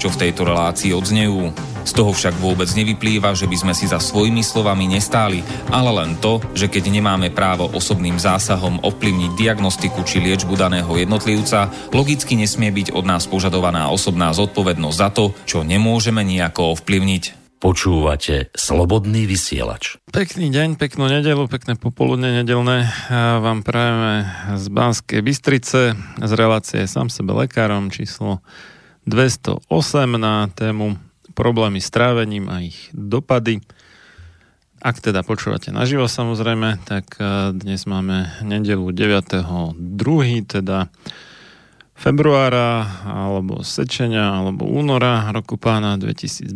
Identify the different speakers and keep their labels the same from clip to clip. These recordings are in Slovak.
Speaker 1: čo v tejto relácii odznejú. Z toho však vôbec nevyplýva, že by sme si za svojimi slovami nestáli, ale len to, že keď nemáme právo osobným zásahom ovplyvniť diagnostiku či liečbu daného jednotlivca, logicky nesmie byť od nás požadovaná osobná zodpovednosť za to, čo nemôžeme nejako ovplyvniť.
Speaker 2: Počúvate Slobodný vysielač.
Speaker 3: Pekný deň, peknú nedelu, pekné popoludne nedelné vám prajeme z Banskej Bystrice z relácie Sám sebe lekárom číslo 208 na tému problémy s trávením a ich dopady. Ak teda počúvate naživo samozrejme, tak e, dnes máme nedelu 9.2., teda februára alebo sečenia alebo února roku pána 2020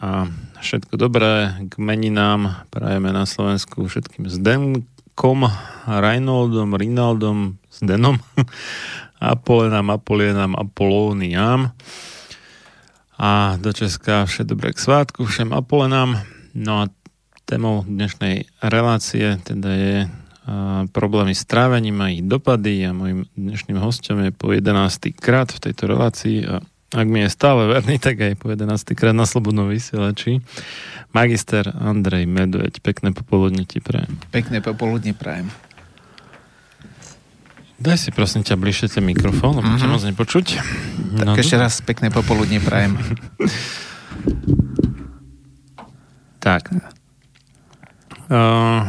Speaker 3: a všetko dobré k meninám prajeme na Slovensku všetkým Zdenkom, Reinaldom, Rinaldom, Zdenom, Apolenám, Apolienám, Apolóniám a do Česka vše dobré k svátku, všem Apolenám. No a témou dnešnej relácie teda je a, problémy s trávením a ich dopady a môjim dnešným hostom je po 11. krát v tejto relácii a ak mi je stále verný, tak aj po 11. krát na Slobodnom vysielači. Magister Andrej Medveď, pekné popoludne ti prajem.
Speaker 4: Pekné popoludne prajem.
Speaker 3: Daj si prosím ťa bližšie ten mikrofón, lebo mm-hmm. ťa moc nepočuť.
Speaker 4: Tak no, ešte raz pekné popoludne prajem.
Speaker 3: tak. Uh,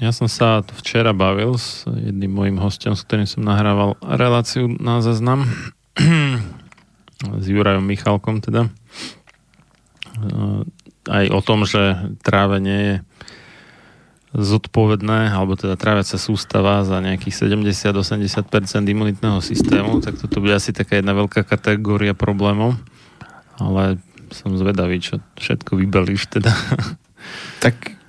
Speaker 3: ja som sa včera bavil s jedným mojim hostom, s ktorým som nahrával reláciu na zaznam. s Jurajom Michalkom teda. Uh, aj o tom, že trávenie je zodpovedné, alebo teda tráviaca sústava za nejakých 70-80% imunitného systému, tak toto bude asi taká jedna veľká kategória problémov. Ale som zvedavý, čo všetko vybelíš teda.
Speaker 4: Tak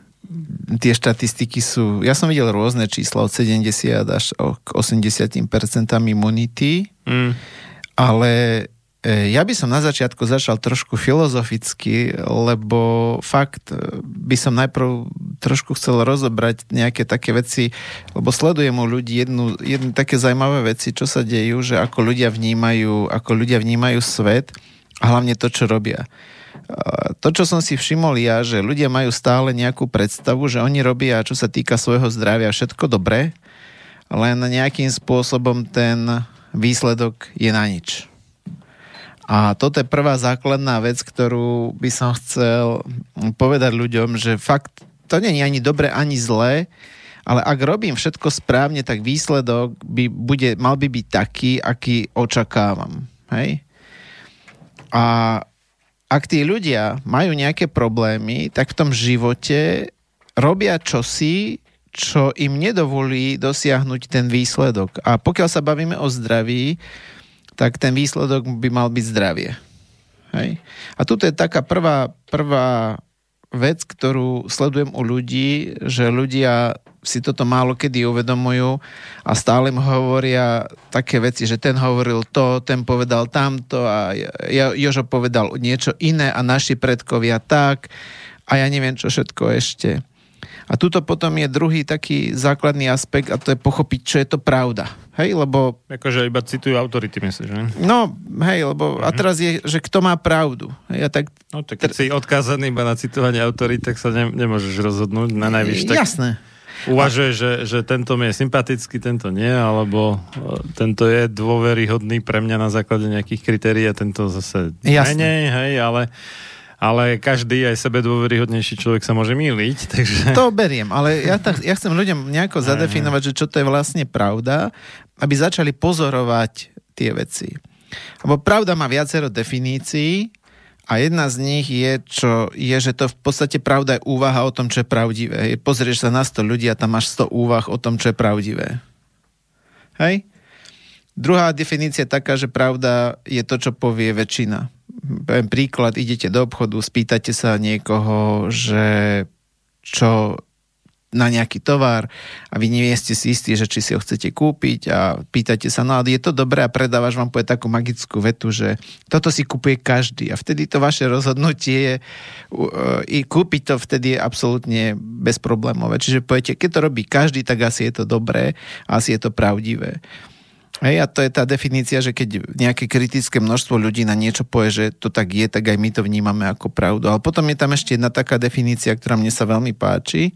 Speaker 4: tie štatistiky sú, ja som videl rôzne čísla od 70 až k 80% imunity, mm. ale ja by som na začiatku začal trošku filozoficky, lebo fakt e, by som najprv trošku chcel rozobrať nejaké také veci, lebo sledujem u ľudí jednu, jednu také zaujímavé veci, čo sa dejú, že ako ľudia vnímajú, ako ľudia vnímajú svet a hlavne to, čo robia. E, to, čo som si všimol ja, že ľudia majú stále nejakú predstavu, že oni robia, čo sa týka svojho zdravia, všetko dobré, len nejakým spôsobom ten výsledok je na nič A toto je prvá základná vec, ktorú by som chcel povedať ľuďom, že fakt to nie je ani dobre, ani zlé, ale ak robím všetko správne, tak výsledok by bude, mal by byť taký, aký očakávam. Hej? A ak tí ľudia majú nejaké problémy, tak v tom živote robia čosi, čo im nedovolí dosiahnuť ten výsledok. A pokiaľ sa bavíme o zdraví, tak ten výsledok by mal byť zdravie. Hej? A tuto je taká prvá, prvá vec, ktorú sledujem u ľudí, že ľudia si toto málo kedy uvedomujú a stále mu hovoria také veci, že ten hovoril to, ten povedal tamto a Jožo povedal niečo iné a naši predkovia tak a ja neviem čo všetko ešte. A tuto potom je druhý taký základný aspekt a to je pochopiť, čo je to pravda. Hej, lebo...
Speaker 3: Akože iba citujú autority, myslíš, že?
Speaker 4: No, hej, lebo mm-hmm. a mhm. teraz je, že kto má pravdu. Hej, a tak...
Speaker 3: No tak keď tr... si odkázaný iba na citovanie autority, tak sa ne, nemôžeš rozhodnúť na najvyššie. Tak...
Speaker 4: Jasné.
Speaker 3: Uvažuje, že, že tento mi je sympatický, tento nie, alebo e, tento je dôveryhodný pre mňa na základe nejakých kritérií a tento zase Jasné. menej, hej, ale ale každý aj sebe dôveryhodnejší človek sa môže míliť. Takže...
Speaker 4: To beriem, ale ja, tak, ja chcem ľuďom nejako zadefinovať, že čo to je vlastne pravda, aby začali pozorovať tie veci. Lebo pravda má viacero definícií a jedna z nich je, čo je, že to v podstate pravda je úvaha o tom, čo je pravdivé. Pozrieš sa na 100 ľudí a tam máš 100 úvah o tom, čo je pravdivé. Hej? Druhá definícia je taká, že pravda je to, čo povie väčšina poviem príklad, idete do obchodu, spýtate sa niekoho, že čo na nejaký tovar a vy nie ste si istí, že či si ho chcete kúpiť a pýtate sa, no je to dobré a predávaš vám povie takú magickú vetu, že toto si kúpuje každý a vtedy to vaše rozhodnutie je i kúpiť to vtedy je absolútne bezproblémové. Čiže poviete, keď to robí každý, tak asi je to dobré asi je to pravdivé. Hej, a to je tá definícia, že keď nejaké kritické množstvo ľudí na niečo povie, že to tak je, tak aj my to vnímame ako pravdu. Ale potom je tam ešte jedna taká definícia, ktorá mne sa veľmi páči,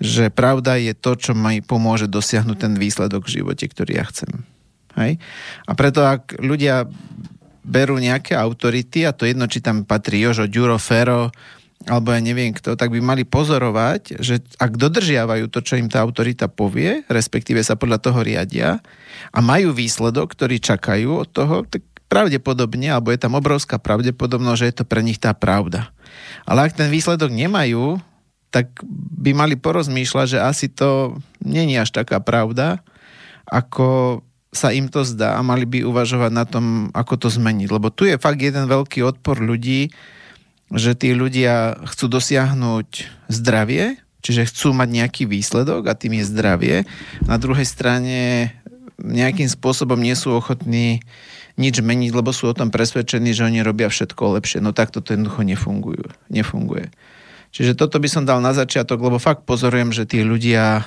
Speaker 4: že pravda je to, čo mi pomôže dosiahnuť ten výsledok v živote, ktorý ja chcem. Hej? A preto ak ľudia berú nejaké autority, a to jedno, či tam patrí Jožo, Ďuro, Fero, alebo ja neviem kto, tak by mali pozorovať, že ak dodržiavajú to, čo im tá autorita povie, respektíve sa podľa toho riadia a majú výsledok, ktorý čakajú od toho, tak pravdepodobne, alebo je tam obrovská pravdepodobnosť, že je to pre nich tá pravda. Ale ak ten výsledok nemajú, tak by mali porozmýšľať, že asi to není až taká pravda, ako sa im to zdá a mali by uvažovať na tom, ako to zmeniť. Lebo tu je fakt jeden veľký odpor ľudí, že tí ľudia chcú dosiahnuť zdravie, čiže chcú mať nejaký výsledok a tým je zdravie. Na druhej strane nejakým spôsobom nie sú ochotní nič meniť, lebo sú o tom presvedčení, že oni robia všetko lepšie. No takto to jednoducho nefungujú, nefunguje. Čiže toto by som dal na začiatok, lebo fakt pozorujem, že tí ľudia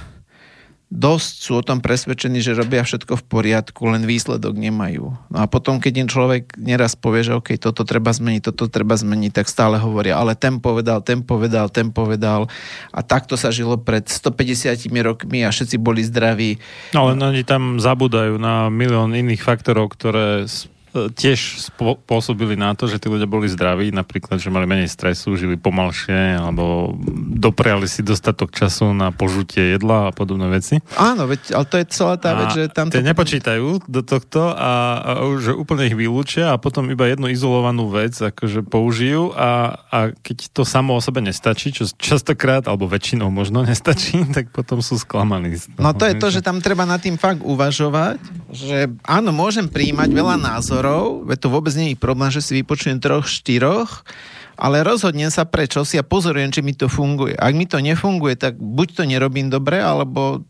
Speaker 4: dosť sú o tom presvedčení, že robia všetko v poriadku, len výsledok nemajú. No a potom, keď im človek neraz povie, že OK, toto treba zmeniť, toto treba zmeniť, tak stále hovoria, ale ten povedal, ten povedal, ten povedal a takto sa žilo pred 150 rokmi a všetci boli zdraví.
Speaker 3: No len oni tam zabudajú na milión iných faktorov, ktoré tiež spôsobili na to, že tí ľudia boli zdraví, napríklad, že mali menej stresu, žili pomalšie, alebo dopriali si dostatok času na požutie jedla a podobné veci.
Speaker 4: Áno, veď, ale to je celá tá vec, že tam...
Speaker 3: To... nepočítajú do tohto a, a že úplne ich vylúčia a potom iba jednu izolovanú vec akože použijú a, a keď to samo o sebe nestačí, čo častokrát, alebo väčšinou možno nestačí, tak potom sú sklamaní.
Speaker 4: No to je to, že tam treba nad tým fakt uvažovať, že áno, môžem príjmať veľa názorov, názorov, veď to vôbec nie je problém, že si vypočujem troch, štyroch, ale rozhodnem sa prečo si a pozorujem, či mi to funguje. Ak mi to nefunguje, tak buď to nerobím dobre, alebo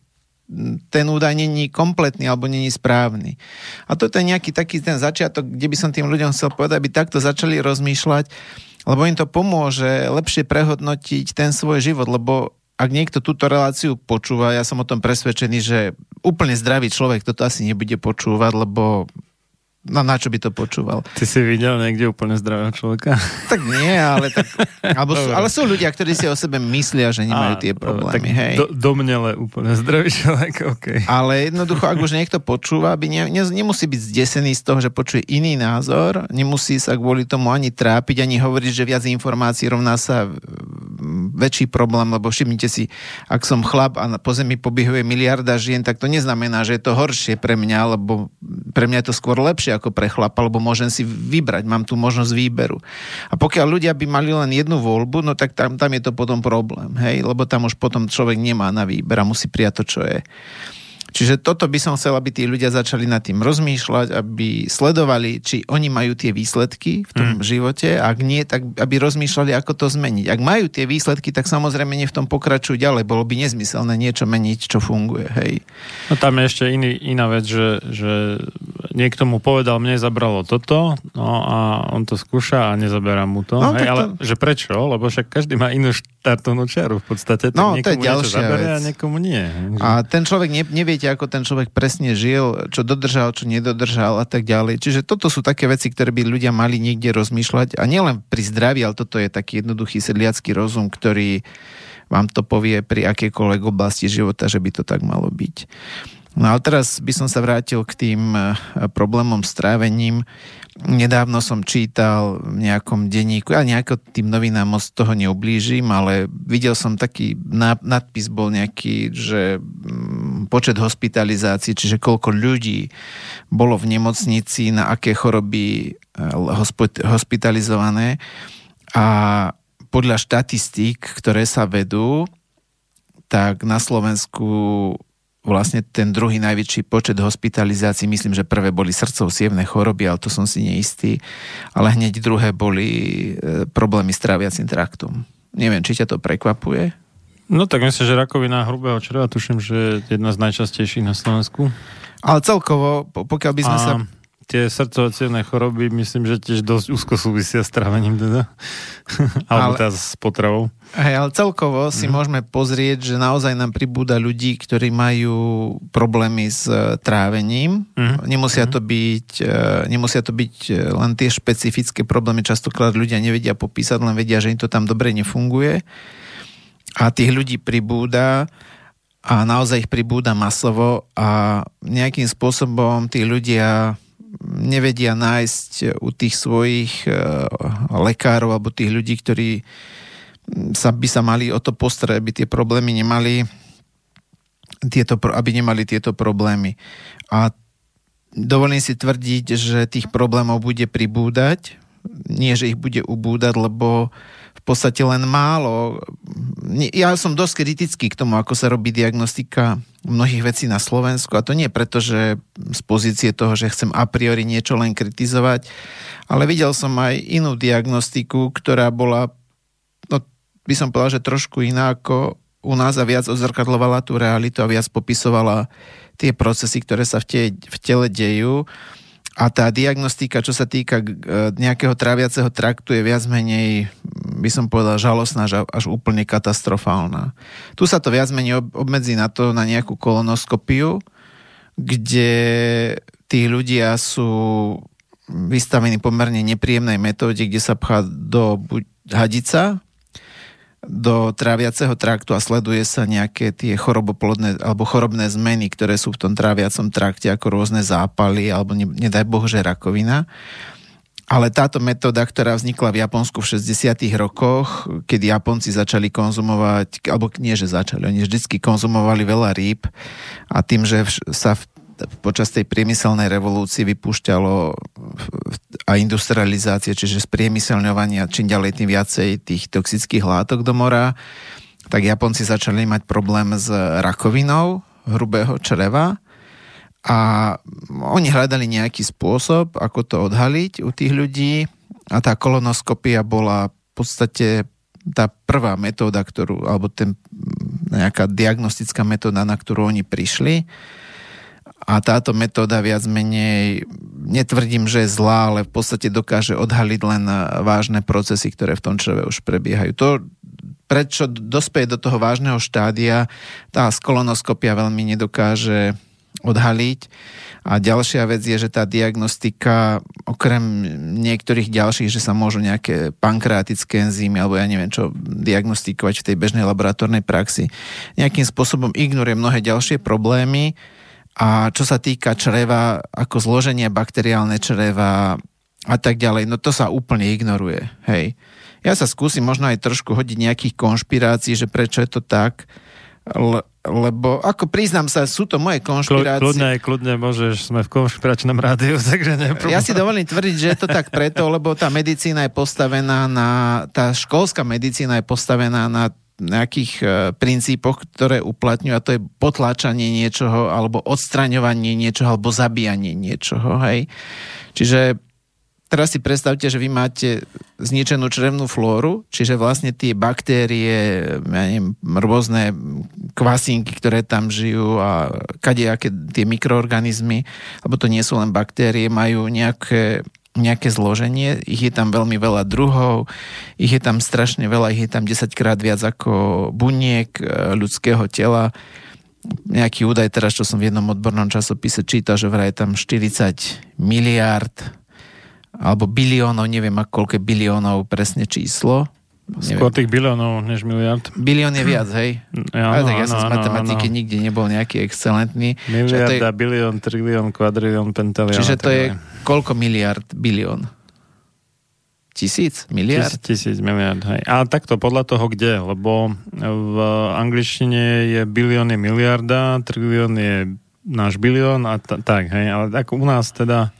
Speaker 4: ten údaj není kompletný alebo není správny. A toto je nejaký taký ten začiatok, kde by som tým ľuďom chcel povedať, aby takto začali rozmýšľať, lebo im to pomôže lepšie prehodnotiť ten svoj život, lebo ak niekto túto reláciu počúva, ja som o tom presvedčený, že úplne zdravý človek toto asi nebude počúvať, lebo No na čo by to počúval?
Speaker 3: Ty si videl niekde úplne zdravého človeka?
Speaker 4: Tak nie, ale, tak, alebo sú, ale sú ľudia, ktorí si o sebe myslia, že nemajú tie problémy. Tak hej.
Speaker 3: Do, domnele úplne zdravý človek, okay.
Speaker 4: Ale jednoducho, ak už niekto počúva, by ne, ne, nemusí byť zdesený z toho, že počuje iný názor, nemusí sa kvôli tomu ani trápiť, ani hovoriť, že viac informácií rovná sa väčší problém, lebo všimnite si, ak som chlap a po zemi pobihuje miliarda žien, tak to neznamená, že je to horšie pre mňa, lebo pre mňa je to skôr lepšie ako pre chlapa, lebo môžem si vybrať, mám tu možnosť výberu. A pokiaľ ľudia by mali len jednu voľbu, no tak tam, tam je to potom problém, hej, lebo tam už potom človek nemá na výber a musí prijať to, čo je. Čiže toto by som chcel, aby tí ľudia začali nad tým rozmýšľať, aby sledovali, či oni majú tie výsledky v tom mm. živote. Ak nie, tak aby rozmýšľali, ako to zmeniť. Ak majú tie výsledky, tak samozrejme nie v tom pokračujú ďalej. Bolo by nezmyselné niečo meniť, čo funguje. Hej.
Speaker 3: No tam je ešte iný, iná vec, že, že niekto mu povedal, mne zabralo toto, no a on to skúša a nezaberá mu to. No, hej, to... ale že prečo? Lebo však každý má inú štartovnú čaru v podstate.
Speaker 4: No, to je ďalšia vec.
Speaker 3: a niekomu nie.
Speaker 4: A ten človek nevie, neviete, ako ten človek presne žil, čo dodržal, čo nedodržal a tak ďalej. Čiže toto sú také veci, ktoré by ľudia mali niekde rozmýšľať a nielen pri zdraví, ale toto je taký jednoduchý sedliacký rozum, ktorý vám to povie pri akékoľvek oblasti života, že by to tak malo byť. No ale teraz by som sa vrátil k tým eh, problémom s trávením. Nedávno som čítal v nejakom denníku, ja nejako tým novinám moc toho neublížim, ale videl som taký nadpis bol nejaký, že mm, počet hospitalizácií, čiže koľko ľudí bolo v nemocnici, na aké choroby eh, hospitalizované a podľa štatistík, ktoré sa vedú, tak na Slovensku vlastne ten druhý najväčší počet hospitalizácií, myslím, že prvé boli srdcov sievne choroby, ale to som si neistý, ale hneď druhé boli e, problémy s tráviacim traktom. Neviem, či ťa to prekvapuje?
Speaker 3: No tak myslím, že rakovina hrubého čreva, tuším, že je jedna z najčastejších na Slovensku.
Speaker 4: Ale celkovo, pokiaľ by sme a... sa
Speaker 3: tie srdcové choroby myslím, že tiež dosť úzko súvisia s trávením teda. Alebo teda s potravou.
Speaker 4: Hej, ale celkovo si mm. môžeme pozrieť, že naozaj nám pribúda ľudí, ktorí majú problémy s e, trávením. Mm. Nemusia, mm. To byť, e, nemusia to byť e, len tie špecifické problémy. Častokrát ľudia nevedia popísať, len vedia, že im to tam dobre nefunguje. A tých ľudí pribúda a naozaj ich pribúda masovo a nejakým spôsobom tí ľudia nevedia nájsť u tých svojich lekárov alebo tých ľudí, ktorí sa, by sa mali o to postarať, aby tie problémy nemali tieto, aby nemali tieto problémy. A dovolím si tvrdiť, že tých problémov bude pribúdať, nie, že ich bude ubúdať, lebo v podstate len málo. Ja som dosť kritický k tomu, ako sa robí diagnostika mnohých vecí na Slovensku a to nie preto, že z pozície toho, že chcem a priori niečo len kritizovať, ale videl som aj inú diagnostiku, ktorá bola by som povedal, že trošku iná ako u nás a viac odzrkadlovala tú realitu a viac popisovala tie procesy, ktoré sa v, v tele dejú. A tá diagnostika, čo sa týka e, nejakého tráviaceho traktu, je viac menej, by som povedal, žalostná, až úplne katastrofálna. Tu sa to viac menej obmedzí na to, na nejakú kolonoskopiu, kde tí ľudia sú vystavení pomerne nepríjemnej metóde, kde sa pchá do hadica, do tráviaceho traktu a sleduje sa nejaké tie choroboplodné alebo chorobné zmeny, ktoré sú v tom tráviacom trakte, ako rôzne zápaly alebo ne, nedaj Boh, že rakovina. Ale táto metóda, ktorá vznikla v Japonsku v 60. rokoch, keď Japonci začali konzumovať, alebo nie, že začali, oni vždycky konzumovali veľa rýb a tým, že sa v počas tej priemyselnej revolúcie vypúšťalo a industrializácie, čiže z priemyselňovania čím ďalej tým viacej tých toxických látok do mora, tak Japonci začali mať problém s rakovinou hrubého čreva a oni hľadali nejaký spôsob, ako to odhaliť u tých ľudí a tá kolonoskopia bola v podstate tá prvá metóda, ktorú, alebo ten, nejaká diagnostická metóda, na ktorú oni prišli a táto metóda viac menej, netvrdím, že je zlá, ale v podstate dokáže odhaliť len vážne procesy, ktoré v tom čreve už prebiehajú. To, prečo dospeje do toho vážneho štádia, tá skolonoskopia veľmi nedokáže odhaliť. A ďalšia vec je, že tá diagnostika, okrem niektorých ďalších, že sa môžu nejaké pankreatické enzymy, alebo ja neviem čo, diagnostikovať v tej bežnej laboratórnej praxi, nejakým spôsobom ignoruje mnohé ďalšie problémy. A čo sa týka čreva, ako zloženie bakteriálne čreva a tak ďalej, no to sa úplne ignoruje. Hej. Ja sa skúsim možno aj trošku hodiť nejakých konšpirácií, že prečo je to tak, le, lebo ako priznám sa, sú to moje konšpirácie.
Speaker 3: Kľudne, kľudne môžeš, sme v konšpiračnom rádiu, takže neproblém.
Speaker 4: Ja si dovolím tvrdiť, že je to tak preto, lebo tá medicína je postavená na, tá školská medicína je postavená na nejakých e, princípoch, ktoré uplatňujú a to je potláčanie niečoho alebo odstraňovanie niečoho alebo zabíjanie niečoho, hej. Čiže teraz si predstavte, že vy máte zničenú črevnú flóru, čiže vlastne tie baktérie, ja neviem, rôzne kvasinky, ktoré tam žijú a kadejaké tie mikroorganizmy, lebo to nie sú len baktérie, majú nejaké nejaké zloženie, ich je tam veľmi veľa druhov, ich je tam strašne veľa, ich je tam 10 krát viac ako buniek e, ľudského tela. Nejaký údaj teraz, čo som v jednom odbornom časopise čítal, že vraj je tam 40 miliárd alebo biliónov, neviem ako koľko biliónov presne číslo.
Speaker 3: Skôr tých biliónov než miliard.
Speaker 4: Bilión je viac, hej?
Speaker 3: Ja,
Speaker 4: tak ja som z matematiky áno. nikde nebol nejaký excelentný.
Speaker 3: Miliarda, je... bilión, trilión, kvadrilión, pentalión.
Speaker 4: Čiže to je koľko miliard bilión? Tisíc? Miliard?
Speaker 3: Tisíc, tisíc miliard, hej. Ale takto podľa toho kde, lebo v angličtine je bilión je miliarda, trilión je náš bilión a t- tak, hej. Ale tak u nás teda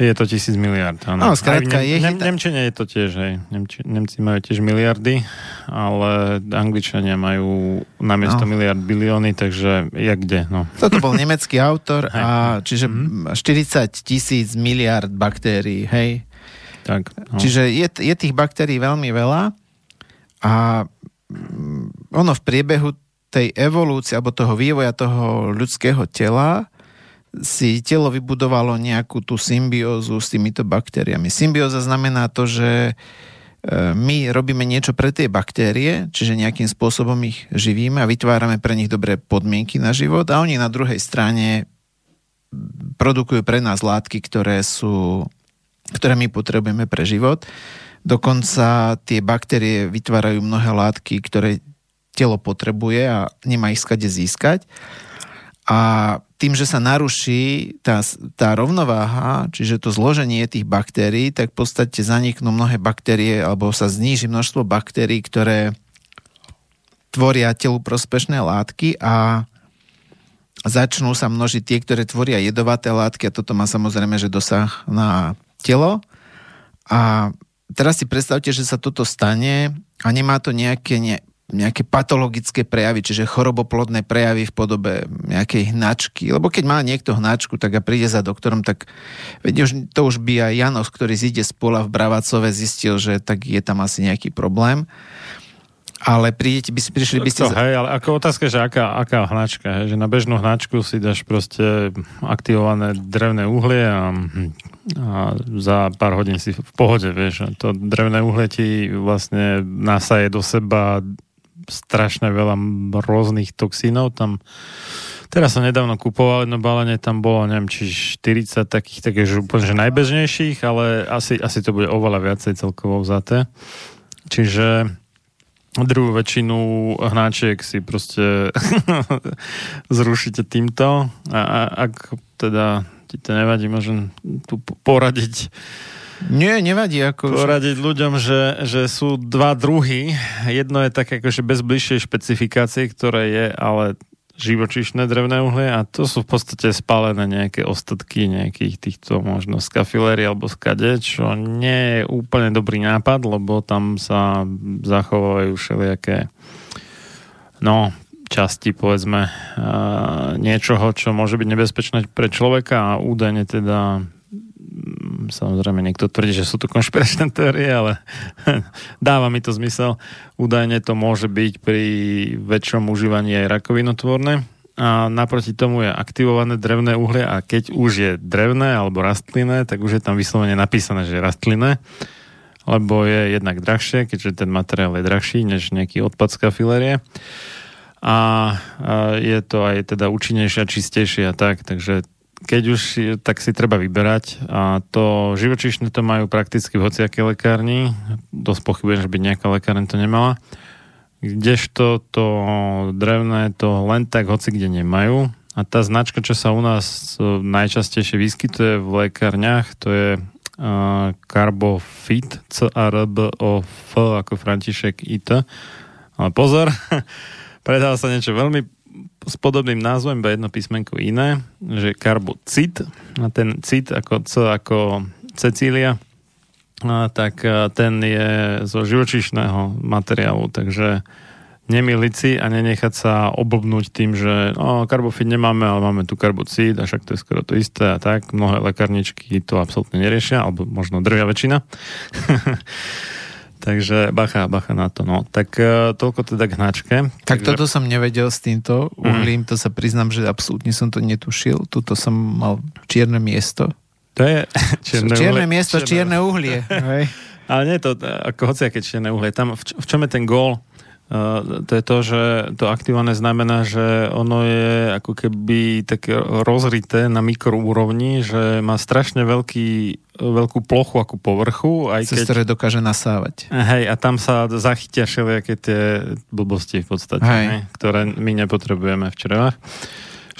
Speaker 3: je to tisíc miliard, áno.
Speaker 4: No, skrátka,
Speaker 3: je... Nem, Nemčine je to tiež, hej. Nemči, Nemci majú tiež miliardy, ale Angličania majú namiesto no. miliard bilióny, takže jak kde, no.
Speaker 4: Toto bol nemecký autor, a čiže mm-hmm. 40 tisíc miliard baktérií, hej.
Speaker 3: Tak,
Speaker 4: no. Čiže je, je tých baktérií veľmi veľa a mm, ono v priebehu tej evolúcie alebo toho vývoja toho ľudského tela si telo vybudovalo nejakú tú symbiózu s týmito baktériami. Symbióza znamená to, že e, my robíme niečo pre tie baktérie, čiže nejakým spôsobom ich živíme a vytvárame pre nich dobré podmienky na život a oni na druhej strane produkujú pre nás látky, ktoré sú ktoré my potrebujeme pre život. Dokonca tie baktérie vytvárajú mnohé látky, ktoré telo potrebuje a nemá ich skade získať. A tým, že sa naruší tá, tá rovnováha, čiže to zloženie tých baktérií, tak v podstate zaniknú mnohé baktérie alebo sa zníži množstvo baktérií, ktoré tvoria telu prospešné látky a začnú sa množiť tie, ktoré tvoria jedovaté látky a toto má samozrejme, že dosah na telo. A teraz si predstavte, že sa toto stane a nemá to nejaké, ne, nejaké patologické prejavy, čiže choroboplodné prejavy v podobe nejakej hnačky. Lebo keď má niekto hnačku, tak a príde za doktorom, tak to už by aj Janos, ktorý zíde z pola v Bravacove, zistil, že tak je tam asi nejaký problém. Ale prídete, by si prišli, by ste...
Speaker 3: To, hej, ale ako otázka, že aká, aká hnačka, hej, že na bežnú hnačku si dáš proste aktivované drevné uhlie a, a za pár hodín si v pohode, vieš. To drevné uhlie ti vlastne nasaje do seba strašne veľa rôznych toxínov. Tam Teraz som nedávno kupoval jedno balenie, tam bolo, neviem, či 40 takých, takých úplne že najbežnejších, ale asi, asi to bude oveľa viacej celkovo vzaté. Čiže druhú väčšinu hnáčiek si proste zrušíte týmto a, a ak teda ti to nevadí, môžem tu poradiť
Speaker 4: nie, nevadí. Ako...
Speaker 3: Poradiť ľuďom, že, že sú dva druhy. Jedno je také akože bez bližšej špecifikácie, ktoré je ale živočíšne drevné uhlie a to sú v podstate spálené nejaké ostatky nejakých týchto možno skafiléry alebo skade, čo nie je úplne dobrý nápad, lebo tam sa zachovajú všelijaké no, časti, povedzme, niečoho, čo môže byť nebezpečné pre človeka a údajne teda samozrejme niekto tvrdí, že sú to konšpiračné teórie, ale dáva mi to zmysel. Údajne to môže byť pri väčšom užívaní aj rakovinotvorné a naproti tomu je aktivované drevné uhlie a keď už je drevné alebo rastlinné, tak už je tam vyslovene napísané, že je rastlinné lebo je jednak drahšie, keďže ten materiál je drahší než nejaký odpad z kafilérie. a, je to aj teda účinnejšie a čistejšie a tak, takže keď už, tak si treba vyberať. A to živočíšne to majú prakticky v hociakej lekárni, dosť pochybujem, že by nejaká lekárne to nemala, kdežto to drevné to len tak hoci kde nemajú. A tá značka, čo sa u nás najčastejšie vyskytuje v lekárniach, to je uh, Carbofit, C-A-R-B-O-F ako František IT. Ale pozor, predáva sa niečo veľmi s podobným názvom, iba jedno písmenko iné, že karbocit, a ten cit ako C ako Cecília, a tak ten je zo živočíšneho materiálu, takže nemiliť si a nenechať sa oblbnúť tým, že o, karbofit nemáme, ale máme tu karbocid a však to je skoro to isté a tak. Mnohé lekárničky to absolútne neriešia, alebo možno drvia väčšina. Takže bacha, bacha na to. No. Tak uh, toľko teda k hnačke.
Speaker 4: Tak Takže... toto som nevedel s týmto uhlím, mm. to sa priznám, že absolútne som to netušil. Tuto som mal čierne miesto.
Speaker 3: To je čierne,
Speaker 4: čierne uhlie. miesto, čierne, čierne uhlie.
Speaker 3: Ale nie je to ako hociaké čierne uhlie. Tam, v, v čom je ten gól? To je to, že to aktivované znamená, že ono je ako keby také rozrité na mikroúrovni, že má strašne veľký, veľkú plochu ako povrchu.
Speaker 4: Aj Cez keď... ktoré dokáže nasávať.
Speaker 3: Hej, a tam sa zachytia všelijaké tie blbosti v podstate, hej. Hej, ktoré my nepotrebujeme v črevách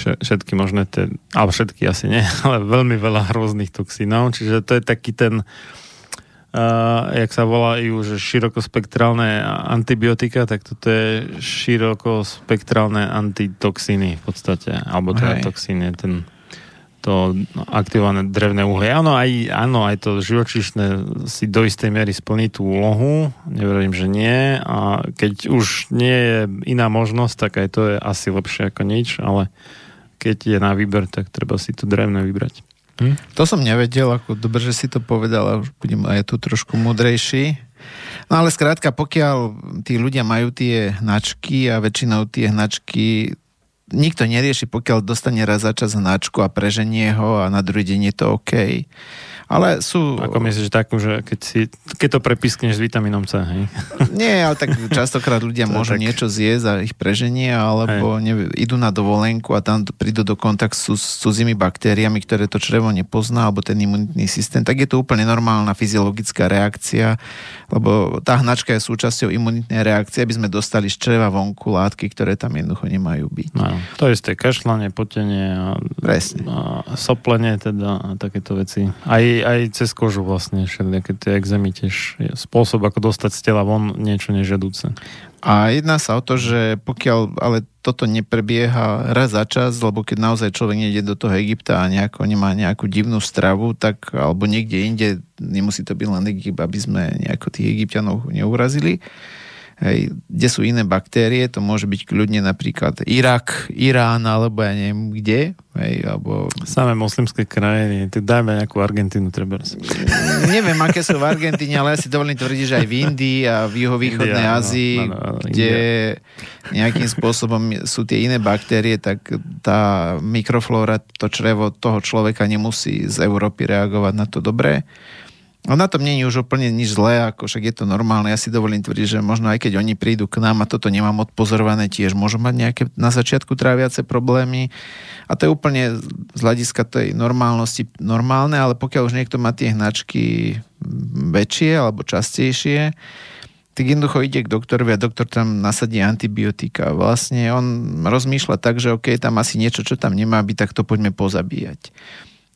Speaker 3: všetky možné, tie, ale všetky asi nie, ale veľmi veľa rôznych toxínov, čiže to je taký ten uh, jak sa volajú, že širokospektrálne antibiotika, tak toto je širokospektrálne antitoxíny v podstate, alebo teda Hej. toxíny, ten to aktivované drevné uhlie. Áno, aj, áno, aj to živočíšne si do istej miery splní tú úlohu, neverím, že nie. A keď už nie je iná možnosť, tak aj to je asi lepšie ako nič, ale keď je na výber, tak treba si to drevné vybrať.
Speaker 4: Hm? To som nevedel, ako dobre, že si to povedal a už budem aj tu trošku mudrejší. No ale skrátka, pokiaľ tí ľudia majú tie hnačky a väčšinou tie hnačky nikto nerieši, pokiaľ dostane raz za čas hnačku a preženie ho a na druhý deň je to OK. Ale sú...
Speaker 3: Ako myslíš takú, že keď, si, keď to prepiskneš s vitamínom C, hej?
Speaker 4: Nie, ale tak častokrát ľudia môžu tak... niečo zjesť a ich preženie, alebo nevie, idú na dovolenku a tam prídu do kontaktu s cudzími baktériami, ktoré to črevo nepozná, alebo ten imunitný systém, tak je to úplne normálna fyziologická reakcia, lebo tá hnačka je súčasťou imunitnej reakcie, aby sme dostali z čreva vonku látky, ktoré tam jednoducho nemajú byť.
Speaker 3: No, to je isté kašlanie, potenie a,
Speaker 4: Presne.
Speaker 3: a soplenie teda a takéto veci. Aj aj cez kožu vlastne všelijaké tie exémy tiež je spôsob, ako dostať z tela von niečo nežiaduce.
Speaker 4: A jedná sa o to, že pokiaľ ale toto neprebieha raz za čas, lebo keď naozaj človek nejde do toho Egypta a nejako nemá nejakú divnú stravu, tak alebo niekde inde, nemusí to byť len Egypt, aby sme nejako tých egyptianov neurazili, hej, kde sú iné baktérie, to môže byť kľudne napríklad Irak, Irán, alebo ja neviem kde, hej, alebo...
Speaker 3: Samé moslimské krajiny, tak dajme nejakú Argentínu treba.
Speaker 4: Neviem, aké sú v Argentíne, ale ja si dovolím tvrdiť, že aj v Indii a v juhovýchodnej India, Ázii, no, no, no, kde India. nejakým spôsobom sú tie iné baktérie, tak tá mikroflóra, to črevo toho človeka nemusí z Európy reagovať na to dobré. No na tom je už úplne nič zlé, ako však je to normálne. Ja si dovolím tvrdiť, že možno aj keď oni prídu k nám a toto nemám odpozorované, tiež môžu mať nejaké na začiatku tráviace problémy. A to je úplne z hľadiska tej normálnosti normálne, ale pokiaľ už niekto má tie hnačky väčšie alebo častejšie, tak jednoducho ide k doktorovi a doktor tam nasadí antibiotika. Vlastne on rozmýšľa tak, že OK, tam asi niečo, čo tam nemá byť, tak to poďme pozabíjať.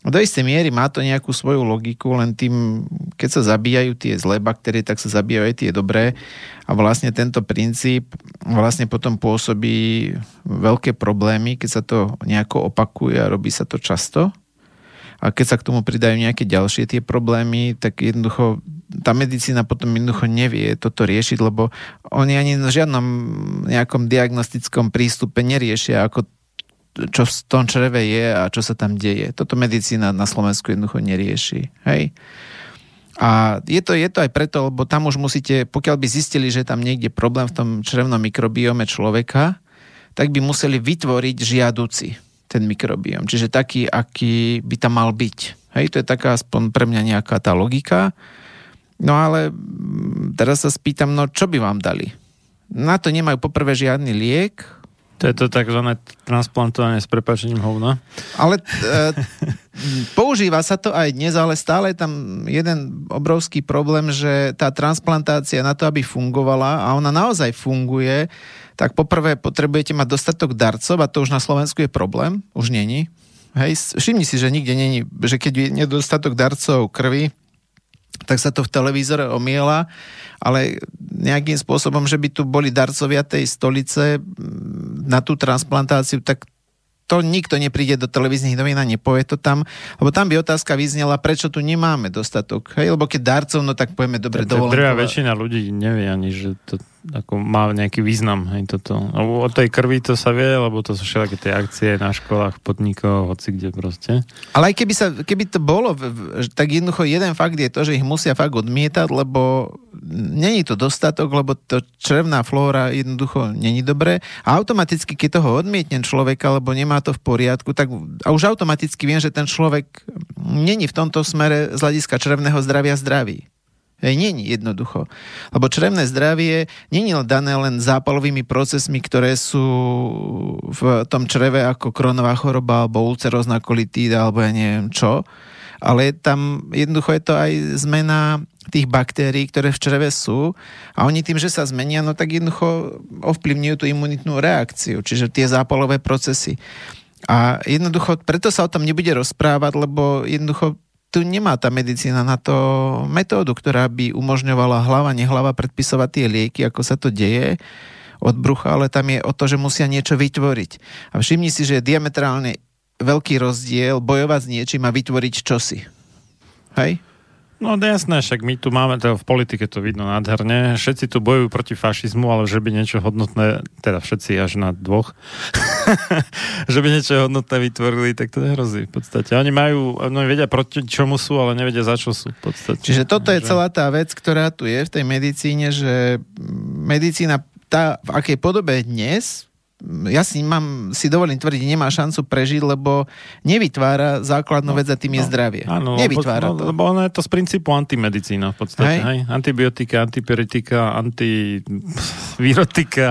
Speaker 4: Do istej miery má to nejakú svoju logiku, len tým, keď sa zabíjajú tie zlé baktérie, tak sa zabíjajú aj tie dobré. A vlastne tento princíp vlastne potom pôsobí veľké problémy, keď sa to nejako opakuje a robí sa to často. A keď sa k tomu pridajú nejaké ďalšie tie problémy, tak jednoducho tá medicína potom jednoducho nevie toto riešiť, lebo oni ani v žiadnom nejakom diagnostickom prístupe neriešia, ako čo v tom čreve je a čo sa tam deje. Toto medicína na Slovensku jednoducho nerieši. Hej? A je to, je to aj preto, lebo tam už musíte, pokiaľ by zistili, že tam niekde problém v tom črevnom mikrobiome človeka, tak by museli vytvoriť žiaduci ten mikrobiom. Čiže taký, aký by tam mal byť. Hej, to je taká aspoň pre mňa nejaká tá logika. No ale teraz sa spýtam, no čo by vám dali? Na to nemajú poprvé žiadny liek,
Speaker 3: To je to takzvané transplantovanie s prepačením hovna.
Speaker 4: Ale e, používa sa to aj dnes, ale stále je tam jeden obrovský problém, že tá transplantácia na to, aby fungovala, a ona naozaj funguje, tak poprvé potrebujete mať dostatok darcov a to už na Slovensku je problém, už není. Hej, všimni si, že nikde není, že keď je nedostatok darcov krvi, tak sa to v televízore omiela, ale nejakým spôsobom, že by tu boli darcovia tej stolice na tú transplantáciu, tak to nikto nepríde do televíznych novín a nepovie to tam, lebo tam by otázka vyznela, prečo tu nemáme dostatok. Hej, lebo keď darcov, no tak povieme dobre dovolenko.
Speaker 3: Drvá väčšina ľudí nevie ani, že to ako má nejaký význam. Hej, toto. O tej krvi to sa vie, lebo to sú všetky tie akcie na školách, podnikoch, hoci kde proste.
Speaker 4: Ale aj keby, sa, keby to bolo, tak jednoducho jeden fakt je to, že ich musia fakt odmietať, lebo není to dostatok, lebo to črevná flóra jednoducho není dobré. A automaticky, keď toho odmietnem človeka, lebo nemá to v poriadku, tak a už automaticky viem, že ten človek není v tomto smere z hľadiska črevného zdravia zdravý. Nie jednoducho. Lebo črevné zdravie je dané len zápalovými procesmi, ktoré sú v tom čreve ako kronová choroba alebo ulcerózna kolitída alebo ja neviem čo, ale tam jednoducho je to aj zmena tých baktérií, ktoré v čreve sú a oni tým, že sa zmenia, no tak jednoducho ovplyvňujú tú imunitnú reakciu, čiže tie zápalové procesy. A jednoducho, preto sa o tom nebude rozprávať, lebo jednoducho tu nemá tá medicína na to metódu, ktorá by umožňovala hlava, nehlava predpisovať tie lieky, ako sa to deje od brucha, ale tam je o to, že musia niečo vytvoriť. A všimni si, že je diametrálne veľký rozdiel bojovať s niečím a vytvoriť čosi. Hej?
Speaker 3: No jasné, však my tu máme, to v politike to vidno nádherne, všetci tu bojujú proti fašizmu, ale že by niečo hodnotné, teda všetci až na dvoch, že by niečo hodnotné vytvorili, tak to nehrozí v podstate. Oni majú, oni vedia proti čomu sú, ale nevedia za čo sú v podstate.
Speaker 4: Čiže toto je celá tá vec, ktorá tu je v tej medicíne, že medicína tá, v akej podobe dnes, ja si, mám, si dovolím tvrdiť, nemá šancu prežiť, lebo nevytvára základnú no, vec a tým no, je zdravie.
Speaker 3: Áno, nevytvára lebo, to. Lebo ono je to z princípu antimedicína v podstate. Hej? Hej? Antibiotika, antiperitika, antivirotika,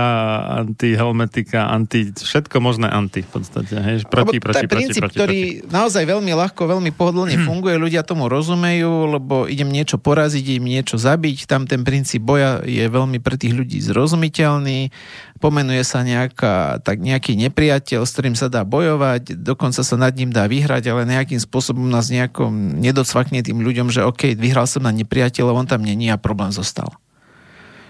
Speaker 3: antihelmetika, anti, všetko možné anti v podstate. Hej? Proti,
Speaker 4: lebo proti, princíp, proti, ktorý proti. naozaj veľmi ľahko, veľmi pohodlne funguje, ľudia tomu rozumejú, lebo idem niečo poraziť, idem niečo zabiť, tam ten princíp boja je veľmi pre tých ľudí zrozumiteľný pomenuje sa nejaká, tak nejaký nepriateľ, s ktorým sa dá bojovať, dokonca sa nad ním dá vyhrať, ale nejakým spôsobom nás nejako nedocvakne tým ľuďom, že OK, vyhral som na nepriateľa, on tam není a problém zostal.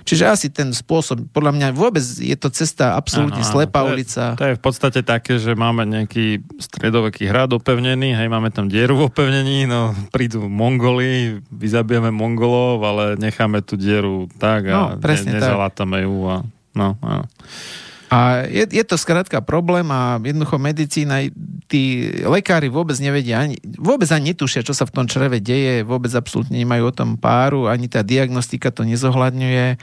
Speaker 4: Čiže asi ten spôsob, podľa mňa vôbec je to cesta absolútne ano, slepá
Speaker 3: to
Speaker 4: ulica.
Speaker 3: Je, to je v podstate také, že máme nejaký stredoveký hrad opevnený, hej, máme tam dieru v opevnení, no prídu Mongoli, vyzabijeme Mongolov, ale necháme tú dieru tak a no, ne, nezalátame ju a No, áno.
Speaker 4: A je, je to skrátka problém a jednoducho medicína, tí lekári vôbec nevedia, ani, vôbec ani netušia, čo sa v tom čreve deje, vôbec absolútne nemajú o tom páru, ani tá diagnostika to nezohľadňuje.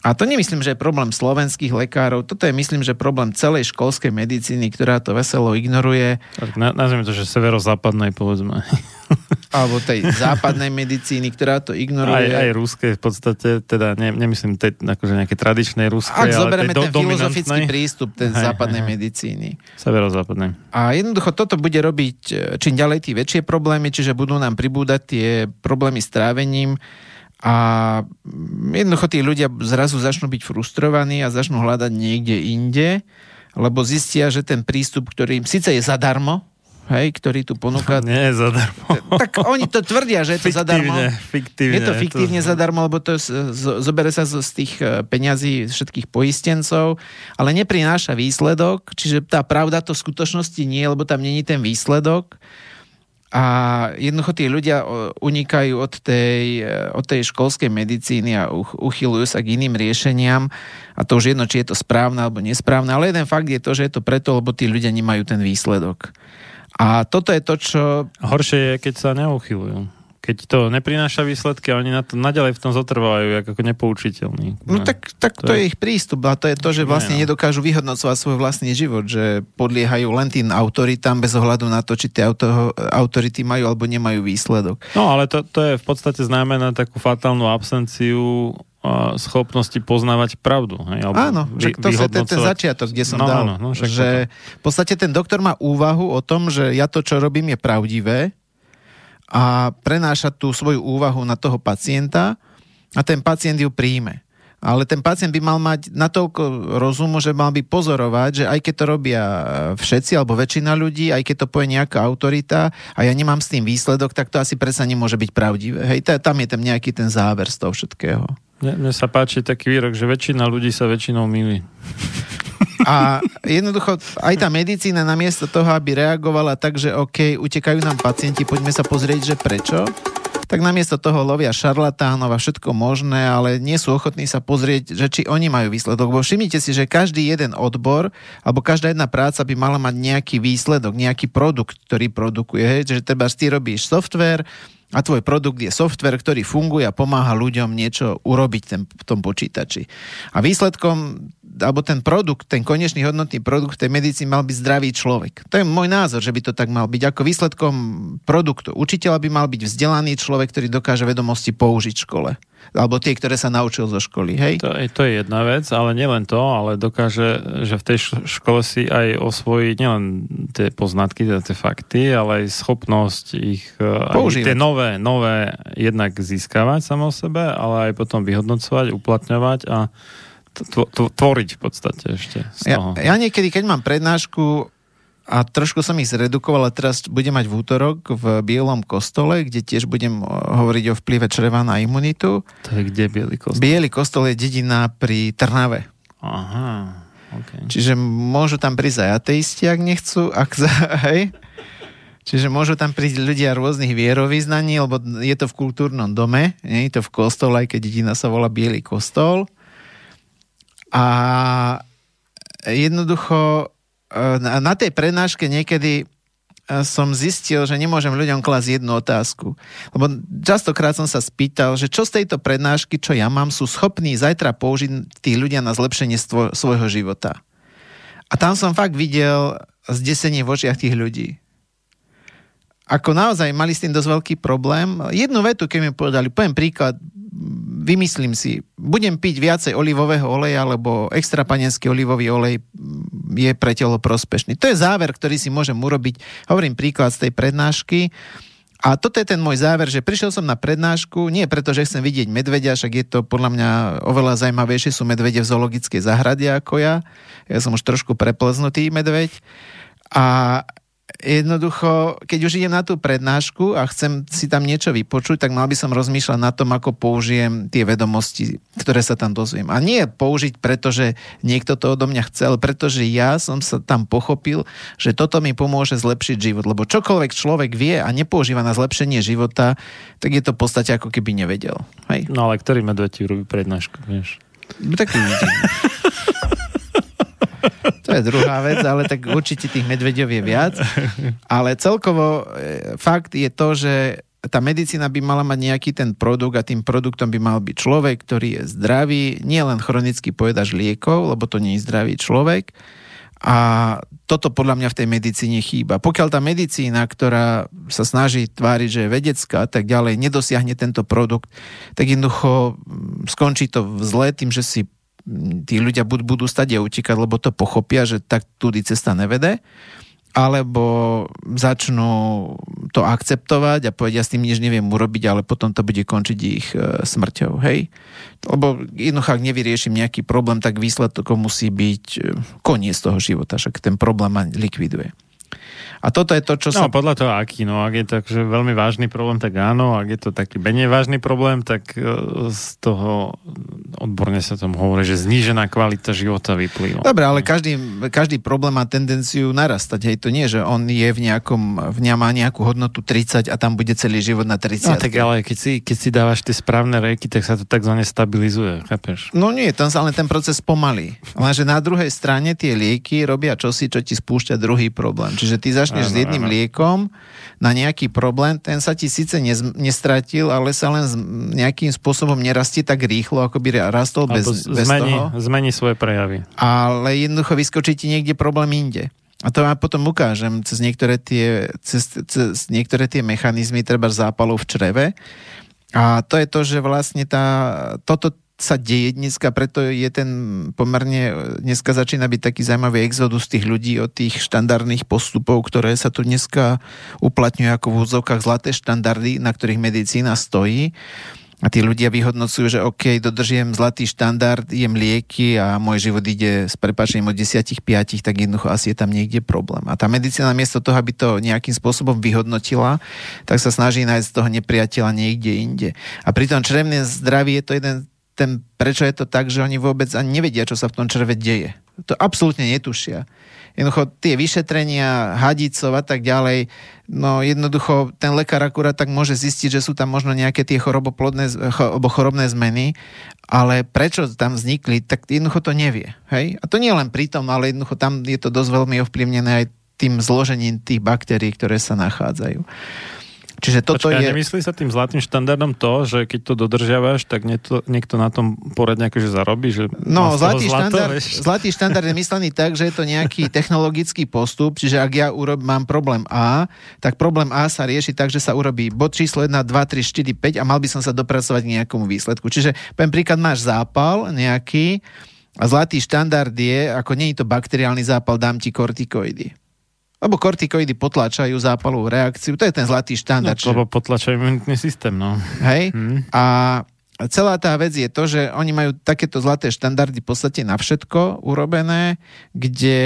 Speaker 4: A to nemyslím, že je problém slovenských lekárov, toto je myslím, že problém celej školskej medicíny, ktorá to veselo ignoruje.
Speaker 3: Tak nazvime to, že severozápadnej, povedzme.
Speaker 4: Alebo tej západnej medicíny, ktorá to ignoruje.
Speaker 3: Aj, aj ruské v podstate, teda ne, nemyslím tej, akože nejaké tradičnej ruskej,
Speaker 4: Ak ale zoberieme ten do, filozofický prístup tej západnej hej, medicíny.
Speaker 3: Severozápadnej.
Speaker 4: A jednoducho toto bude robiť e, čím ďalej tí väčšie problémy, čiže budú nám pribúdať tie problémy s trávením, a jednoducho tí ľudia zrazu začnú byť frustrovaní a začnú hľadať niekde inde, lebo zistia, že ten prístup, ktorý im síce je zadarmo, hej, ktorý tu ponúka...
Speaker 3: Nie je zadarmo.
Speaker 4: Tak oni to tvrdia, že je to zadarmo.
Speaker 3: Fiktívne.
Speaker 4: Je to fiktívne to... zadarmo, lebo to zobere sa z tých e, peňazí všetkých poistencov, ale neprináša výsledok, čiže tá pravda to v skutočnosti nie, lebo tam není ten výsledok a jednoducho tí ľudia unikajú od tej, e, od tej školskej medicíny a uchylujú sa k iným riešeniam a to už jedno, či je to správne alebo nesprávne, ale jeden fakt je to, že je to preto, lebo tí ľudia nemajú ten výsledok. A toto je to, čo...
Speaker 3: Horšie je, keď sa neuchylujú keď to neprináša výsledky a oni na to naďalej v tom zotrvajú ako nepoučiteľní.
Speaker 4: No tak, tak to, to je ich prístup a to je to, že vlastne no. nedokážu vyhodnocovať svoj vlastný život, že podliehajú len tým autoritám bez ohľadu na to, či tie auto, autority majú alebo nemajú výsledok.
Speaker 3: No ale to, to je v podstate znamená takú fatálnu absenciu schopnosti poznávať pravdu. Hej,
Speaker 4: alebo Áno, vy, to je ten, ten začiatok, kde som no, dal. No, no, že v podstate ten doktor má úvahu o tom, že ja to, čo robím, je pravdivé a prenáša tú svoju úvahu na toho pacienta a ten pacient ju príjme. Ale ten pacient by mal mať natoľko rozumu, že mal by pozorovať, že aj keď to robia všetci alebo väčšina ľudí, aj keď to povie nejaká autorita a ja nemám s tým výsledok, tak to asi predsa nemôže byť pravdivé. Hej, tam je tam nejaký ten záver z toho všetkého.
Speaker 3: Mne, mne sa páči taký výrok, že väčšina ľudí sa väčšinou milí.
Speaker 4: A jednoducho aj tá medicína namiesto toho, aby reagovala tak, že OK, utekajú nám pacienti, poďme sa pozrieť, že prečo, tak namiesto toho lovia šarlatánov a všetko možné, ale nie sú ochotní sa pozrieť, že či oni majú výsledok. Bo všimnite si, že každý jeden odbor alebo každá jedna práca by mala mať nejaký výsledok, nejaký produkt, ktorý produkuje. Hej? Že teda ty robíš software, a tvoj produkt je software, ktorý funguje a pomáha ľuďom niečo urobiť ten, v tom počítači. A výsledkom alebo ten produkt, ten konečný hodnotný produkt tej medicíny mal byť zdravý človek. To je môj názor, že by to tak mal byť. Ako výsledkom produktu učiteľa by mal byť vzdelaný človek, ktorý dokáže vedomosti použiť v škole. Alebo tie, ktoré sa naučil zo školy, hej?
Speaker 3: To, je, to je jedna vec, ale nielen to, ale dokáže, že v tej škole si aj osvojí nielen tie poznatky, teda tie fakty, ale aj schopnosť ich Používať. tie nové, nové jednak získavať samo sebe, ale aj potom vyhodnocovať, uplatňovať a tvoriť v podstate ešte z toho.
Speaker 4: Ja, ja niekedy, keď mám prednášku a trošku som ich zredukoval a teraz budem mať v útorok v Bielom kostole, kde tiež budem hovoriť o vplyve čreva na imunitu.
Speaker 3: To je kde Bielý kostol?
Speaker 4: Bielý kostol je dedina pri Trnave.
Speaker 3: Aha, okay.
Speaker 4: Čiže môžu tam prísť aj ateisti, ak nechcú, ak za, hej? Čiže môžu tam prísť ľudia rôznych vierovýznaní, lebo je to v kultúrnom dome, nie je to v kostole, aj keď dedina sa volá Bielý kostol. A jednoducho e, na tej prednáške niekedy e, som zistil, že nemôžem ľuďom klásť jednu otázku. Lebo častokrát som sa spýtal, že čo z tejto prednášky, čo ja mám, sú schopní zajtra použiť tí ľudia na zlepšenie svojho života. A tam som fakt videl zdesenie v očiach tých ľudí. Ako naozaj mali s tým dosť veľký problém. Jednu vetu, keď mi povedali, poviem príklad, vymyslím si, budem piť viacej olivového oleja, lebo extra panenský olivový olej je pre telo prospešný. To je záver, ktorý si môžem urobiť. Hovorím príklad z tej prednášky. A toto je ten môj záver, že prišiel som na prednášku, nie preto, že chcem vidieť medvedia, však je to podľa mňa oveľa zaujímavejšie sú medvede v zoologickej záhrade ako ja. Ja som už trošku prepleznutý medveď. A jednoducho, keď už idem na tú prednášku a chcem si tam niečo vypočuť, tak mal by som rozmýšľať na tom, ako použijem tie vedomosti, ktoré sa tam dozviem. A nie použiť, pretože niekto to odo mňa chcel, pretože ja som sa tam pochopil, že toto mi pomôže zlepšiť život. Lebo čokoľvek človek vie a nepoužíva na zlepšenie života, tak je to v podstate ako keby nevedel. Hej?
Speaker 3: No ale ktorý medveď robí prednášku, vieš?
Speaker 4: No, tak To je druhá vec, ale tak určite tých medveďov je viac. Ale celkovo e, fakt je to, že tá medicína by mala mať nejaký ten produkt a tým produktom by mal byť človek, ktorý je zdravý, nie len chronický pojedaž liekov, lebo to nie je zdravý človek. A toto podľa mňa v tej medicíne chýba. Pokiaľ tá medicína, ktorá sa snaží tváriť, že je vedecká tak ďalej, nedosiahne tento produkt, tak jednoducho skončí to zle tým, že si tí ľudia buď budú stať a utekať, lebo to pochopia, že tak tudy cesta nevede, alebo začnú to akceptovať a povedia s tým nič neviem urobiť, ale potom to bude končiť ich e, smrťou, hej? Lebo jednoducho, ak nevyriešim nejaký problém, tak výsledkom musí byť e, koniec toho života, však ten problém ma likviduje. A toto je to, čo
Speaker 3: no,
Speaker 4: sa...
Speaker 3: podľa toho aký, no ak je to akože veľmi vážny problém, tak áno, ak je to taký menej vážny problém, tak e, z toho odborne sa tomu hovorí, že znížená kvalita života vyplýva.
Speaker 4: Dobre, ale každý, každý problém má tendenciu narastať, hej, to nie, že on je v nejakom, v má nejakú hodnotu 30 a tam bude celý život na 30.
Speaker 3: No tak ale keď si, keď si dávaš tie správne rejky, tak sa to takzvané stabilizuje, chápeš?
Speaker 4: No nie, tam sa len ten proces pomalí. Lenže na druhej strane tie lieky robia čosi, čo ti spúšťa druhý problém. Čiže ty zaš začneš ano, s jedným ano. liekom na nejaký problém, ten sa ti síce nestratil, ale sa len nejakým spôsobom nerastie tak rýchlo, ako by rastol bez, bez
Speaker 3: zmení,
Speaker 4: toho.
Speaker 3: Zmení svoje prejavy.
Speaker 4: Ale jednoducho vyskočí ti niekde problém inde. A to vám potom ukážem cez niektoré tie, cez, cez niektoré tie mechanizmy, treba zápalov v čreve. A to je to, že vlastne tá, toto sa deje dneska, preto je ten pomerne, dneska začína byť taký zaujímavý exodus tých ľudí od tých štandardných postupov, ktoré sa tu dneska uplatňujú ako v úzovkách zlaté štandardy, na ktorých medicína stojí a tí ľudia vyhodnocujú, že OK, dodržujem zlatý štandard, jem lieky a môj život ide s prepačením od 10 5, tak jednoducho asi je tam niekde problém. A tá medicína miesto toho, aby to nejakým spôsobom vyhodnotila, tak sa snaží nájsť z toho nepriateľa niekde inde. A pri tom črevnom zdraví je to jeden ten, prečo je to tak, že oni vôbec ani nevedia, čo sa v tom čreve deje. To absolútne netušia jednoducho tie vyšetrenia, hadicov a tak ďalej, no jednoducho ten lekár akurát tak môže zistiť, že sú tam možno nejaké tie choroboplodné chorobné zmeny, ale prečo tam vznikli, tak jednoducho to nevie. Hej? A to nie len pri tom, ale jednoducho tam je to dosť veľmi ovplyvnené aj tým zložením tých baktérií, ktoré sa nachádzajú. Čiže toto
Speaker 3: Počkaj,
Speaker 4: je...
Speaker 3: nemyslí sa tým zlatým štandardom to, že keď to dodržiavaš, tak niekto, niekto na tom poradne akože zarobí? Že
Speaker 4: no, zlatý, zlato, štandard, zlatý štandard je myslený tak, že je to nejaký technologický postup, čiže ak ja urob, mám problém A, tak problém A sa rieši tak, že sa urobí bod číslo 1, 2, 3, 4, 5 a mal by som sa dopracovať k nejakomu výsledku. Čiže, poviem príklad, máš zápal nejaký, a zlatý štandard je, ako nie je to bakteriálny zápal, dám ti kortikoidy. Lebo kortikoidy potlačajú zápalovú reakciu. To je ten zlatý štandard.
Speaker 3: No, lebo potlačajú imunitný systém, no.
Speaker 4: Hej? Hmm. A celá tá vec je to, že oni majú takéto zlaté štandardy v podstate na všetko urobené, kde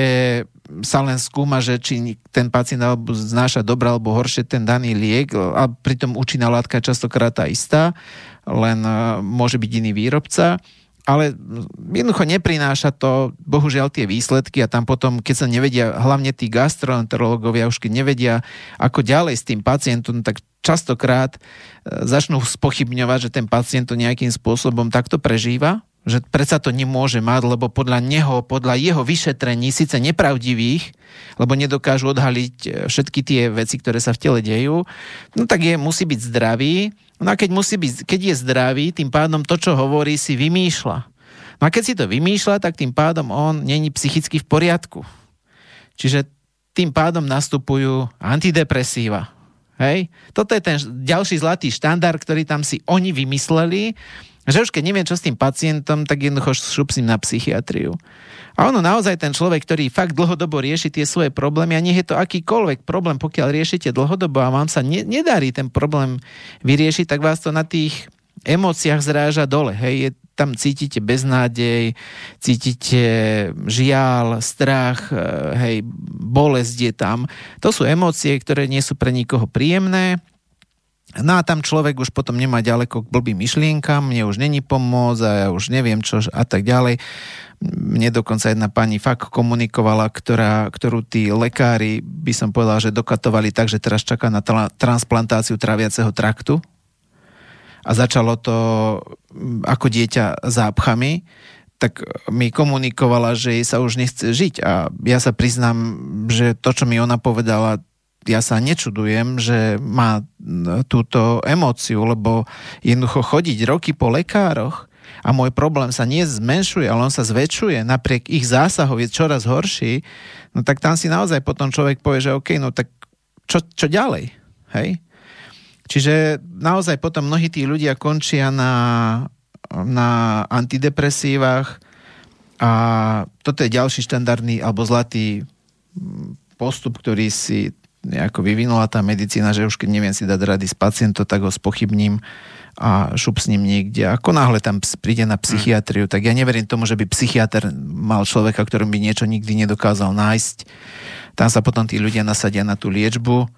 Speaker 4: sa len skúma, že či ten pacient alebo znáša dobre alebo horšie ten daný liek a pritom účinná látka je častokrát tá istá, len e, môže byť iný výrobca ale jednoducho neprináša to, bohužiaľ, tie výsledky a tam potom, keď sa nevedia, hlavne tí gastroenterológovia už keď nevedia, ako ďalej s tým pacientom, tak častokrát e, začnú spochybňovať, že ten pacient to nejakým spôsobom takto prežíva, že predsa to nemôže mať, lebo podľa neho, podľa jeho vyšetrení, síce nepravdivých, lebo nedokážu odhaliť e, všetky tie veci, ktoré sa v tele dejú, no tak je, musí byť zdravý, No a keď, musí byť, keď je zdravý, tým pádom to, čo hovorí, si vymýšľa. No a keď si to vymýšľa, tak tým pádom on není psychicky v poriadku. Čiže tým pádom nastupujú antidepresíva. Hej? Toto je ten ďalší zlatý štandard, ktorý tam si oni vymysleli, že už keď neviem, čo s tým pacientom, tak jednoducho šupsím na psychiatriu. A ono naozaj ten človek, ktorý fakt dlhodobo rieši tie svoje problémy a nech je to akýkoľvek problém, pokiaľ riešite dlhodobo a vám sa ne, nedarí ten problém vyriešiť, tak vás to na tých emóciách zráža dole. Hej, je, tam cítite beznádej, cítite žial, strach, e, hej, bolesť je tam. To sú emócie, ktoré nie sú pre nikoho príjemné No a tam človek už potom nemá ďaleko k blbým myšlienkam, mne už není pomoc a ja už neviem čo a tak ďalej. Mne dokonca jedna pani fakt komunikovala, ktorá, ktorú tí lekári, by som povedal, že dokatovali tak, že teraz čaká na tra- transplantáciu traviaceho traktu. A začalo to ako dieťa zápchami tak mi komunikovala, že jej sa už nechce žiť a ja sa priznám, že to, čo mi ona povedala, ja sa nečudujem, že má túto emóciu, lebo jednoducho chodiť roky po lekároch a môj problém sa nie zmenšuje, ale on sa zväčšuje, napriek ich zásahov je čoraz horší, no tak tam si naozaj potom človek povie, že OK, no tak čo, čo ďalej? Hej? Čiže naozaj potom mnohí tí ľudia končia na, na antidepresívach a toto je ďalší štandardný alebo zlatý postup, ktorý si nejako vyvinula tá medicína, že už keď neviem si dať rady s pacientom, tak ho spochybním a šup s ním niekde. Ako náhle tam príde na psychiatriu, tak ja neverím tomu, že by psychiatr mal človeka, ktorým by niečo nikdy nedokázal nájsť. Tam sa potom tí ľudia nasadia na tú liečbu, e,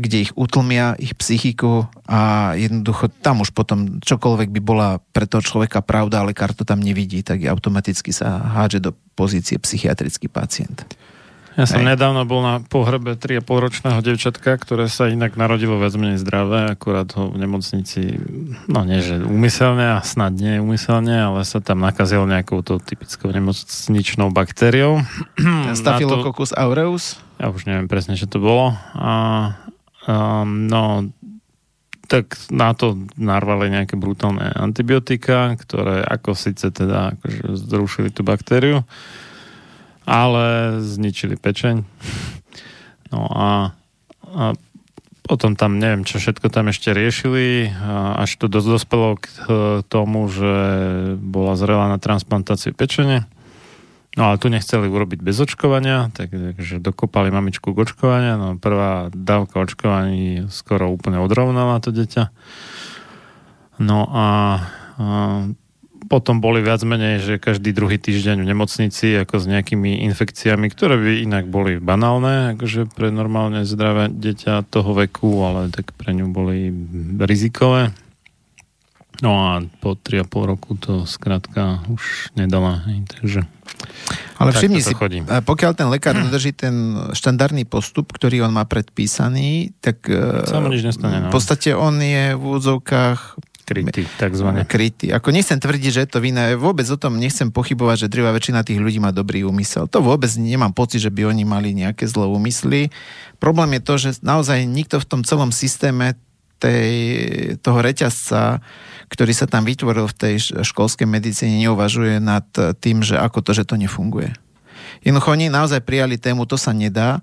Speaker 4: kde ich utlmia, ich psychiku a jednoducho tam už potom čokoľvek by bola pre toho človeka pravda, ale lekár to tam nevidí, tak automaticky sa hádže do pozície psychiatrický pacient.
Speaker 3: Ja som Hej. nedávno bol na pohrebe 3,5 ročného devčatka, ktoré sa inak narodilo viac menej zdravé, akurát ho v nemocnici, no nie, že umyselne a snad nie umyselne, ale sa tam nakazil nejakou to typickou nemocničnou baktériou.
Speaker 4: Staphylococcus aureus?
Speaker 3: Ja už neviem presne, čo to bolo. A, um, no, tak na to narvali nejaké brutálne antibiotika, ktoré ako síce teda akože zrušili tú baktériu, ale zničili pečeň. No a, a potom tam neviem, čo všetko tam ešte riešili, až to dosť dospelo k tomu, že bola zrela na transplantáciu pečene. No ale tu nechceli urobiť bez očkovania, takže dokopali mamičku k očkovania. No prvá dávka očkovaní skoro úplne odrovnala to dieťa. No a, a potom boli viac menej, že každý druhý týždeň v nemocnici ako s nejakými infekciami, ktoré by inak boli banálne, akože pre normálne zdravé dieťa toho veku, ale tak pre ňu boli rizikové. No a po 3,5 roku to skrátka už nedala. Takže
Speaker 4: ale všimni si, chodí. pokiaľ ten lekár dodrží ten štandardný postup, ktorý on má predpísaný, tak
Speaker 3: Sa nič nestane,
Speaker 4: no. v podstate on je v úvodzovkách
Speaker 3: Krytý, takzvané.
Speaker 4: Krytý. Ako nechcem tvrdiť, že je to vina. Vôbec o tom nechcem pochybovať, že drvá väčšina tých ľudí má dobrý úmysel. To vôbec nemám pocit, že by oni mali nejaké zlé úmysly. Problém je to, že naozaj nikto v tom celom systéme tej, toho reťazca, ktorý sa tam vytvoril v tej školskej medicíne, neuvažuje nad tým, že ako to, že to nefunguje. Jednoducho oni naozaj prijali tému, to sa nedá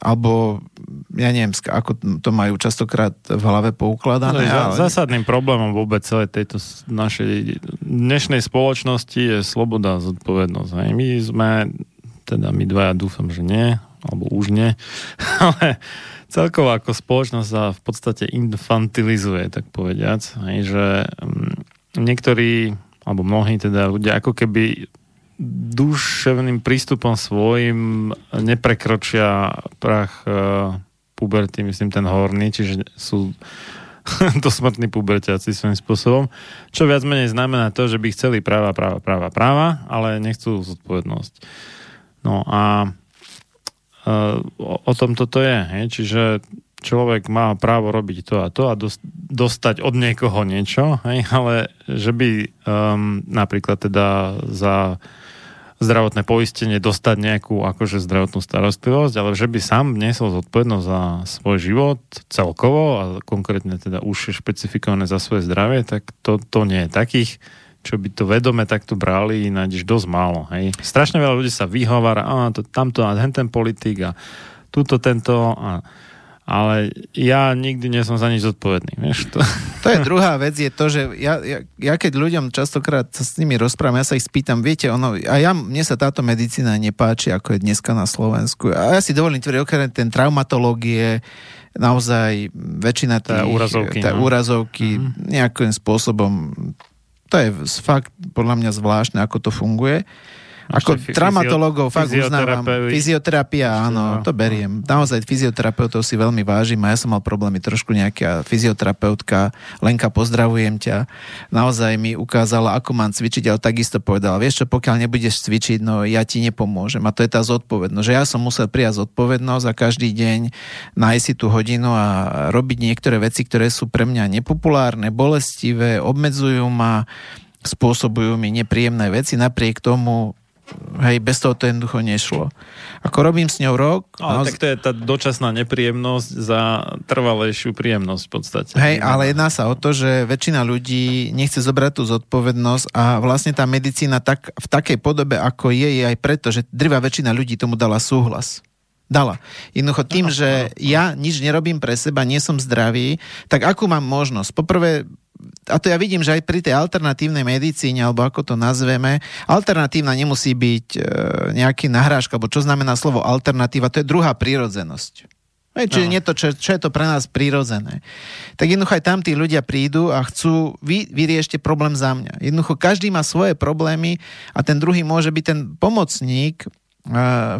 Speaker 4: alebo ja neviem, ako to majú častokrát v hlave poukladané.
Speaker 3: No, ale... Zásadným problémom vôbec celej tejto našej dnešnej spoločnosti je sloboda a zodpovednosť. Aj my sme, teda my dvaja dúfam, že nie, alebo už nie, ale celkovo ako spoločnosť sa v podstate infantilizuje, tak povediac. Aj, že um, niektorí, alebo mnohí teda ľudia ako keby duševným prístupom svojim neprekročia prach uh, puberty, myslím ten horný, čiže sú dosmrtní puberťaci svojím spôsobom, čo viac menej znamená to, že by chceli práva, práva, práva, práva, ale nechcú zodpovednosť. No a uh, o, o tom toto je, hej? čiže človek má právo robiť to a to a dostať od niekoho niečo, hej? ale že by um, napríklad teda za zdravotné poistenie dostať nejakú akože zdravotnú starostlivosť, ale že by sám nesol zodpovednosť za svoj život celkovo a konkrétne teda už je špecifikované za svoje zdravie, tak to, to nie je takých čo by to vedome takto brali, nájdeš dosť málo. Hej. Strašne veľa ľudí sa vyhovára, a to, tamto a ten politik a túto tento a ale ja nikdy nie som za nič zodpovedný. Vieš, to...
Speaker 4: to je druhá vec, je to, že ja, ja, ja keď ľuďom častokrát sa s nimi rozprávam, ja sa ich spýtam, viete, ono, a ja, mne sa táto medicína nepáči, ako je dneska na Slovensku. A ja si dovolím tvrdiť, okrem ten traumatológie, naozaj väčšina tých... Tá
Speaker 3: úrazovky.
Speaker 4: Tá
Speaker 3: no.
Speaker 4: úrazovky mm-hmm. nejakým spôsobom to je fakt podľa mňa zvláštne, ako to funguje. Ako fyzio- traumatologov fakt uznávam. Fyzioterapia, áno, to beriem. Naozaj fyzioterapeutov si veľmi vážim a ja som mal problémy trošku nejaká fyzioterapeutka. Lenka, pozdravujem ťa. Naozaj mi ukázala, ako mám cvičiť, ale takisto povedala, vieš čo, pokiaľ nebudeš cvičiť, no ja ti nepomôžem. A to je tá zodpovednosť. Že ja som musel prijať zodpovednosť a každý deň nájsť si tú hodinu a robiť niektoré veci, ktoré sú pre mňa nepopulárne, bolestivé, obmedzujú ma spôsobujú mi nepríjemné veci, napriek tomu Hej, bez toho to jednoducho nešlo. Ako robím s ňou rok...
Speaker 3: Ale no, tak to je tá dočasná nepríjemnosť za trvalejšiu príjemnosť v podstate.
Speaker 4: Hej, ale jedná sa o to, že väčšina ľudí nechce zobrať tú zodpovednosť a vlastne tá medicína tak, v takej podobe, ako je, je aj preto, že drvá väčšina ľudí tomu dala súhlas dala. Jednoducho tým, že ja nič nerobím pre seba, nie som zdravý, tak akú mám možnosť? Poprvé, a to ja vidím, že aj pri tej alternatívnej medicíne, alebo ako to nazveme, alternatívna nemusí byť e, nejaký nahrážka, alebo čo znamená slovo alternatíva, to je druhá prírodzenosť. Hej, čiže no. nie to, čo, čo je to pre nás prírodzené. Tak jednoducho aj tam tí ľudia prídu a chcú, vy vyriešte problém za mňa. Jednoducho každý má svoje problémy a ten druhý môže byť ten pomocník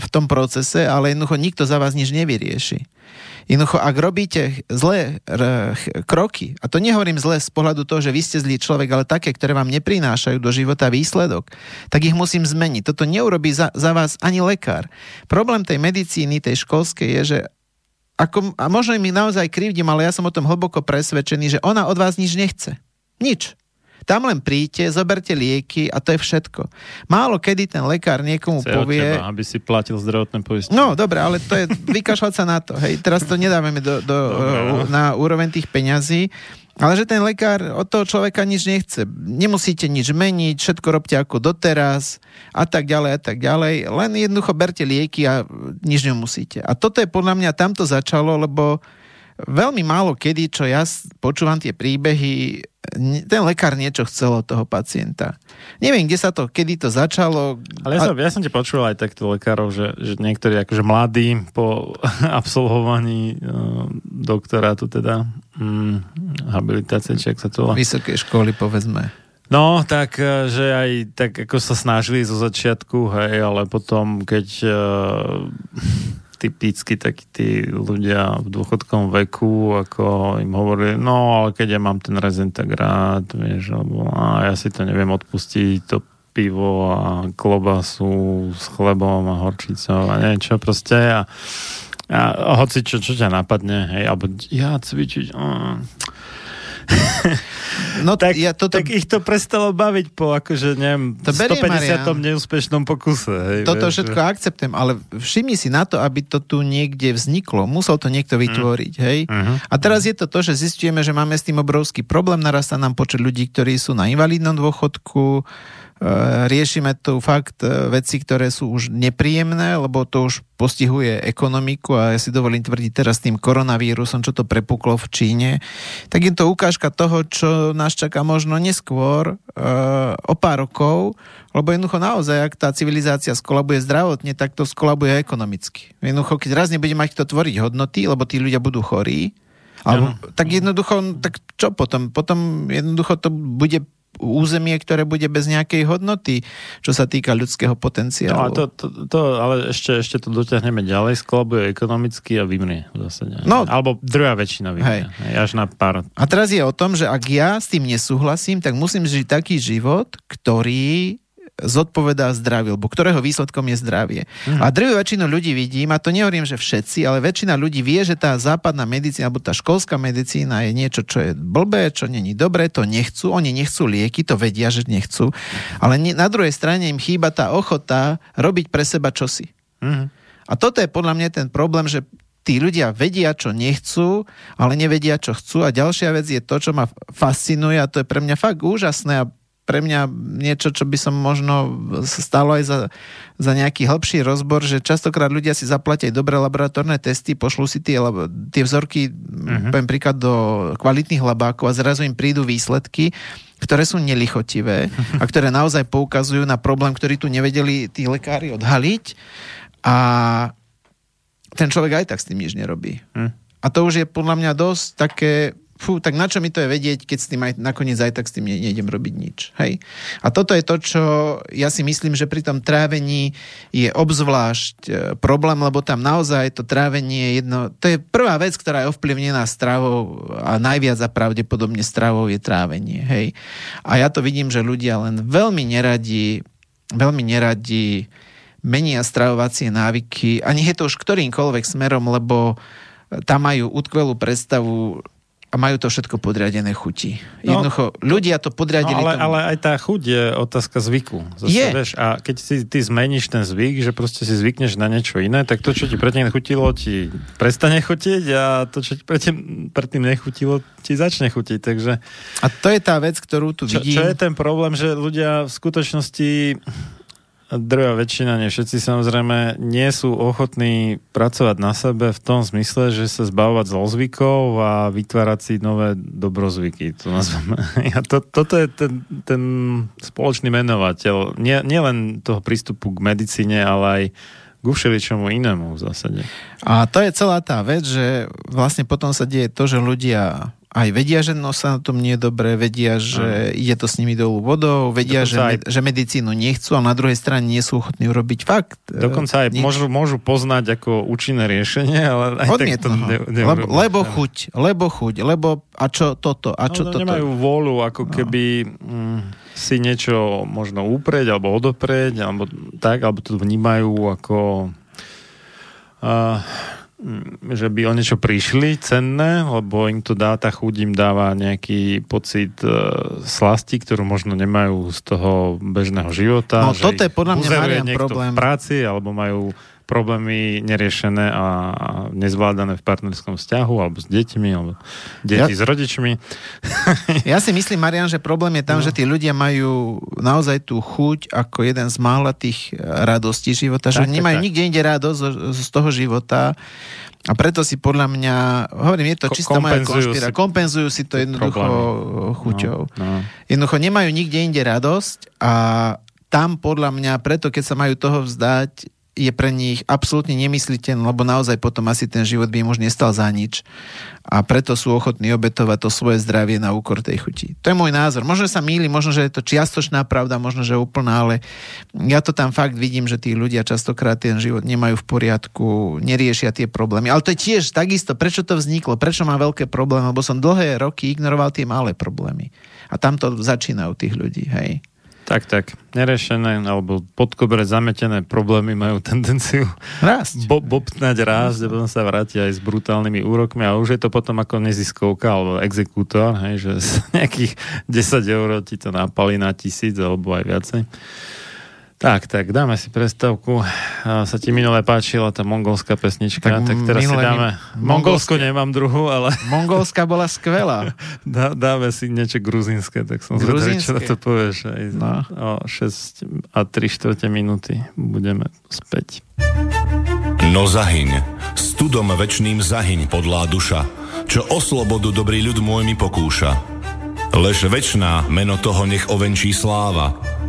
Speaker 4: v tom procese, ale jednoducho nikto za vás nič nevyrieši. Jednoducho, ak robíte zlé kroky, a to nehovorím zlé z pohľadu toho, že vy ste zlý človek, ale také, ktoré vám neprinášajú do života výsledok, tak ich musím zmeniť. Toto neurobí za, za vás ani lekár. Problém tej medicíny, tej školskej je, že ako, a možno mi naozaj krivdím, ale ja som o tom hlboko presvedčený, že ona od vás nič nechce. Nič. Tam len príďte, zoberte lieky a to je všetko. Málo kedy ten lekár niekomu Chce povie...
Speaker 3: Teba, aby si platil zdravotné poistenie.
Speaker 4: No, dobre, ale to je vykašľať sa na to. Hej, teraz to nedávame do, do, dobre, no. na úroveň tých peňazí. Ale že ten lekár od toho človeka nič nechce. Nemusíte nič meniť, všetko robte ako doteraz a tak ďalej a tak ďalej. Len jednoducho berte lieky a nič nemusíte. A toto je podľa mňa, tamto začalo, lebo veľmi málo kedy, čo ja počúvam tie príbehy, ten lekár niečo chcel od toho pacienta. Neviem, kde sa to, kedy to začalo.
Speaker 3: Ale ja som, ja som ti počul aj takto lekárov, že, že niektorí akože mladí po absolvovaní uh, doktorátu teda mm, habilitácie, či ak sa to...
Speaker 4: Vysokej školy, povedzme.
Speaker 3: No, tak, e, že aj tak ako sa snažili zo začiatku, hej, ale potom, keď uh, typicky takí tí ľudia v dôchodkom veku, ako im hovorili, no ale keď ja mám ten rezintegrát, vieš, alebo a ja si to neviem odpustiť, to pivo a klobasu s chlebom a horčicou a niečo proste a, a hoci čo, čo ťa napadne, hej, alebo ja cvičiť, uh, No tak, ja toto... tak ich to prestalo baviť po akože, neviem, to 150. Marian. neúspešnom pokuse. Hej,
Speaker 4: toto vieš, všetko akceptujem, ale všimni si na to, aby to tu niekde vzniklo. Musel to niekto vytvoriť, mm. hej? Uh-huh. A teraz je to to, že zistujeme, že máme s tým obrovský problém, narastá nám počet ľudí, ktorí sú na invalidnom dôchodku, riešime tu fakt eh, veci, ktoré sú už nepríjemné, lebo to už postihuje ekonomiku a ja si dovolím tvrdiť teraz tým koronavírusom, čo to prepuklo v Číne, tak je to ukážka toho, čo nás čaká možno neskôr, uh, o pár rokov, lebo jednoducho naozaj, ak tá civilizácia skolabuje zdravotne, tak to skolabuje ekonomicky. Jednoducho, keď raz nebude mať kto tvoriť hodnoty, lebo tí ľudia budú chorí, alebo, tak jednoducho, tak čo potom? Potom jednoducho to bude územie, ktoré bude bez nejakej hodnoty, čo sa týka ľudského potenciálu.
Speaker 3: No a to, to, to ale ešte, ešte to dotiahneme ďalej, sklabuje ekonomicky a vymrie zase. No, Alebo druhá väčšina vymrie. Hej. Až na pár.
Speaker 4: A teraz je o tom, že ak ja s tým nesúhlasím, tak musím žiť taký život, ktorý zodpovedá zdraviu, lebo ktorého výsledkom je zdravie. Mm. A drvú väčšinu ľudí vidím, a to nehovorím, že všetci, ale väčšina ľudí vie, že tá západná medicína, alebo tá školská medicína je niečo, čo je blbé, čo není dobré, to nechcú, oni nechcú lieky, to vedia, že nechcú, ale na druhej strane im chýba tá ochota robiť pre seba čosi. Mm. A toto je podľa mňa ten problém, že tí ľudia vedia, čo nechcú, ale nevedia, čo chcú. A ďalšia vec je to, čo ma fascinuje a to je pre mňa fakt úžasné a pre mňa niečo, čo by som možno stalo aj za, za nejaký hĺbší rozbor, že častokrát ľudia si zaplatia dobré laboratórne testy, pošlú si tie, tie vzorky, uh-huh. poviem príklad, do kvalitných labákov a zrazu im prídu výsledky, ktoré sú nelichotivé a ktoré naozaj poukazujú na problém, ktorý tu nevedeli tí lekári odhaliť a ten človek aj tak s tým nič nerobí. Uh-huh. A to už je podľa mňa dosť také fú, tak na čo mi to je vedieť, keď s tým aj nakoniec aj tak s tým nejdem robiť nič. Hej? A toto je to, čo ja si myslím, že pri tom trávení je obzvlášť e, problém, lebo tam naozaj to trávenie je jedno, to je prvá vec, ktorá je ovplyvnená stravou a najviac a pravdepodobne stravou je trávenie. Hej? A ja to vidím, že ľudia len veľmi neradi, veľmi neradi menia stravovacie návyky a nech je to už ktorýmkoľvek smerom, lebo tam majú utkvelú predstavu, a majú to všetko podriadené chuti. No, Jednoducho, ľudia to podriadili
Speaker 3: no, ale,
Speaker 4: tomu.
Speaker 3: ale aj tá chuť je otázka zvyku. Zase, je. Vieš, a keď si ty zmeníš ten zvyk, že proste si zvykneš na niečo iné, tak to, čo ti predtým chutilo, ti prestane chutiť a to, čo ti predtým, predtým nechutilo, ti začne chutiť. Takže...
Speaker 4: A to je tá vec, ktorú tu
Speaker 3: čo,
Speaker 4: vidím.
Speaker 3: Čo je ten problém, že ľudia v skutočnosti drvá väčšina, nie všetci samozrejme, nie sú ochotní pracovať na sebe v tom zmysle, že sa zbavovať zlozvykov a vytvárať si nové dobrozvyky. To nazveme. A to, toto je ten, ten spoločný menovateľ. Nie, nie len toho prístupu k medicíne, ale aj ku všeličomu inému v zásade.
Speaker 4: A to je celá tá vec, že vlastne potom sa deje to, že ľudia aj vedia, že no sa na tom nie je dobré, vedia, že Aha. ide to s nimi dolu vodou, vedia, že, aj... že medicínu nechcú, ale na druhej strane nie sú ochotní urobiť fakt.
Speaker 3: E, Dokonca aj môžu, môžu poznať ako účinné riešenie, ale aj
Speaker 4: Odmietnú tak to ne, ne, lebo, lebo chuť, lebo chuť, lebo a čo toto, a čo no, toto.
Speaker 3: Nemajú vôľu, ako no. keby mm, si niečo možno úpreť, alebo odoprieť, alebo tak, alebo to vnímajú ako uh, Mm, že by o niečo prišli cenné, lebo im to dá, tá chuť im dáva nejaký pocit e, slasti, ktorú možno nemajú z toho bežného života.
Speaker 4: No toto je podľa mňa Marian problém.
Speaker 3: v práci, alebo majú problémy neriešené a nezvládané v partnerskom vzťahu alebo s deťmi, alebo deti ja, s rodičmi.
Speaker 4: ja si myslím, Marian, že problém je tam, no. že tí ľudia majú naozaj tú chuť ako jeden z mála tých radostí života, tak, že nemajú tak. nikde inde radosť z, toho života A preto si podľa mňa, hovorím, je to čisto moja konšpira,
Speaker 3: si
Speaker 4: kompenzujú si to jednoducho
Speaker 3: problémy.
Speaker 4: chuťou.
Speaker 3: No, no.
Speaker 4: Jednoducho nemajú nikde inde radosť a tam podľa mňa, preto keď sa majú toho vzdať, je pre nich absolútne nemysliteľné, lebo naozaj potom asi ten život by im už nestal za nič. A preto sú ochotní obetovať to svoje zdravie na úkor tej chuti. To je môj názor. Možno sa mýli, možno, že je to čiastočná pravda, možno, že úplná, ale ja to tam fakt vidím, že tí ľudia častokrát ten život nemajú v poriadku, neriešia tie problémy. Ale to je tiež takisto, prečo to vzniklo, prečo mám veľké problémy, lebo som dlhé roky ignoroval tie malé problémy. A tam to začína u tých ľudí, hej.
Speaker 3: Tak, tak. Nerešené alebo pod zametené problémy majú tendenciu
Speaker 4: Rásť.
Speaker 3: bo- bobtnať rásť a potom sa vrátia aj s brutálnymi úrokmi a už je to potom ako neziskovka alebo exekútor, hej, že z nejakých 10 eur ti to napali na tisíc alebo aj viacej. Tak, tak, dáme si prestávku. A sa ti minule páčila tá mongolská pesnička, tak,
Speaker 4: Tak
Speaker 3: teraz si dáme... Mongolsku nemám druhú, ale
Speaker 4: Mongolská bola skvelá.
Speaker 3: dá, dáme si niečo gruzinské, tak som zvedavý, čo na to povieš. Aj
Speaker 4: No.
Speaker 3: o 6 a 3 štvrte minúty budeme späť.
Speaker 5: No zahyň, studom večným zahyň, podlá duša, čo o slobodu dobrý ľud môj mi pokúša. Lež večná meno toho nech ovenčí sláva,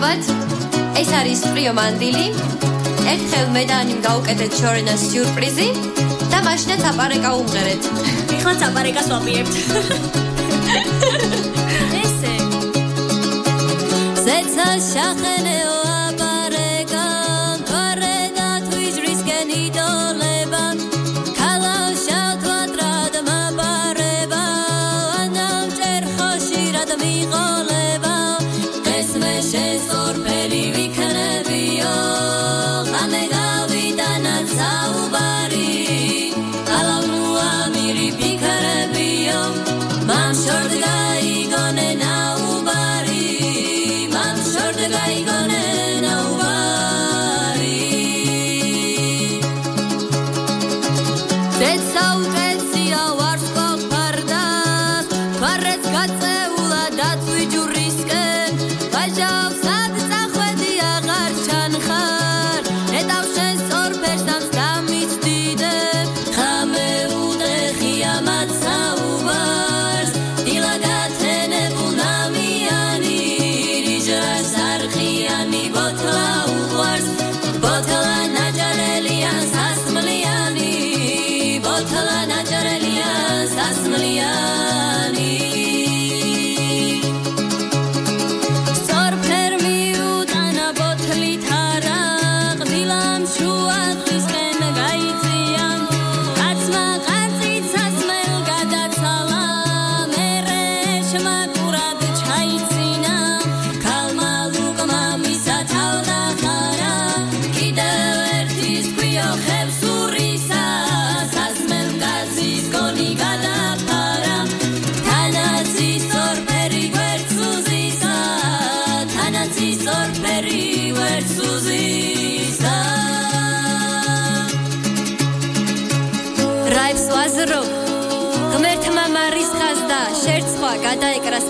Speaker 6: გამარჯობათ. ეს არის პრიო მანდილი. ერთხელ მე და ანიმ გავუკეთეთ შორენას სიურპრიზი და მაშინაც აპარეკა უმღერეთ.
Speaker 7: ეხლა წაპარეკას ვაპირებთ. ესე.
Speaker 6: ზეცა შახენეო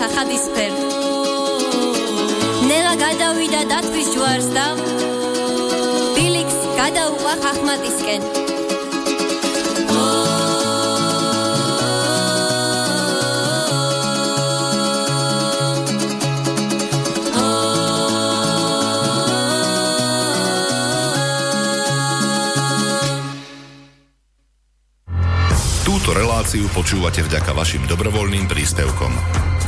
Speaker 6: გადაეკრა სახადისფერ ნელა გადავიდა დათვის ჯვარს და ბილიქს გადაუყვა ხახმატისკენ
Speaker 5: Túto reláciu počúvate vďaka vašim dobrovoľným príspevkom.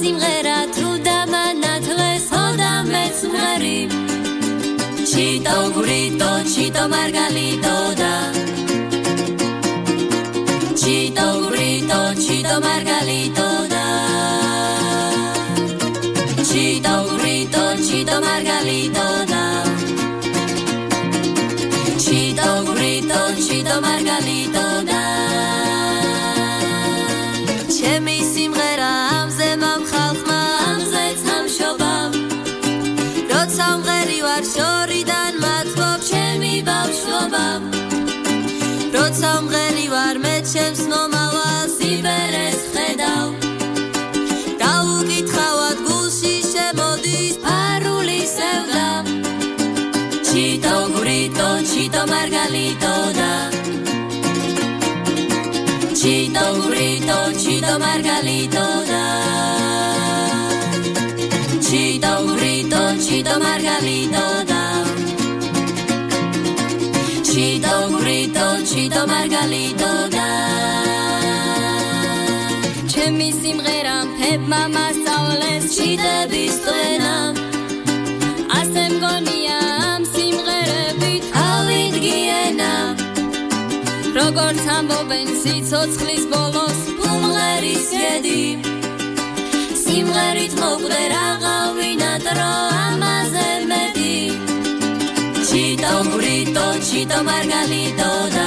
Speaker 6: სიმღერა თუ დამანათლეს ჰოდა მეცმღერი ჩიტო გურიტო ჩიტო მარგალიტო და ჩიტო გურიტო ჩიტო მარგალიტო და ჩიტო გურიტო ჩიტო მარგალიტო და ჩიტო გურიტო ჩიტო მარგალიტო როცა მღერი ვარ შორიდან მათბობ ჩემი ბავშვობამ როცა მღერი ვარ მე ჩემს მომავალს იბერეს ხედავ. გაუკითხავად გულში შემოდის ფარული სევდა. ჩიტო გრიტო ჩიტო მარგალიტო და ჩიტო გრიტო ჩიტო მარგალიტო და ჩიტო მარგალიტო და Chito grito, chito margalito da ჩემი სიმღერა ფებმა მასწავლეს ჩიდების წვენა ასე მგონია ამ სიმღერებით ავიდგიენა როგორც ამბობენ სიცოცხლის ბოლოს უმღერის ედი სიმღერით მოკვდე რაღავი ნატრო ამაზე მეტი. ჩიტო ბრიტო ჩიტო მარგალიტო და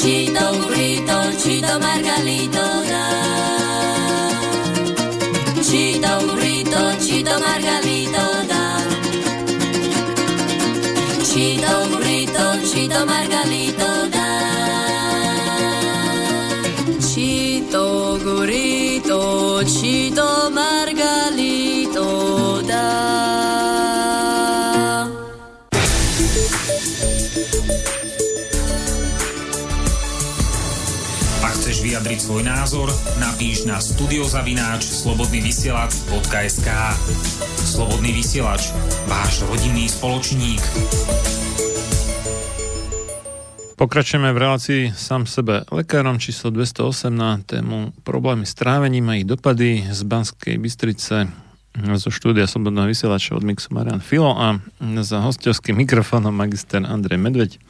Speaker 6: ჩიტო ბრიტო ჩიტო მარგალიტო და ჩიტო ბრიტო ჩიტო მარგალიტო და ჩიტო ბრიტო
Speaker 1: ჩიტო მარგალიტო vyjadriť svoj názor, napíš na studiozavináč slobodnyvysielac.sk Slobodný vysielač, váš rodinný spoločník.
Speaker 3: Pokračujeme v relácii sám sebe lekárom číslo 208 na tému problémy s trávením a ich dopady z Banskej Bystrice zo štúdia Slobodného vysielača od Mixu Marian Filo a za hostovským mikrofónom magister Andrej Medveď.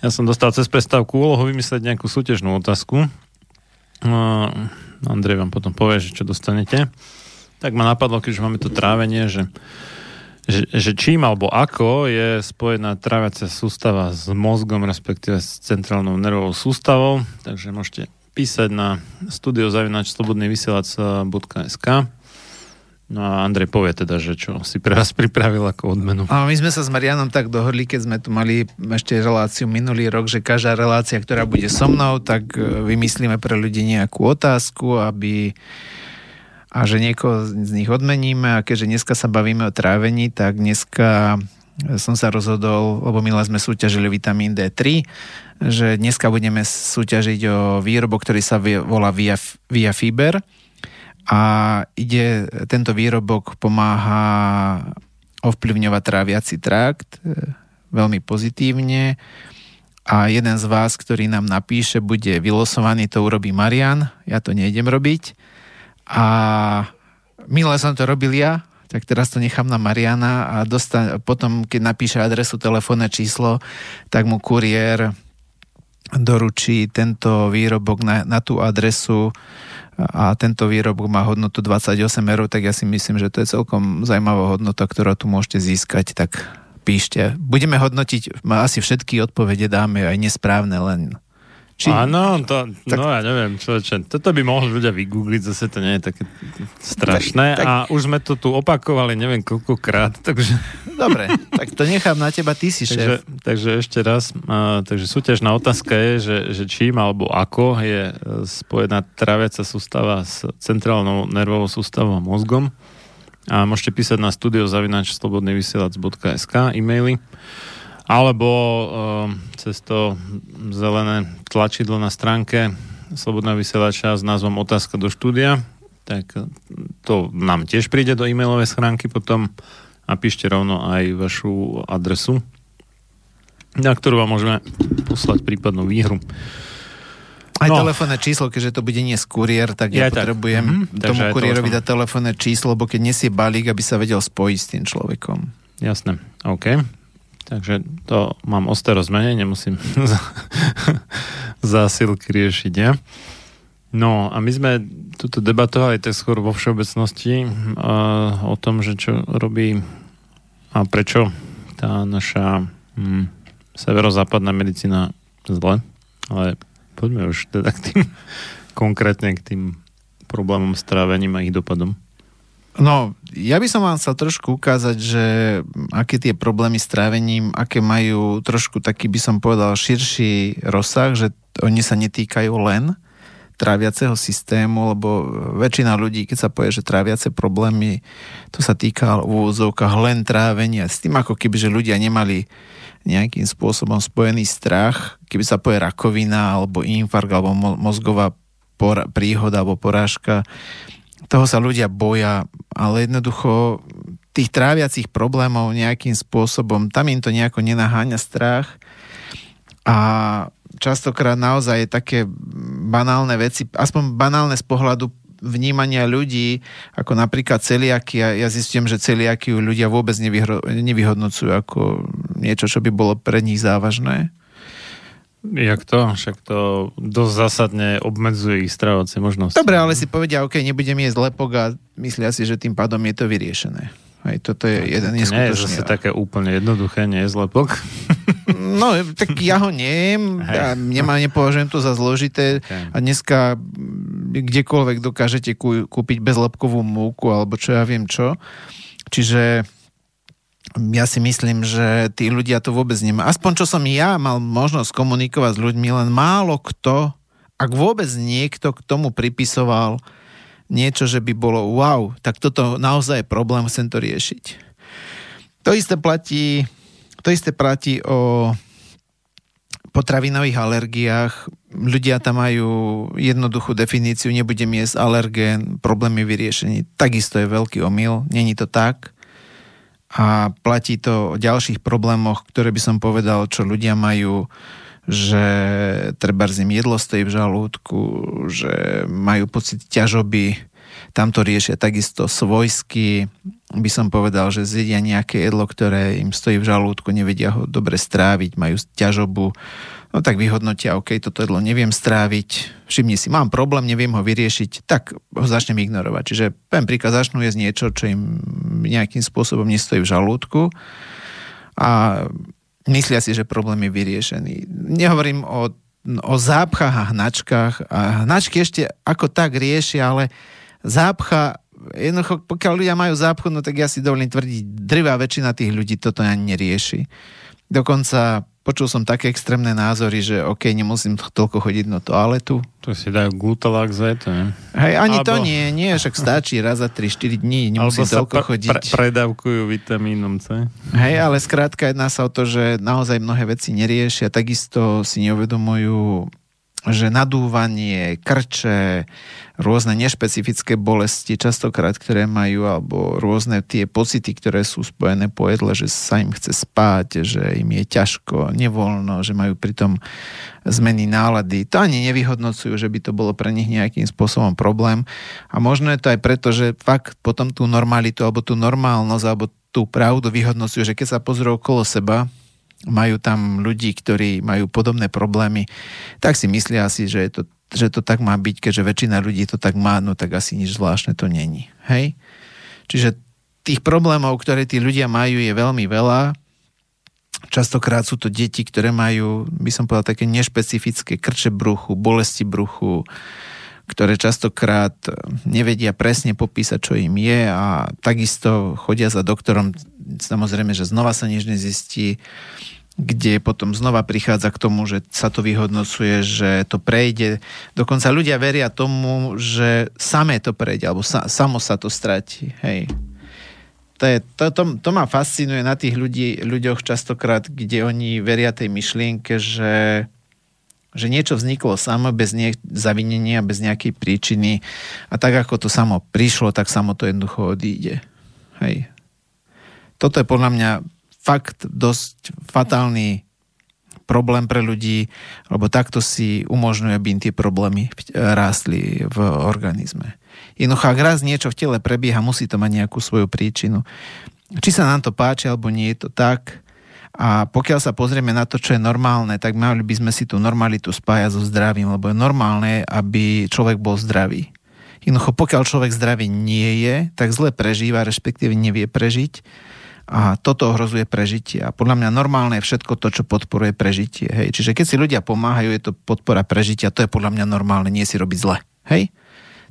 Speaker 3: Ja som dostal cez prestávku úlohu vymyslieť nejakú súťažnú otázku. No, Andrej vám potom povie, že čo dostanete. Tak ma napadlo, keďže máme to trávenie, že že, že čím alebo ako je spojená tráviacia sústava s mozgom, respektíve s centrálnou nervovou sústavou. Takže môžete písať na studiozavinač.slobodnyvysielac.sk No a Andrej povie teda, že čo si pre vás pripravil ako odmenu.
Speaker 4: A my sme sa s Marianom tak dohodli, keď sme tu mali ešte reláciu minulý rok, že každá relácia, ktorá bude so mnou, tak e, vymyslíme pre ľudí nejakú otázku, aby a že niekoho z nich odmeníme a keďže dneska sa bavíme o trávení, tak dneska som sa rozhodol, lebo milé sme súťažili vitamín D3, že dneska budeme súťažiť o výrobok, ktorý sa volá Via, Via Fiber a ide, tento výrobok pomáha ovplyvňovať tráviaci trakt e, veľmi pozitívne. A jeden z vás, ktorý nám napíše, bude vylosovaný, to urobí Marian, ja to nejdem robiť. A milé som to robil ja, tak teraz to nechám na Mariana a dostan- potom, keď napíše adresu, telefónne číslo, tak mu kuriér doručí tento výrobok na, na tú adresu a tento výrobok má hodnotu 28 eur, tak ja si myslím, že to je celkom zaujímavá hodnota, ktorú tu môžete získať, tak píšte. Budeme hodnotiť, asi všetky odpovede dáme, aj nesprávne, len
Speaker 3: Či... Áno, to, tak... no ja neviem, čo. toto by mohli ľudia vygoogliť, zase to nie je také strašné tak, tak... a už sme to tu opakovali neviem koľkokrát, takže...
Speaker 4: Dobre, tak to nechám na teba, ty si
Speaker 3: šéf. Takže, takže ešte raz, uh, takže súťažná otázka je, že, že čím alebo ako je e, spojená traviaca sústava s centrálnou nervovou sústavou a mozgom. A môžete písať na studiozavinačslobodnyvysielac.sk e-maily alebo uh, cez to zelené tlačidlo na stránke Slobodná vysielača s názvom Otázka do štúdia, tak to nám tiež príde do e-mailovej schránky potom a píšte rovno aj vašu adresu, na ktorú vám môžeme poslať prípadnú výhru.
Speaker 4: Aj no. telefónne číslo, keďže to bude z kuriér, tak ja, ja potrebujem tak. Mm-hmm. tomu kuriérovi dať telefónne číslo, lebo keď nesie balík, aby sa vedel spojiť s tým človekom.
Speaker 3: Jasné, OK. Takže to mám ostero zmene, nemusím zásilky riešiť, ja? No a my sme tuto debatovali tak skôr vo všeobecnosti uh, o tom, že čo robí a prečo tá naša hm, severozápadná medicína zle. Ale poďme už teda k tým konkrétne k tým problémom s trávením a ich dopadom.
Speaker 4: No, ja by som vám chcel trošku ukázať, že aké tie problémy s trávením, aké majú trošku taký, by som povedal, širší rozsah, že oni sa netýkajú len tráviaceho systému, lebo väčšina ľudí, keď sa povie, že tráviace problémy, to sa týka v úvodzovkách len trávenia. S tým ako keby, že ľudia nemali nejakým spôsobom spojený strach, keby sa povie rakovina, alebo infarkt, alebo mozgová príhoda, alebo porážka, toho sa ľudia boja, ale jednoducho tých tráviacich problémov nejakým spôsobom, tam im to nejako nenaháňa strach a častokrát naozaj také banálne veci, aspoň banálne z pohľadu vnímania ľudí, ako napríklad celiaky. Ja, zistím, že celiaky ľudia vôbec nevyhodnocujú ako niečo, čo by bolo pre nich závažné.
Speaker 3: Jak to? Však to dosť zásadne obmedzuje ich stravovacie možnosti.
Speaker 4: Dobre, ale si povedia, OK, nebudem jesť lepok a myslia si, že tým pádom je to vyriešené. Aj toto je no, jeden
Speaker 3: neskutočný. Nie je zase také úplne jednoduché, nie je zlepok.
Speaker 4: No, tak ja ho nejem, ja nemá, nepovažujem to za zložité okay. a dneska kdekoľvek dokážete kúpiť bezlepkovú múku alebo čo ja viem čo. Čiže ja si myslím, že tí ľudia to vôbec nemá. Aspoň čo som ja mal možnosť komunikovať s ľuďmi, len málo kto, ak vôbec niekto k tomu pripisoval niečo, že by bolo wow, tak toto naozaj je problém, chcem to riešiť. To isté platí, to isté platí o potravinových alergiách. Ľudia tam majú jednoduchú definíciu, nebudem jesť alergén, problém je vyriešený. Takisto je veľký omyl, není to tak a platí to o ďalších problémoch, ktoré by som povedal, čo ľudia majú, že treba im jedlo stojí v žalúdku, že majú pocit ťažoby, tam to riešia takisto svojsky, by som povedal, že zjedia nejaké jedlo, ktoré im stojí v žalúdku, nevedia ho dobre stráviť, majú ťažobu, no tak vyhodnotia, OK, toto jedlo neviem stráviť, všimni si, mám problém, neviem ho vyriešiť, tak ho začnem ignorovať. Čiže poviem príklad, začnú jesť niečo, čo im nejakým spôsobom nestojí v žalúdku a myslia si, že problém je vyriešený. Nehovorím o, o zápchách a hnačkách a hnačky ešte ako tak riešia, ale zápcha jednoducho, pokiaľ ľudia majú zápchu, no tak ja si dovolím tvrdiť, drvá väčšina tých ľudí toto ani nerieši. Dokonca počul som také extrémne názory, že OK, nemusím toľko chodiť na toaletu.
Speaker 3: To si dajú glutalák z ne?
Speaker 4: Hej, ani Albo... to nie, nie, však stačí raz za 3-4 dní, nemusím Albo toľko pre, chodiť. Pre,
Speaker 3: predávkujú vitamínom C.
Speaker 4: Hej, ale skrátka jedná sa o to, že naozaj mnohé veci neriešia, takisto si neuvedomujú že nadúvanie, krče, rôzne nešpecifické bolesti, častokrát, ktoré majú, alebo rôzne tie pocity, ktoré sú spojené po jedle, že sa im chce spať, že im je ťažko, nevoľno, že majú pritom zmeny nálady. To ani nevyhodnocujú, že by to bolo pre nich nejakým spôsobom problém. A možno je to aj preto, že fakt potom tú normalitu, alebo tú normálnosť, alebo tú pravdu vyhodnocujú, že keď sa pozrú okolo seba, majú tam ľudí, ktorí majú podobné problémy, tak si myslia asi, že, je to, že to tak má byť, keďže väčšina ľudí to tak má, no tak asi nič zvláštne to není. Hej? Čiže tých problémov, ktoré tí ľudia majú, je veľmi veľa Častokrát sú to deti, ktoré majú, by som povedal, také nešpecifické krče bruchu, bolesti bruchu, ktoré častokrát nevedia presne popísať, čo im je a takisto chodia za doktorom, samozrejme, že znova sa nič nezistí, kde potom znova prichádza k tomu, že sa to vyhodnocuje, že to prejde. Dokonca ľudia veria tomu, že samé to prejde, alebo sa, samo sa to stratí. Hej to, je, to, to, to ma fascinuje na tých ľudí, ľuďoch častokrát, kde oni veria tej myšlienke, že, že niečo vzniklo samo bez nie, zavinenia, bez nejakej príčiny a tak ako to samo prišlo, tak samo to jednoducho odíde. Hej. Toto je podľa mňa fakt dosť fatálny problém pre ľudí, lebo takto si umožňuje, aby im tie problémy rástli v organizme. Jednoducho, ak raz niečo v tele prebieha, musí to mať nejakú svoju príčinu. Či sa nám to páči, alebo nie je to tak. A pokiaľ sa pozrieme na to, čo je normálne, tak mali by sme si tú normalitu spájať so zdravím, lebo je normálne, aby človek bol zdravý. Jednoducho, pokiaľ človek zdravý nie je, tak zle prežíva, respektíve nevie prežiť a toto ohrozuje prežitie. A podľa mňa normálne je všetko to, čo podporuje prežitie. Hej. Čiže keď si ľudia pomáhajú, je to podpora prežitia, to je podľa mňa normálne, nie si robiť zle. Hej?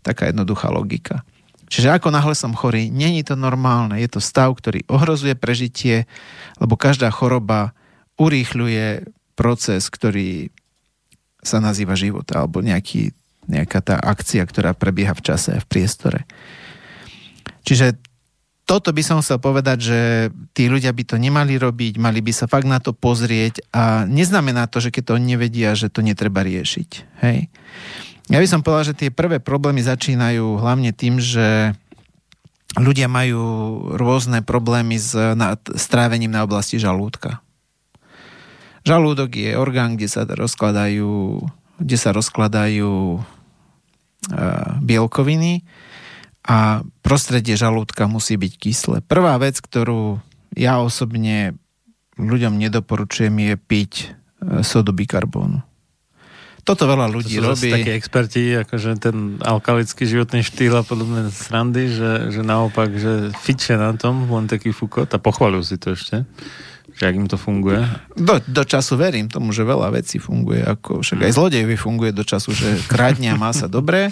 Speaker 4: Taká jednoduchá logika. Čiže ako náhle som chorý, není to normálne. Je to stav, ktorý ohrozuje prežitie, lebo každá choroba urýchľuje proces, ktorý sa nazýva život, alebo nejaký, nejaká tá akcia, ktorá prebieha v čase a v priestore. Čiže toto by som chcel povedať, že tí ľudia by to nemali robiť, mali by sa fakt na to pozrieť a neznamená to, že keď to oni nevedia, že to netreba riešiť. Hej? Ja by som povedal, že tie prvé problémy začínajú hlavne tým, že ľudia majú rôzne problémy s strávením na oblasti žalúdka. Žalúdok je orgán, kde sa rozkladajú, kde sa rozkladajú bielkoviny a prostredie žalúdka musí byť kyslé. Prvá vec, ktorú ja osobne ľuďom nedoporučujem je piť e, sodu bikarbónu. Toto veľa ľudí to sú robí.
Speaker 3: takí experti, akože ten alkalický životný štýl a podobné srandy, že, že naopak, že fiče na tom, len taký fukot a pochvalujú si to ešte že ak im to funguje?
Speaker 4: Do, do času verím tomu, že veľa vecí funguje, ako však aj zlodejovi funguje do času, že kradne a má sa dobre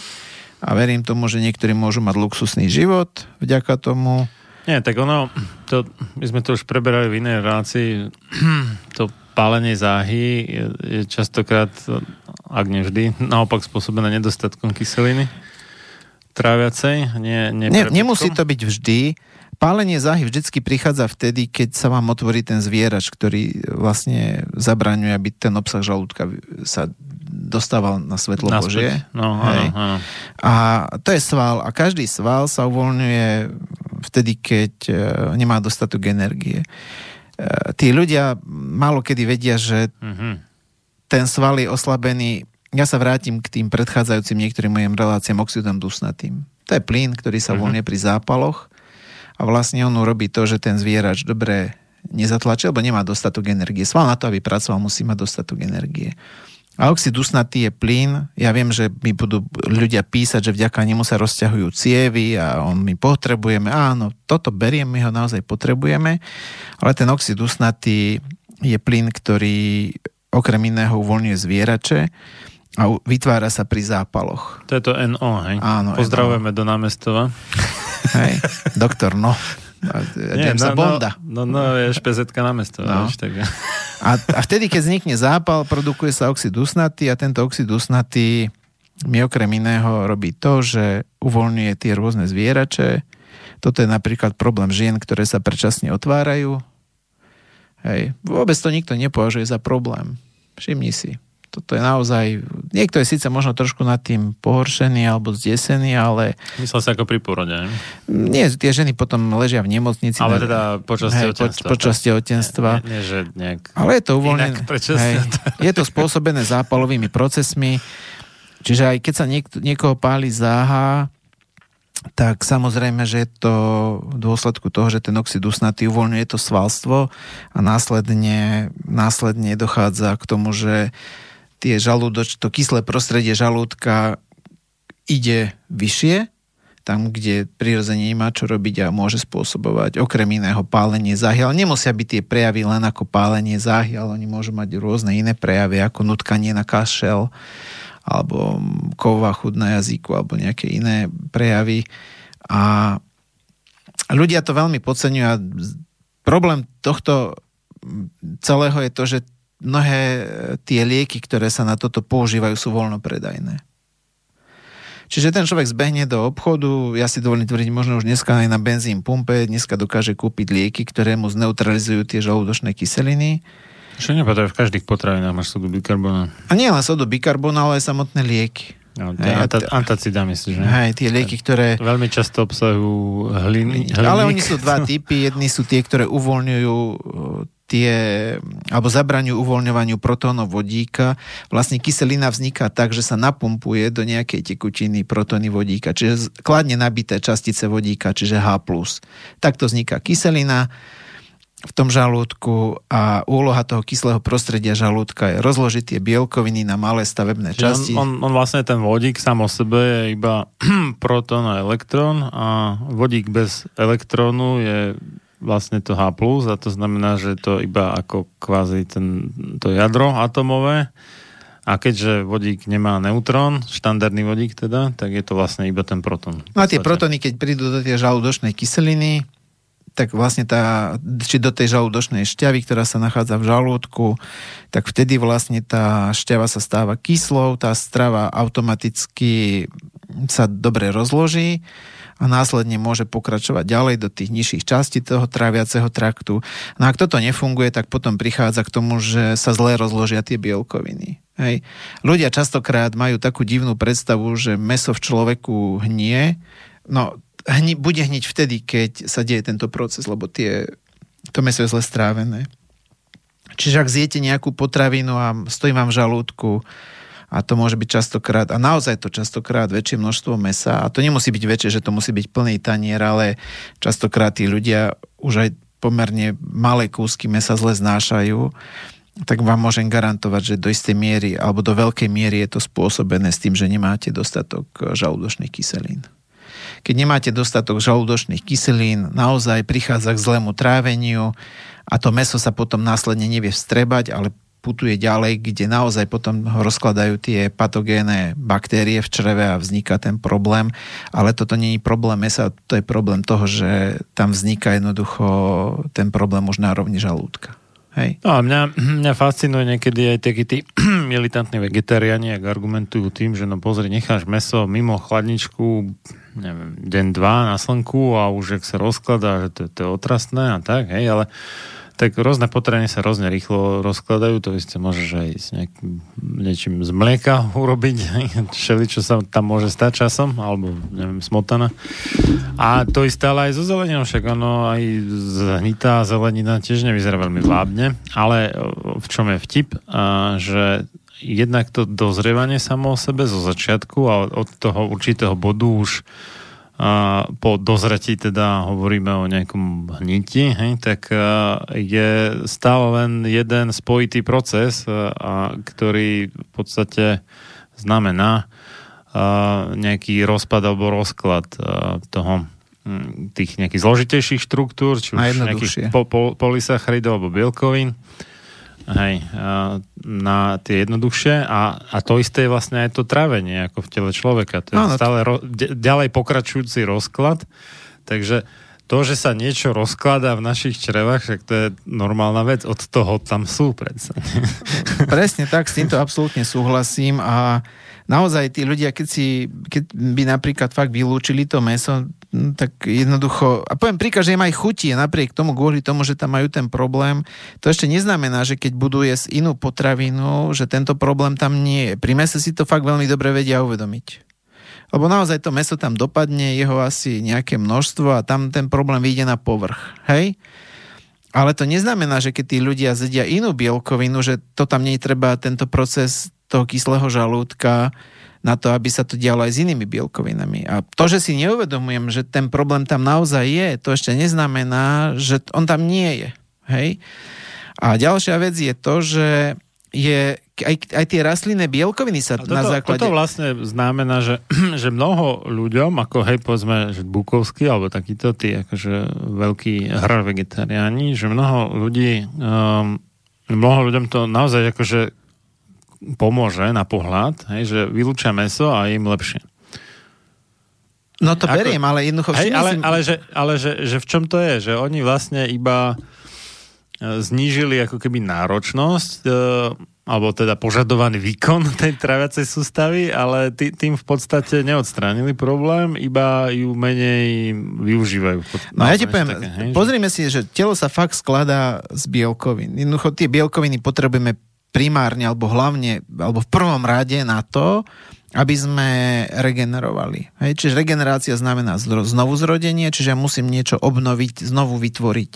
Speaker 4: a verím tomu, že niektorí môžu mať luxusný život vďaka tomu.
Speaker 3: Nie, tak ono, to, my sme to už preberali v inej relácii, to pálenie záhy je, je častokrát, ak nevždy, naopak spôsobené nedostatkom kyseliny tráviacej. Nie, nie,
Speaker 4: nie nemusí to byť vždy. Pálenie záhy vždycky prichádza vtedy, keď sa vám otvorí ten zvierač, ktorý vlastne zabraňuje, aby ten obsah žalúdka sa dostával na svetlo Naspäť. Božie.
Speaker 3: No, áno, áno.
Speaker 4: A to je sval. A každý sval sa uvoľňuje vtedy, keď e, nemá dostatok energie. E, tí ľudia málo kedy vedia, že mm-hmm. ten sval je oslabený. Ja sa vrátim k tým predchádzajúcim niektorým mojim reláciám oxidom dusnatým. To je plyn, ktorý sa mm-hmm. voľne pri zápaloch a vlastne on urobí to, že ten zvierač dobre nezatlačí, lebo nemá dostatok energie. Sval na to, aby pracoval, musí mať dostatok energie. A oxid dusnatý je plyn. Ja viem, že mi budú ľudia písať, že vďaka nemu sa rozťahujú cievy a on my potrebujeme. Áno, toto beriem, my ho naozaj potrebujeme. Ale ten oxid dusnatý je plyn, ktorý okrem iného uvoľňuje zvierače a vytvára sa pri zápaloch.
Speaker 3: To je to NO, hej?
Speaker 4: Áno.
Speaker 3: Pozdravujeme NO. do námestova.
Speaker 4: Hej, doktor, no. Jamesa
Speaker 3: no,
Speaker 4: Bonda.
Speaker 3: No, no, no je špezetka na mesto. No. Vieš, tak.
Speaker 4: A, a vtedy, keď vznikne zápal, produkuje sa oxid usnatý a tento oxid usnatý mi okrem iného robí to, že uvoľňuje tie rôzne zvierače. Toto je napríklad problém žien, ktoré sa predčasne otvárajú. Hej. Vôbec to nikto nepovažuje za problém. Všimni si toto je naozaj, niekto je síce možno trošku nad tým pohoršený alebo zdesený, ale...
Speaker 3: Myslel sa ako pri porode, ne?
Speaker 4: Nie, tie ženy potom ležia v nemocnici.
Speaker 3: Ale teda počas tehotenstva.
Speaker 4: Po, počas tehotenstva.
Speaker 3: Nie, nie, že nejak...
Speaker 4: Ale je to uvoľnené. Hej, je to spôsobené zápalovými procesmi, čiže aj keď sa niek- niekoho páli záha, tak samozrejme, že je to v dôsledku toho, že ten oxid usnatý uvoľňuje to svalstvo a následne, následne dochádza k tomu, že tie žalúdoč, to kyslé prostredie žalúdka ide vyššie, tam, kde prirodzene nemá čo robiť a môže spôsobovať okrem iného pálenie záhy. Ale nemusia byť tie prejavy len ako pálenie záhy, ale oni môžu mať rôzne iné prejavy, ako nutkanie na kašel, alebo ková chud na jazyku, alebo nejaké iné prejavy. A ľudia to veľmi podceňujú a problém tohto celého je to, že mnohé tie lieky, ktoré sa na toto používajú, sú voľnopredajné. Čiže ten človek zbehne do obchodu, ja si dovolím tvrdiť, možno už dneska aj na benzín pumpe, dneska dokáže kúpiť lieky, ktoré mu zneutralizujú tie žalúdočné kyseliny.
Speaker 3: Čo nepadajú v každých potravinách máš sodu bikarbona.
Speaker 4: A nie len sodu bikarbona, ale aj samotné lieky.
Speaker 3: No, anta, antacida myslíš, že?
Speaker 4: Hej, tie lieky, ktoré...
Speaker 3: Veľmi často obsahujú hliny,
Speaker 4: hliník. Ale oni sú dva typy. Jedni sú tie, ktoré uvoľňujú tie, alebo zabraňujú uvoľňovaniu protónov vodíka. Vlastne kyselina vzniká tak, že sa napumpuje do nejakej tekutiny protóny vodíka, čiže kladne nabité častice vodíka, čiže H+. Takto vzniká kyselina v tom žalúdku a úloha toho kyslého prostredia žalúdka je rozložiť tie bielkoviny na malé stavebné časti.
Speaker 3: On, on, on vlastne ten vodík sám o sebe je iba protón a elektrón a vodík bez elektrónu je vlastne to H+, a to znamená, že to iba ako kvázi ten, to jadro atomové. A keďže vodík nemá neutrón, štandardný vodík teda, tak je to vlastne iba ten proton.
Speaker 4: No a tie protony, keď prídu do tej žalúdočnej kyseliny, tak vlastne tá, či do tej žalúdočnej šťavy, ktorá sa nachádza v žalúdku, tak vtedy vlastne tá šťava sa stáva kyslou, tá strava automaticky sa dobre rozloží a následne môže pokračovať ďalej do tých nižších častí toho tráviaceho traktu. No ak toto nefunguje, tak potom prichádza k tomu, že sa zle rozložia tie bielkoviny. Hej. Ľudia častokrát majú takú divnú predstavu, že meso v človeku hnie. No, hni, bude hniť vtedy, keď sa deje tento proces, lebo tie, to meso je zle strávené. Čiže ak zjete nejakú potravinu a stojí vám v žalúdku, a to môže byť častokrát, a naozaj to častokrát väčšie množstvo mesa, a to nemusí byť väčšie, že to musí byť plný tanier, ale častokrát tí ľudia už aj pomerne malé kúsky mesa zle znášajú, tak vám môžem garantovať, že do istej miery alebo do veľkej miery je to spôsobené s tým, že nemáte dostatok žalúdočných kyselín. Keď nemáte dostatok žalúdočných kyselín, naozaj prichádza k zlému tráveniu a to meso sa potom následne nevie vstrebať, ale putuje ďalej, kde naozaj potom rozkladajú tie patogénne baktérie v čreve a vzniká ten problém. Ale toto je problém mesa, to je problém toho, že tam vzniká jednoducho ten problém už na rovni žalúdka. Hej.
Speaker 3: No a mňa, mňa fascinuje niekedy aj takí tí militantní vegetariáni, ak argumentujú tým, že no pozri, necháš meso mimo chladničku neviem, deň, dva na slnku a už ak sa rozkladá, že to, to je otrasné a tak, hej, ale tak rôzne potraviny sa rôzne rýchlo rozkladajú, to isté môžeš aj s nejakým, niečím z mlieka urobiť, všeli, čo sa tam môže stať časom, alebo neviem, smotana. A to isté ale aj so zeleninou, však ono aj zhnitá zelenina tiež nevyzerá veľmi vábne, ale v čom je vtip, a, že jednak to dozrievanie samo o sebe zo začiatku a od toho určitého bodu už a po dozretí teda hovoríme o nejakom hniti, hej, tak je stále len jeden spojitý proces, a, ktorý v podstate znamená a, nejaký rozpad alebo rozklad toho tých nejakých zložitejších štruktúr, či už nejakých po, po, polysacharidov alebo bielkovín hej, na tie jednoduchšie a, a to isté je vlastne aj to trávenie ako v tele človeka. To je no, stále ro, ďalej pokračujúci rozklad, takže to, že sa niečo rozkladá v našich črevách, však to je normálna vec, od toho tam sú predsa.
Speaker 4: Presne tak, s týmto absolútne súhlasím a naozaj tí ľudia, keď, si, keď by napríklad fakt vylúčili to meso, no, tak jednoducho, a poviem príklad, že im aj chutí, napriek tomu, kvôli tomu, že tam majú ten problém, to ešte neznamená, že keď budú jesť inú potravinu, že tento problém tam nie je. Pri mese si to fakt veľmi dobre vedia uvedomiť. Lebo naozaj to meso tam dopadne, jeho asi nejaké množstvo a tam ten problém vyjde na povrch. Hej? Ale to neznamená, že keď tí ľudia zedia inú bielkovinu, že to tam nie treba tento proces toho kyslého žalúdka na to, aby sa to dialo aj s inými bielkovinami. A to, že si neuvedomujem, že ten problém tam naozaj je, to ešte neznamená, že on tam nie je. Hej? A ďalšia vec je to, že je, aj, aj tie rastlinné bielkoviny sa
Speaker 3: toto,
Speaker 4: na základe...
Speaker 3: Toto vlastne znamená, že, že mnoho ľuďom, ako hej, povedzme, že Bukovský, alebo takíto tí akože veľkí hr vegetariáni, že mnoho ľudí, um, mnoho ľuďom to naozaj akože pomôže na pohľad, hej, že vylúčia meso a im lepšie.
Speaker 4: No to Ako, beriem, ale jednoducho...
Speaker 3: Hej, ale, ale, že, ale že, že v čom to je? Že oni vlastne iba e, znížili ako keby náročnosť e, alebo teda požadovaný výkon tej traviacej sústavy, ale tý, tým v podstate neodstránili problém, iba ju menej využívajú.
Speaker 4: No, no ja ti poviem, také, hej, pozrime si, že telo sa fakt skladá z bielkovín. Jednoducho tie bielkoviny potrebujeme primárne alebo hlavne, alebo v prvom rade na to, aby sme regenerovali. Hej? Čiže regenerácia znamená znovu zrodenie, čiže ja musím niečo obnoviť, znovu vytvoriť.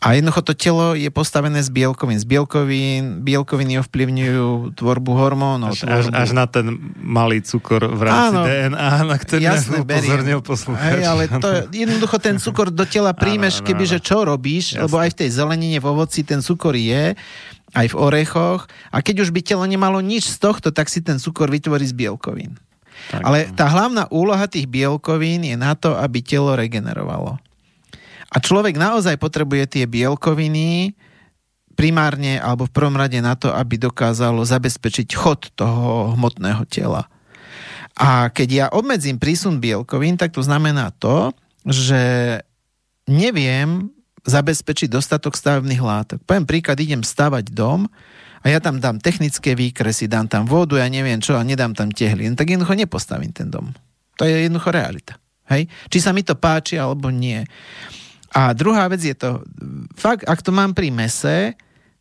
Speaker 4: A jednoducho to telo je postavené z bielkovín. Z bielkovín, bielkoviny ovplyvňujú tvorbu hormónov.
Speaker 3: Až, tvorbu... až, až na ten malý cukor v rámci Áno, DNA, na ktorý jasne, upozornil
Speaker 4: poslucháč. Hej, ale to, jednoducho ten cukor do tela príjmeš, kebyže čo robíš, jasne. lebo aj v tej zelenine, v ovoci ten cukor je, aj v orechoch. A keď už by telo nemalo nič z tohto, tak si ten cukor vytvorí z bielkovín. Tak. Ale tá hlavná úloha tých bielkovín je na to, aby telo regenerovalo. A človek naozaj potrebuje tie bielkoviny primárne alebo v prvom rade na to, aby dokázalo zabezpečiť chod toho hmotného tela. A keď ja obmedzím prísun bielkovín, tak to znamená to, že neviem zabezpečiť dostatok stavebných látok. Poviem príklad, idem stavať dom a ja tam dám technické výkresy, dám tam vodu, ja neviem čo a nedám tam tehly. Tak jednoducho nepostavím ten dom. To je jednoducho realita. Hej? Či sa mi to páči alebo nie. A druhá vec je to, fakt, ak to mám pri mese,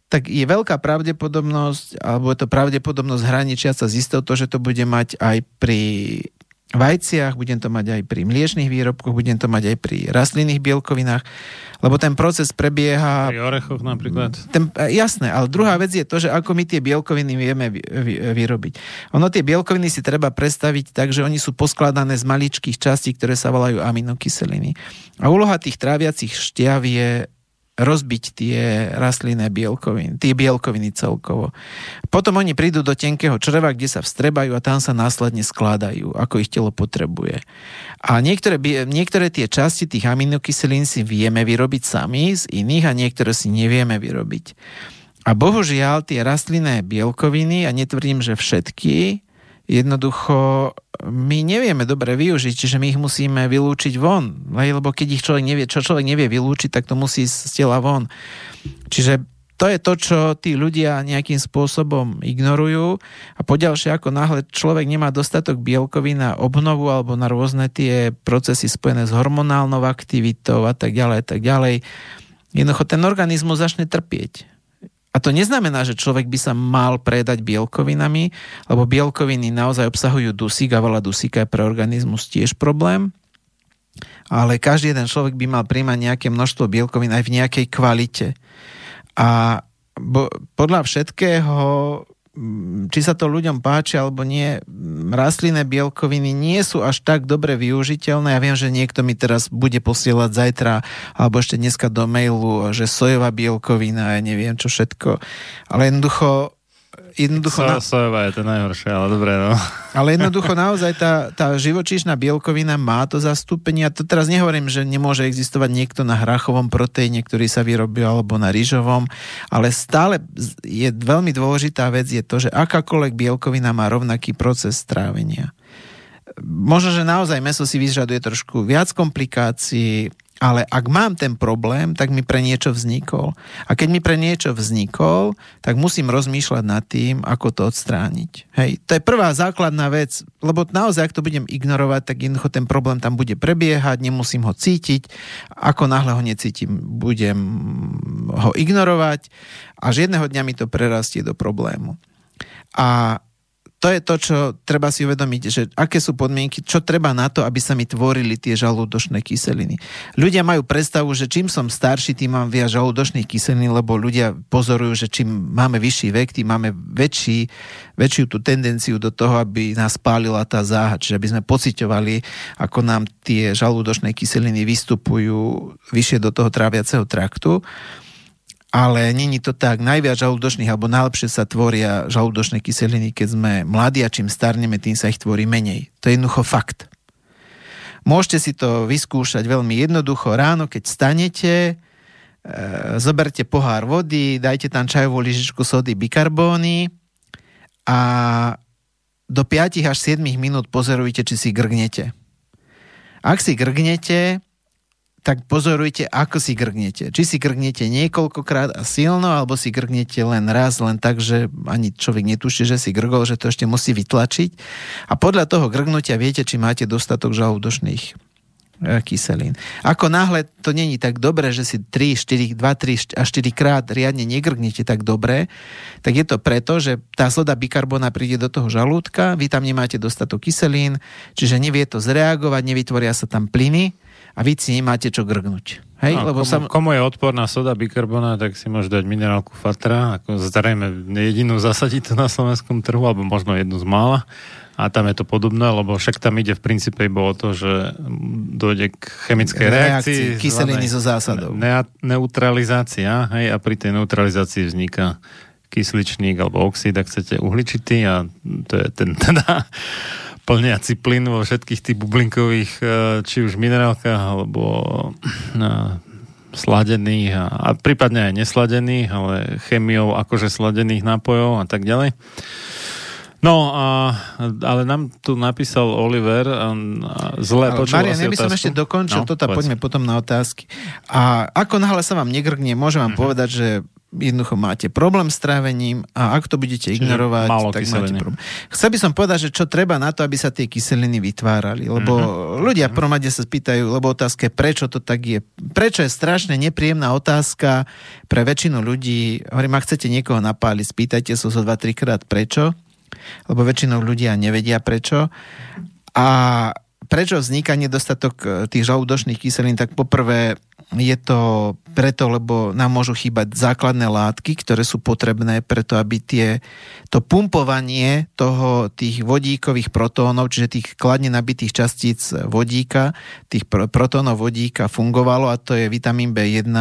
Speaker 4: tak je veľká pravdepodobnosť, alebo je to pravdepodobnosť hraničiaca z istotou, že to bude mať aj pri vajciach, budem to mať aj pri mliečných výrobkoch, budem to mať aj pri rastlinných bielkovinách, lebo ten proces prebieha...
Speaker 3: Pri orechoch napríklad.
Speaker 4: Ten, jasné, ale druhá vec je to, že ako my tie bielkoviny vieme vy, vy, vyrobiť. Ono tie bielkoviny si treba predstaviť tak, že oni sú poskladané z maličkých častí, ktoré sa volajú aminokyseliny. A úloha tých tráviacich šťav je rozbiť tie rastlinné bielkoviny, tie bielkoviny celkovo. Potom oni prídu do tenkého čreva, kde sa vstrebajú a tam sa následne skladajú, ako ich telo potrebuje. A niektoré, niektoré tie časti tých aminokyselín si vieme vyrobiť sami z iných a niektoré si nevieme vyrobiť. A bohužiaľ tie rastlinné bielkoviny, a netvrdím, že všetky, jednoducho my nevieme dobre využiť, čiže my ich musíme vylúčiť von. Lebo keď ich človek nevie, čo človek nevie vylúčiť, tak to musí z tela von. Čiže to je to, čo tí ľudia nejakým spôsobom ignorujú a poďalšie, ako náhle človek nemá dostatok bielkovín na obnovu alebo na rôzne tie procesy spojené s hormonálnou aktivitou a tak ďalej, a tak ďalej, jednoducho ten organizmus začne trpieť. A to neznamená, že človek by sa mal predať bielkovinami, lebo bielkoviny naozaj obsahujú dusík a veľa dusíka je pre organizmus tiež problém. Ale každý jeden človek by mal príjmať nejaké množstvo bielkovín aj v nejakej kvalite. A bo, podľa všetkého či sa to ľuďom páči alebo nie, rastlinné bielkoviny nie sú až tak dobre využiteľné. Ja viem, že niekto mi teraz bude posielať zajtra alebo ešte dneska do mailu, že sojová bielkovina, ja neviem čo všetko. Ale jednoducho jednoducho...
Speaker 3: So, na... Sojová je to najhoršie, ale dobre, no.
Speaker 4: Ale jednoducho naozaj tá, tá živočíšna bielkovina má to zastúpenie. A to teraz nehovorím, že nemôže existovať niekto na hrachovom proteíne, ktorý sa vyrobí, alebo na rýžovom, ale stále je veľmi dôležitá vec je to, že akákoľvek bielkovina má rovnaký proces strávenia možno, že naozaj meso si vyžaduje trošku viac komplikácií, ale ak mám ten problém, tak mi pre niečo vznikol. A keď mi pre niečo vznikol, tak musím rozmýšľať nad tým, ako to odstrániť. Hej, to je prvá základná vec, lebo naozaj, ak to budem ignorovať, tak jednoducho ten problém tam bude prebiehať, nemusím ho cítiť. Ako náhle ho necítim, budem ho ignorovať, až jedného dňa mi to prerastie do problému. A to je to, čo treba si uvedomiť, že aké sú podmienky, čo treba na to, aby sa mi tvorili tie žalúdočné kyseliny. Ľudia majú predstavu, že čím som starší, tým mám viac žalúdočných kyselín, lebo ľudia pozorujú, že čím máme vyšší vek, tým máme väčší, väčšiu tú tendenciu do toho, aby nás pálila tá záha, čiže aby sme pociťovali, ako nám tie žalúdočné kyseliny vystupujú vyššie do toho tráviaceho traktu. Ale není to tak. Najviac žalúdočných, alebo najlepšie sa tvoria žalúdočné kyseliny, keď sme mladí a čím starneme, tým sa ich tvorí menej. To je jednoducho fakt. Môžete si to vyskúšať veľmi jednoducho. Ráno, keď stanete, e, zoberte pohár vody, dajte tam čajovú lyžičku sody bikarbóny a do 5 až 7 minút pozorujte, či si grgnete. Ak si grgnete, tak pozorujte, ako si grgnete. Či si grgnete niekoľkokrát a silno, alebo si grgnete len raz, len tak, že ani človek netuší, že si grgol, že to ešte musí vytlačiť. A podľa toho grgnutia viete, či máte dostatok žalúdočných e, kyselín. Ako náhle to není tak dobré, že si 3, 4, 2, 3 a 4 krát riadne negrgnete tak dobre, tak je to preto, že tá soda bikarbona príde do toho žalúdka, vy tam nemáte dostatok kyselín, čiže nevie to zreagovať, nevytvoria sa tam plyny, a vy si nemáte čo grgnúť. Hej?
Speaker 3: No,
Speaker 4: Lebo
Speaker 3: komu,
Speaker 4: sam...
Speaker 3: komu je odporná soda bikarbona, tak si môže dať minerálku Fatra, ako zrejme jedinú zasadiť to na slovenskom trhu, alebo možno jednu z mála. A tam je to podobné, lebo však tam ide v princípe iba o to, že dojde k chemickej reakcii.
Speaker 4: reakcii kyseliny zo zásadou.
Speaker 3: Ne- neutralizácia, hej, a pri tej neutralizácii vzniká kysličník alebo oxid, ak chcete uhličitý a to je ten teda plniaci plyn vo všetkých tých bublinkových, e, či už minerálkach, alebo e, sladených a, a prípadne aj nesladených, ale chemiou akože sladených nápojov a tak ďalej. No, a, ale nám tu napísal Oliver a, a zle počul
Speaker 4: Marian, ja by som ešte dokončil, no, toto povedz. poďme potom na otázky. A ako náhle sa vám negrgne, môžem vám uh-huh. povedať, že jednoducho máte problém s trávením a ak to budete Čiže ignorovať, tak kyseliny. máte problém. Chcel by som povedať, že čo treba na to, aby sa tie kyseliny vytvárali. Lebo uh-huh. ľudia v prvom sa spýtajú, lebo otázka je, prečo to tak je. Prečo je strašne nepríjemná otázka pre väčšinu ľudí. Hovorím, ak chcete niekoho napáliť, spýtajte sa so 2-3 krát prečo, lebo väčšinou ľudia nevedia prečo. A prečo vzniká nedostatok tých žalúdočných kyselín, tak poprvé je to preto, lebo nám môžu chýbať základné látky, ktoré sú potrebné preto, aby tie, to pumpovanie toho, tých vodíkových protónov, čiže tých kladne nabitých častíc vodíka, tých pr- protónov vodíka fungovalo a to je vitamín B1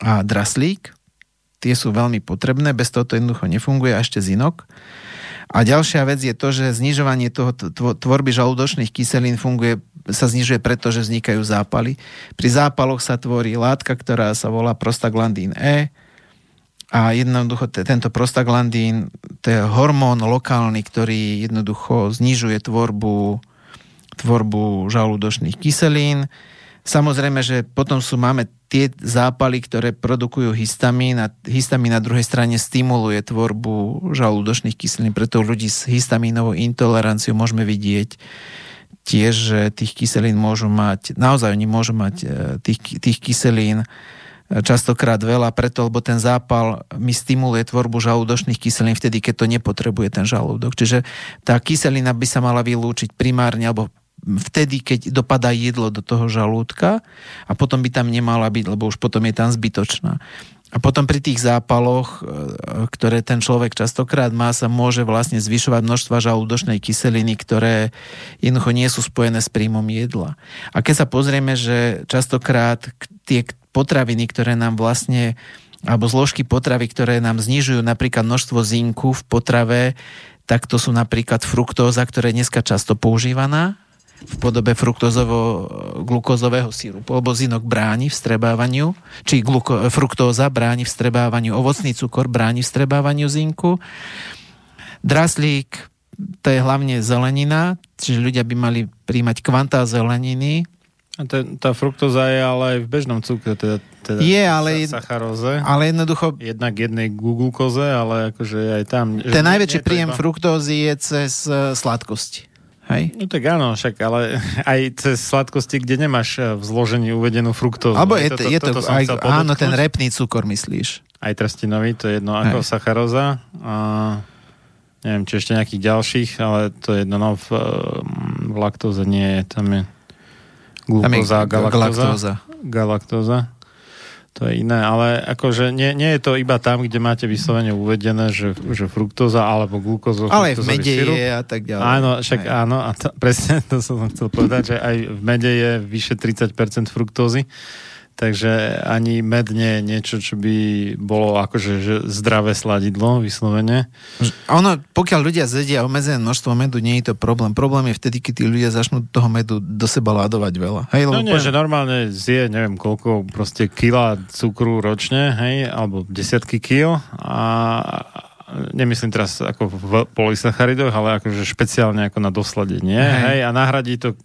Speaker 4: a draslík. Tie sú veľmi potrebné, bez toho to jednoducho nefunguje a ešte zinok. A ďalšia vec je to, že znižovanie toho tvorby žalúdočných kyselín funguje sa znižuje preto, že vznikajú zápaly. Pri zápaloch sa tvorí látka, ktorá sa volá prostaglandín E a jednoducho t- tento prostaglandín to je hormón lokálny, ktorý jednoducho znižuje tvorbu, tvorbu žalúdočných kyselín. Samozrejme, že potom sú, máme tie zápaly, ktoré produkujú histamín a histamín na druhej strane stimuluje tvorbu žalúdočných kyselín, preto ľudí s histamínovou intoleranciou môžeme vidieť tiež, že tých kyselín môžu mať, naozaj oni môžu mať e, tých, tých kyselín e, častokrát veľa, preto, lebo ten zápal mi stimuluje tvorbu žalúdočných kyselín vtedy, keď to nepotrebuje ten žalúdok. Čiže tá kyselina by sa mala vylúčiť primárne alebo vtedy, keď dopadá jedlo do toho žalúdka a potom by tam nemala byť, lebo už potom je tam zbytočná. A potom pri tých zápaloch, e, ktoré ten človek častokrát má, sa môže vlastne zvyšovať množstva žalúdočnej kyseliny, ktoré jednoducho nie sú spojené s príjmom jedla. A keď sa pozrieme, že častokrát tie potraviny, ktoré nám vlastne alebo zložky potravy, ktoré nám znižujú napríklad množstvo zinku v potrave, tak to sú napríklad fruktóza, ktorá je dneska často používaná v podobe fruktózovo-glukózového sírupu, lebo zinok bráni v strebávaniu, či gluko, fruktóza bráni v strebávaniu, ovocný cukor bráni strebávaniu zinku. Draslík, to je hlavne zelenina, čiže ľudia by mali príjmať kvantá zeleniny.
Speaker 3: A to, tá fruktóza je ale aj v bežnom cukre, teda, teda
Speaker 4: je, ale,
Speaker 3: sacharóze.
Speaker 4: Ale jednoducho...
Speaker 3: Jednak jednej glukoze, ale akože aj tam...
Speaker 4: Ten najväčší príjem fruktózy je cez uh, sladkosti. Hej?
Speaker 3: No tak áno, však, ale aj cez sladkosti, kde nemáš eh, v zložení uvedenú fruktózu.
Speaker 4: Alebo je to, je to, to aj, áno, ten repný cukor myslíš.
Speaker 3: Aj trstinový, to je jedno ako Hej. sacharóza. A neviem, či ešte nejakých ďalších, ale to je jedno, no v, v laktóze nie je, tam je glukóza, galaktóza. Galaktóza to je iné, ale akože nie, nie je to iba tam, kde máte vyslovene uvedené, že, že fruktóza alebo glukóza.
Speaker 4: Ale v mede je a tak ďalej.
Speaker 3: Áno, však aj. áno, a to, presne to som chcel povedať, že aj v mede je vyše 30% fruktózy, takže ani med nie je niečo, čo by bolo akože že zdravé sladidlo, vyslovene.
Speaker 4: Ono, pokiaľ ľudia zjedia obmedzené množstvo medu, nie je to problém. Problém je vtedy, keď tí ľudia začnú toho medu do seba ládovať veľa. Hej,
Speaker 3: no nie, že normálne zje, neviem koľko, proste kila cukru ročne, hej, alebo desiatky kil a nemyslím teraz ako v polysacharidoch, ale akože špeciálne ako na dosladenie, hej. hej, a nahradí to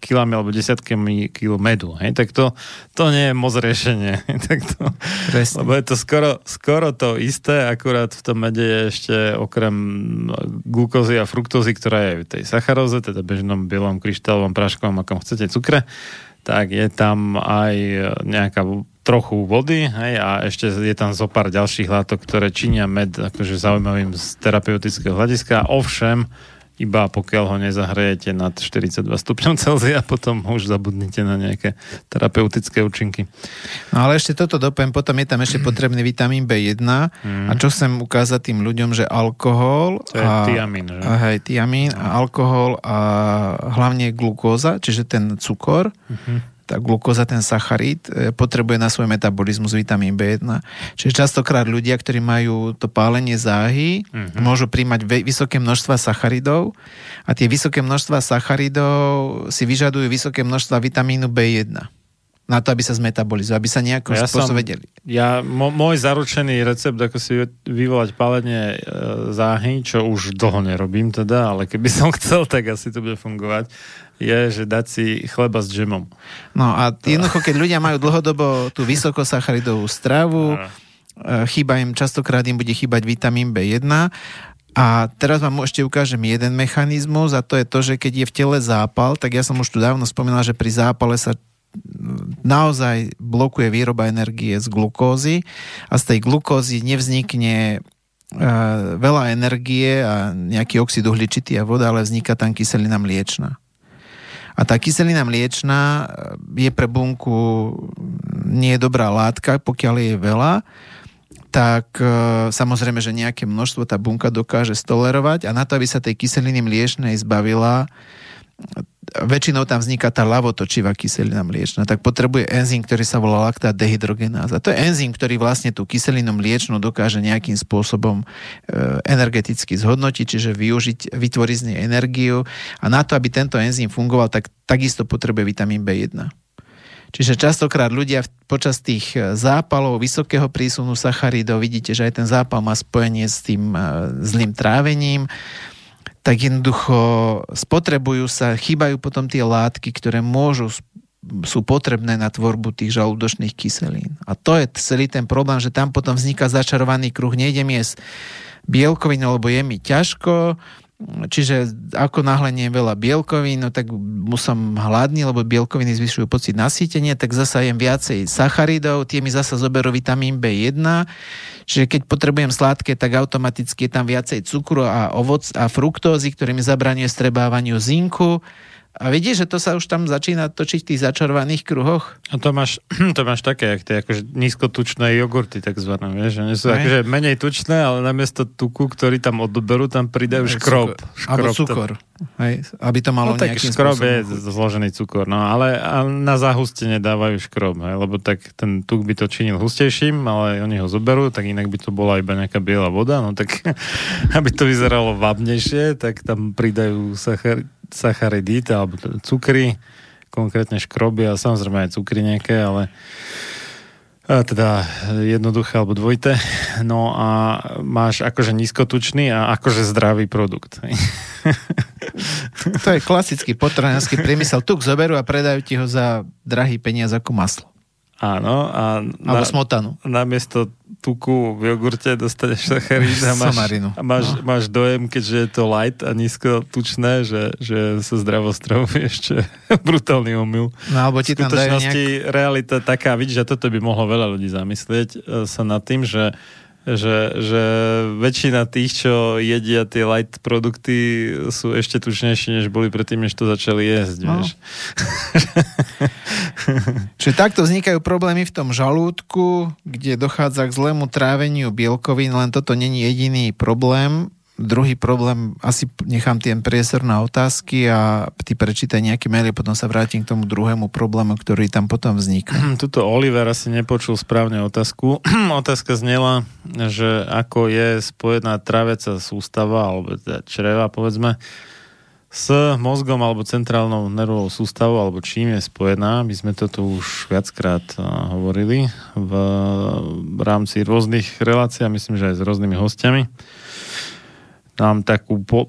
Speaker 3: kilami alebo desiatkami kilo medu, hej, tak to, to nie je moc riešenie, tak to, lebo je to skoro, skoro to isté, akurát v tom mede je ešte okrem glukózy a fruktózy, ktorá je v tej sacharóze, teda bežnom bielom kryštálovom práškovom, akom chcete cukre, tak je tam aj nejaká trochu vody hej, a ešte je tam zo pár ďalších látok, ktoré činia med akože zaujímavým z terapeutického hľadiska. Ovšem, iba pokiaľ ho nezahrajete nad 42 stupňov Celzia, potom už zabudnite na nejaké terapeutické účinky.
Speaker 4: No ale ešte toto dopoviem, potom je tam ešte potrebný vitamín B1 mm. a čo chcem ukázať tým ľuďom, že alkohol
Speaker 3: to a, tiamín, že?
Speaker 4: A, hej, tiamín a alkohol a hlavne glukóza, čiže ten cukor, mm-hmm tá glukóza, ten sacharid, e, potrebuje na svoj metabolizmus vitamín B1. Čiže častokrát ľudia, ktorí majú to pálenie záhy, uh-huh. môžu príjmať vysoké množstva sacharidov a tie vysoké množstva sacharidov si vyžadujú vysoké množstva vitamínu B1 na to, aby sa zmetabolizovali, aby sa nejako ja spôsob vedeli.
Speaker 3: Ja, môj zaručený recept, ako si vyvolať palenie e, záhy, čo už dlho nerobím teda, ale keby som chcel, tak asi to bude fungovať, je, že dať si chleba s džemom.
Speaker 4: No a jednoducho, keď ľudia majú dlhodobo tú vysokosacharidovú stravu, a. E, chýba im, častokrát im bude chýbať vitamín B1 a teraz vám ešte ukážem jeden mechanizmus a to je to, že keď je v tele zápal, tak ja som už tu dávno spomínal, že pri zápale sa naozaj blokuje výroba energie z glukózy a z tej glukózy nevznikne e, veľa energie a nejaký oxid uhličitý a voda, ale vzniká tam kyselina mliečna. A tá kyselina mliečna je pre bunku nie je dobrá látka, pokiaľ je veľa, tak e, samozrejme, že nejaké množstvo tá bunka dokáže stolerovať a na to, aby sa tej kyseliny mliečnej zbavila, väčšinou tam vzniká tá lavotočivá kyselina mliečna, tak potrebuje enzym, ktorý sa volá laktát dehydrogenáza. To je enzym, ktorý vlastne tú kyselinu mliečnu dokáže nejakým spôsobom e, energeticky zhodnotiť, čiže využiť, vytvoriť z nej energiu a na to, aby tento enzym fungoval, tak takisto potrebuje vitamín B1. Čiže častokrát ľudia počas tých e, zápalov vysokého prísunu sacharidov vidíte, že aj ten zápal má spojenie s tým e, zlým trávením, tak jednoducho spotrebujú sa, chýbajú potom tie látky, ktoré môžu sú potrebné na tvorbu tých žalúdočných kyselín. A to je celý ten problém, že tam potom vzniká začarovaný kruh. Nejdem jesť bielkovinu, lebo je mi ťažko, Čiže ako náhle nie je veľa bielkovín, no tak musím hladný, lebo bielkoviny zvyšujú pocit nasýtenia, tak zasa jem viacej sacharidov, tie mi zasa zoberú vitamín B1, čiže keď potrebujem sladké, tak automaticky je tam viacej cukru a ovoc a fruktózy, ktorými zabraňuje strebávaniu zinku a vidíš, že to sa už tam začína točiť v tých začarovaných kruhoch?
Speaker 3: A to máš, to máš také, jak tie akože nízkotučné jogurty takzvané, vieš, že nie sú akože menej tučné, ale namiesto tuku, ktorý tam odoberú, tam pridajú škrob.
Speaker 4: škrob Alebo cukor. Hej, aby to malo no, tak
Speaker 3: škrob je zložený cukor, no ale na zahustenie dávajú škrob, hej, lebo tak ten tuk by to činil hustejším, ale oni ho zoberú, tak inak by to bola iba nejaká biela voda, no tak aby to vyzeralo vábnejšie, tak tam pridajú sachar, sacharidíty alebo cukry, konkrétne škroby a samozrejme aj cukry nejaké, ale a teda jednoduché alebo dvojité. No a máš akože nízkotučný a akože zdravý produkt.
Speaker 4: To je klasický potravinársky priemysel. Tuk zoberú a predajú ti ho za drahý peniaz ako maslo.
Speaker 3: Áno. A
Speaker 4: na, Alebo smotanu.
Speaker 3: Namiesto tuku v jogurte dostaneš sacharín a máš, a máš, no. máš dojem, keďže je to light a nízko tučné, že, že sa zdravo stravuje ešte brutálny omyl.
Speaker 4: No alebo ti tam dajú nejak...
Speaker 3: realita taká, vidíš, že toto by mohlo veľa ľudí zamyslieť e, sa nad tým, že že, že väčšina tých, čo jedia tie light produkty, sú ešte tučnejšie, než boli predtým, než to začali jesť. No. Vieš.
Speaker 4: Čiže takto vznikajú problémy v tom žalúdku, kde dochádza k zlému tráveniu bielkovín, len toto není jediný problém. Druhý problém, asi nechám ten priestor na otázky a ty prečítaj nejaký mail a potom sa vrátim k tomu druhému problému, ktorý tam potom vzniká.
Speaker 3: Tuto Oliver asi nepočul správne otázku. Otázka znela, že ako je spojená traviaca sústava, alebo teda čreva, povedzme, s mozgom alebo centrálnou nervovou sústavou, alebo čím je spojená. My sme to tu už viackrát hovorili v, v rámci rôznych relácií a myslím, že aj s rôznymi hostiami dám takú po,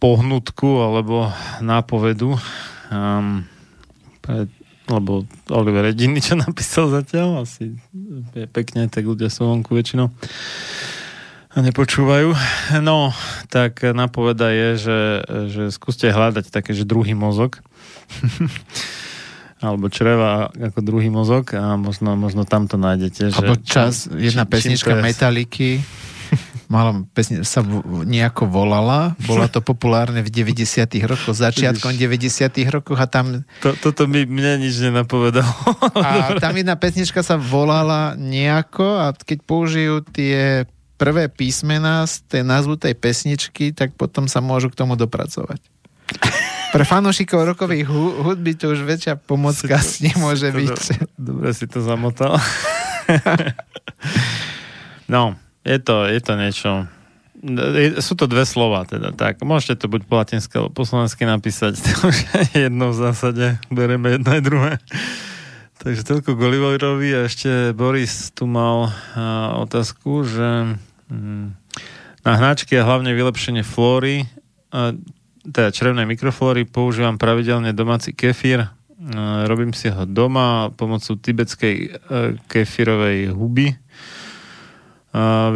Speaker 3: pohnutku alebo nápovedu, um, pre, lebo Oliver jediný, čo napísal zatiaľ, asi je pekne, tak ľudia sú vonku väčšinou a nepočúvajú. No, tak napoveda je, že, že skúste hľadať také, že druhý mozog. alebo čreva ako druhý mozog a možno, možno tam to nájdete.
Speaker 4: Alebo že, čas, jedna pesnička Metaliky mala, pesne, sa nejako volala, bola to populárne v 90 rokoch, začiatkom 90 rokoch a tam...
Speaker 3: To, toto mi mne nič nenapovedalo.
Speaker 4: A tam jedna pesnička sa volala nejako a keď použijú tie prvé písmená z tej názvu tej pesničky, tak potom sa môžu k tomu dopracovať. Pre fanúšikov rokových hudby to už väčšia pomocka si to, nemôže byť.
Speaker 3: Dobre si to zamotal. no, je to, je to niečo... Sú to dve slova, teda tak. Môžete to buď po latinsky alebo po slovensky napísať. To jedno v zásade. Bereme jedno aj druhé. Takže toľko k Oliverovi a ešte Boris tu mal a, otázku, že hm, na hnačky a hlavne vylepšenie flóry, a, teda črevnej mikroflóry, používam pravidelne domáci kefír. A, robím si ho doma pomocou tibetskej a, kefírovej huby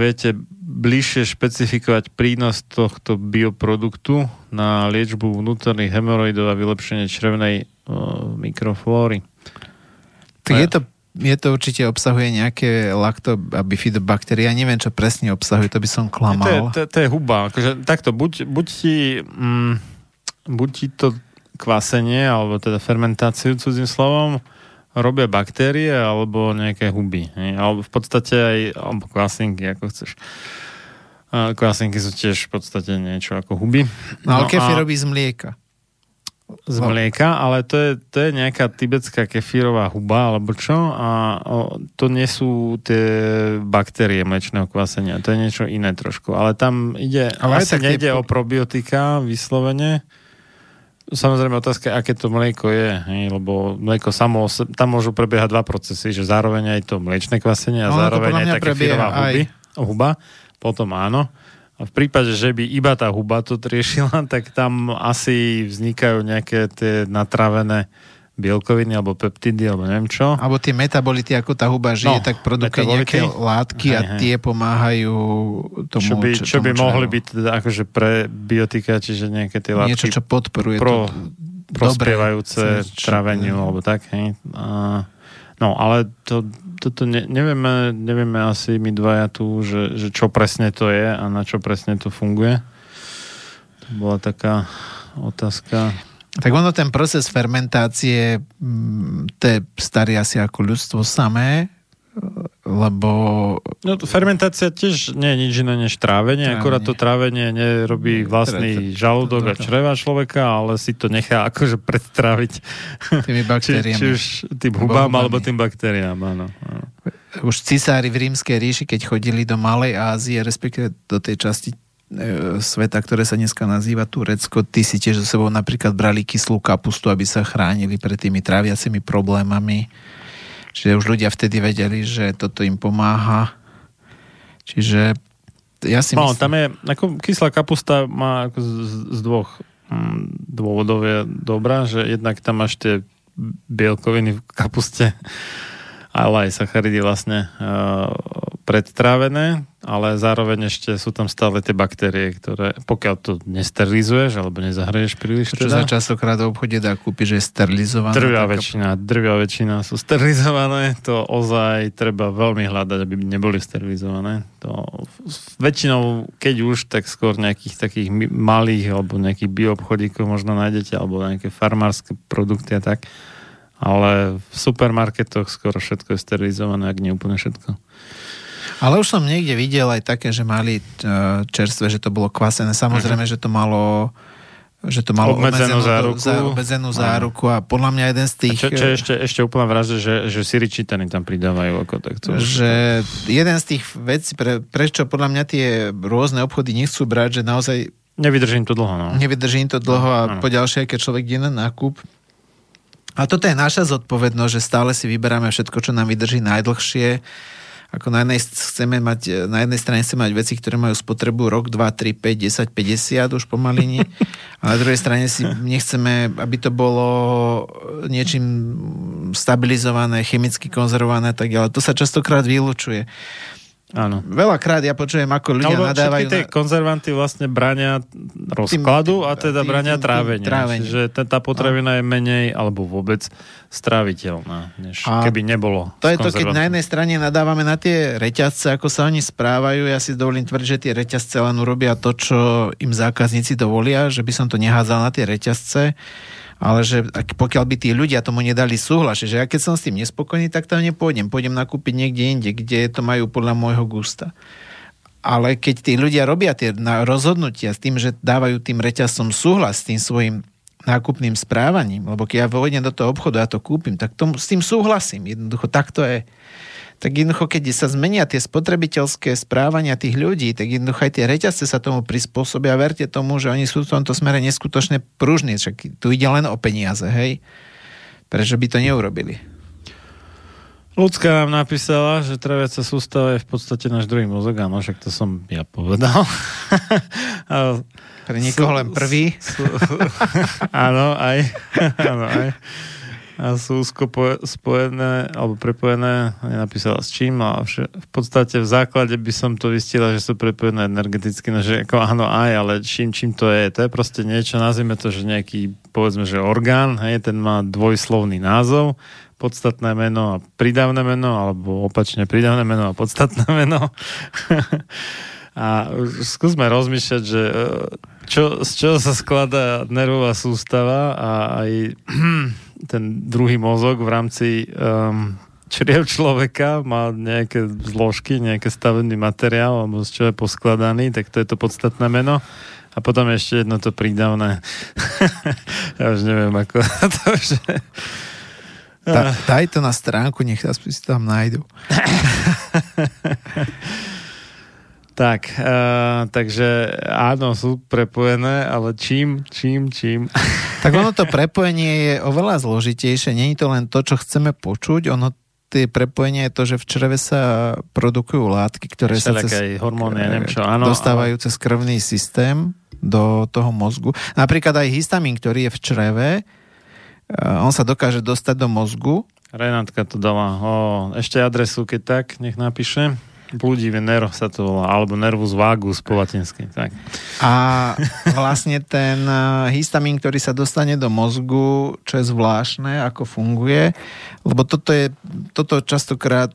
Speaker 3: viete bližšie špecifikovať prínos tohto bioproduktu na liečbu vnútorných hemoroidov a vylepšenie črevnej mikroflóry.
Speaker 4: Tak je to, je to určite obsahuje nejaké lakto a bifidobaktérie. Ja neviem, čo presne obsahuje, to by som klamal.
Speaker 3: To je, to, to je huba. Akože, takto, buď, buď, ti, mm, buď ti to kvasenie, alebo teda fermentáciu cudzím slovom, robia baktérie alebo nejaké huby. Hej? Alebo v podstate aj alebo kvasinky, ako chceš. A kvasinky sú tiež v podstate niečo ako huby.
Speaker 4: No, ale no kefir robí z mlieka.
Speaker 3: Z mlieka, ale to je, to je nejaká tibetská kefírová huba alebo čo a o, to nie sú tie baktérie mlečného kvasenia, to je niečo iné trošku, ale tam ide, ale asi nejde tie... o probiotika vyslovene, Samozrejme otázka, aké to mlieko je, hej, lebo mlieko samo, tam môžu prebiehať dva procesy, že zároveň aj to mliečne kvasenie a no, zároveň aj také kefírová huby, huba, potom áno. A v prípade, že by iba tá huba to riešila, tak tam asi vznikajú nejaké tie natravené bielkoviny alebo peptidy alebo neviem čo.
Speaker 4: Alebo tie metabolity, ako tá huba žije, no, tak produkuje nejaké látky hej, a hej. tie pomáhajú tomu,
Speaker 3: čo by, čo, čo by mohli byť teda akože pre biotika, čiže nejaké tie látky
Speaker 4: niečo, čo podporuje
Speaker 3: pro, to prospievajúce traveniu alebo tak. Hej. A, no, ale to, toto ne, nevieme, nevieme asi my dvaja tu, že, že čo presne to je a na čo presne to funguje. To bola taká otázka.
Speaker 4: Tak ono ten proces fermentácie, mm, to je starý asi ako ľudstvo samé, lebo...
Speaker 3: No fermentácia tiež nie je nič iné než trávenie, trávenie. akorát to trávenie nerobí vlastný žalúdok a čreva človeka, ale si to nechá akože predtráviť
Speaker 4: tými baktériami.
Speaker 3: či, či už tým hubám alebo tým baktériám, áno.
Speaker 4: Už cisári v rímskej ríši, keď chodili do Malej Ázie, respektíve do tej časti sveta, ktoré sa dneska nazýva Turecko, ty si tiež so sebou napríklad brali kyslú kapustu, aby sa chránili pred tými tráviacimi problémami. Čiže už ľudia vtedy vedeli, že toto im pomáha. Čiže ja si
Speaker 3: no, myslím... tam je, ako kyslá kapusta má ako z, z dvoch hm, dôvodov je dobrá, že jednak tam máš tie bielkoviny v kapuste, ale aj sacharidy vlastne uh, predtrávené, ale zároveň ešte sú tam stále tie baktérie, ktoré pokiaľ to nesterilizuješ alebo nezahreješ príliš.
Speaker 4: Čo teda, sa častokrát v obchode dá kúpiť, že je sterilizované.
Speaker 3: Drvia taká... väčšina, drvia väčšina sú sterilizované, to ozaj treba veľmi hľadať, aby neboli sterilizované. To väčšinou, keď už, tak skôr nejakých takých malých alebo nejakých bioobchodíkov možno nájdete, alebo nejaké farmárske produkty a tak. Ale v supermarketoch skoro všetko je sterilizované, ak nie úplne všetko.
Speaker 4: Ale už som niekde videl aj také, že mali čerstvé, že to bolo kvasené. Samozrejme, uh-huh. že to malo že to malo
Speaker 3: obmedzenú záruku.
Speaker 4: Za, obmedzenú záruku a podľa mňa jeden z tých...
Speaker 3: A čo, čo ešte, ešte úplná vraže, že, že Siri čítany tam pridávajú ako takto.
Speaker 4: Že jeden z tých vecí, pre, prečo podľa mňa tie rôzne obchody nechcú brať, že naozaj...
Speaker 3: Nevydržím to dlho, no.
Speaker 4: Nevydržím to dlho a no, po ďalšie, keď človek ide na nákup. A toto je naša zodpovednosť, že stále si vyberáme všetko, čo nám vydrží najdlhšie ako na jednej, chceme mať, na jednej strane chceme mať veci, ktoré majú spotrebu rok, 2, 3, 5, 10, 50 už pomaly nie. A na druhej strane si nechceme, aby to bolo niečím stabilizované, chemicky konzervované a tak ďalej. To sa častokrát vylučuje.
Speaker 3: Áno.
Speaker 4: Veľakrát ja počujem, ako ľudia
Speaker 3: Alebo
Speaker 4: nadávajú...
Speaker 3: tie na... konzervanty vlastne brania rozkladu a teda tým, brania trávenia. trávenia. Čiže tá potravina je menej alebo vôbec stráviteľná, než a keby nebolo.
Speaker 4: To je to, keď na jednej strane nadávame na tie reťazce, ako sa oni správajú. Ja si dovolím tvrdiť, že tie reťazce len urobia to, čo im zákazníci dovolia, že by som to nehádzal na tie reťazce ale že pokiaľ by tí ľudia tomu nedali súhlas, že ja keď som s tým nespokojný, tak tam nepôjdem. Pôjdem nakúpiť niekde inde, kde to majú podľa môjho gusta. Ale keď tí ľudia robia tie rozhodnutia s tým, že dávajú tým reťazcom súhlas s tým svojim nákupným správaním, lebo keď ja vojdem do toho obchodu a to kúpim, tak tomu, s tým súhlasím. Jednoducho tak to je tak jednoducho, keď sa zmenia tie spotrebiteľské správania tých ľudí, tak jednoducho aj tie reťazce sa tomu prispôsobia. Verte tomu, že oni sú v tomto smere neskutočne pružní. Však tu ide len o peniaze, hej? Prečo by to neurobili?
Speaker 3: Ľudská nám napísala, že traviaca sústava je v podstate náš druhý mozog, áno, však to som ja povedal.
Speaker 4: Pre niekoho len prvý.
Speaker 3: áno, aj. áno, aj a sú spojené alebo prepojené, nenapísala s čím, a v podstate v základe by som to vystila, že sú prepojené energeticky, no že ako áno aj, ale čím, čím to je, to je proste niečo, nazvime to, že nejaký, povedzme, že orgán, hej, ten má dvojslovný názov, podstatné meno a pridávne meno, alebo opačne pridávne meno a podstatné meno. a skúsme rozmýšľať, že e, čo, z čoho sa skladá nervová sústava a aj ten druhý mozog v rámci um, čriev človeka má nejaké zložky, nejaký stavený materiál, alebo z čo je poskladaný, tak to je to podstatné meno. A potom ešte jedno to prídavné. ja už neviem, ako to už...
Speaker 4: Da, daj to na stránku, nech si tam nájdu.
Speaker 3: Tak, uh, takže áno, sú prepojené, ale čím, čím, čím.
Speaker 4: Tak ono to prepojenie je oveľa zložitejšie. Není to len to, čo chceme počuť, ono tie prepojenie je to, že v čreve sa produkujú látky, ktoré sa cez,
Speaker 3: hormóny, neviem čo, áno,
Speaker 4: dostávajú ale... cez krvný systém do toho mozgu. Napríklad aj histamín, ktorý je v čreve, uh, on sa dokáže dostať do mozgu.
Speaker 3: Renátka to dala. O, ešte adresu, keď tak, nech napíše. Blúdivý nerv sa to volá, alebo nervus vagus po latinsky. Tak.
Speaker 4: A vlastne ten eh, histamín, ktorý sa dostane do mozgu, čo je zvláštne, ako funguje, lebo toto, je, toto častokrát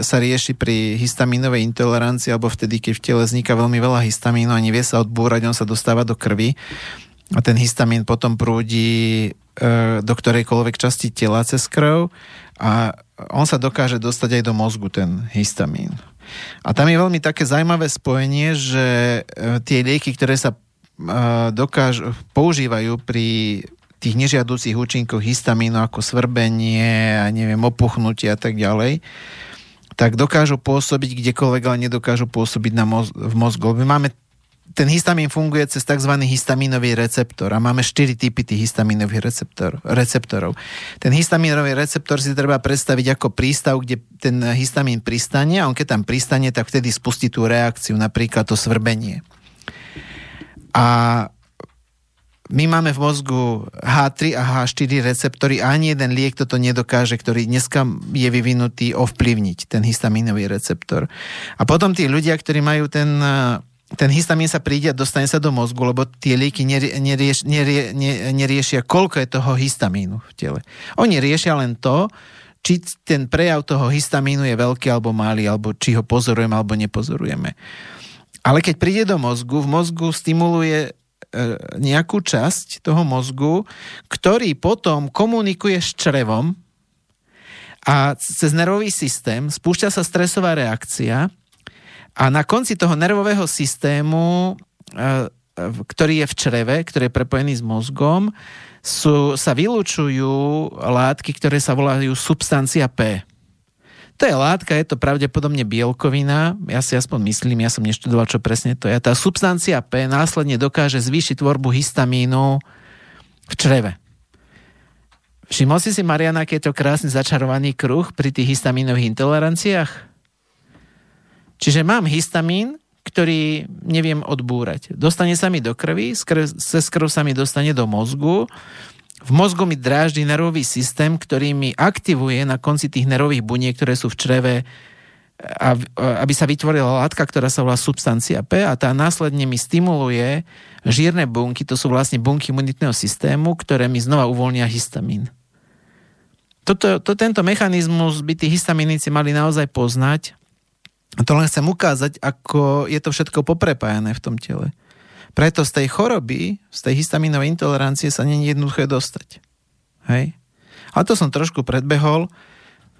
Speaker 4: sa rieši pri histamínovej intolerancii alebo vtedy, keď v tele vzniká veľmi veľa histamínu a nevie sa odbúrať, on sa dostáva do krvi a ten histamín potom prúdi e, do ktorejkoľvek časti tela cez krv a on sa dokáže dostať aj do mozgu, ten histamín. A tam je veľmi také zaujímavé spojenie, že e, tie lieky, ktoré sa e, dokáž, používajú pri tých nežiaducich účinkoch histamínu ako svrbenie a neviem, opuchnutie a tak ďalej, tak dokážu pôsobiť kdekoľvek, ale nedokážu pôsobiť na moz- v mozgu. My máme ten histamín funguje cez tzv. histaminový receptor a máme 4 typy tých histaminových receptor, receptorov. Ten histaminový receptor si treba predstaviť ako prístav, kde ten histamín pristane a on keď tam pristane, tak vtedy spustí tú reakciu, napríklad to svrbenie. A my máme v mozgu H3 a H4 receptory a ani jeden liek toto nedokáže, ktorý dneska je vyvinutý ovplyvniť ten histaminový receptor. A potom tí ľudia, ktorí majú ten ten histamín sa príde a dostane sa do mozgu, lebo tie lieky nerieš, nerie, neriešia, koľko je toho histamínu v tele. Oni riešia len to, či ten prejav toho histamínu je veľký alebo malý, alebo či ho pozorujeme alebo nepozorujeme. Ale keď príde do mozgu, v mozgu stimuluje e, nejakú časť toho mozgu, ktorý potom komunikuje s črevom a cez nervový systém spúšťa sa stresová reakcia A na konci toho nervového systému, e, ktorý je v čreve, ktorý je prepojený s mozgom, sú, sa vylúčujú látky, ktoré sa volajú substancia P. To je látka, je to pravdepodobne bielkovina, ja si aspoň myslím, ja som neštudoval, čo presne to je. Tá substancia P následne dokáže zvýšiť tvorbu histamínu v čreve. Všimol si si, Mariana, keď je to krásny začarovaný kruh pri tých histamínových intoleranciách? Čiže mám histamín, ktorý neviem odbúrať. Dostane sa mi do krvi, cez krv sa mi dostane do mozgu, v mozgu mi dráždi nervový systém, ktorý mi aktivuje na konci tých nervových buniek, ktoré sú v čreve, aby sa vytvorila látka, ktorá sa volá substancia P a tá následne mi stimuluje žírne bunky, to sú vlastne bunky imunitného systému, ktoré mi znova uvoľnia histamín. Toto, to, tento mechanizmus by tí histaminici mali naozaj poznať. To len chcem ukázať, ako je to všetko poprepájané v tom tele. Preto z tej choroby, z tej histaminovej intolerancie sa není jednoduché dostať. Hej? A to som trošku predbehol.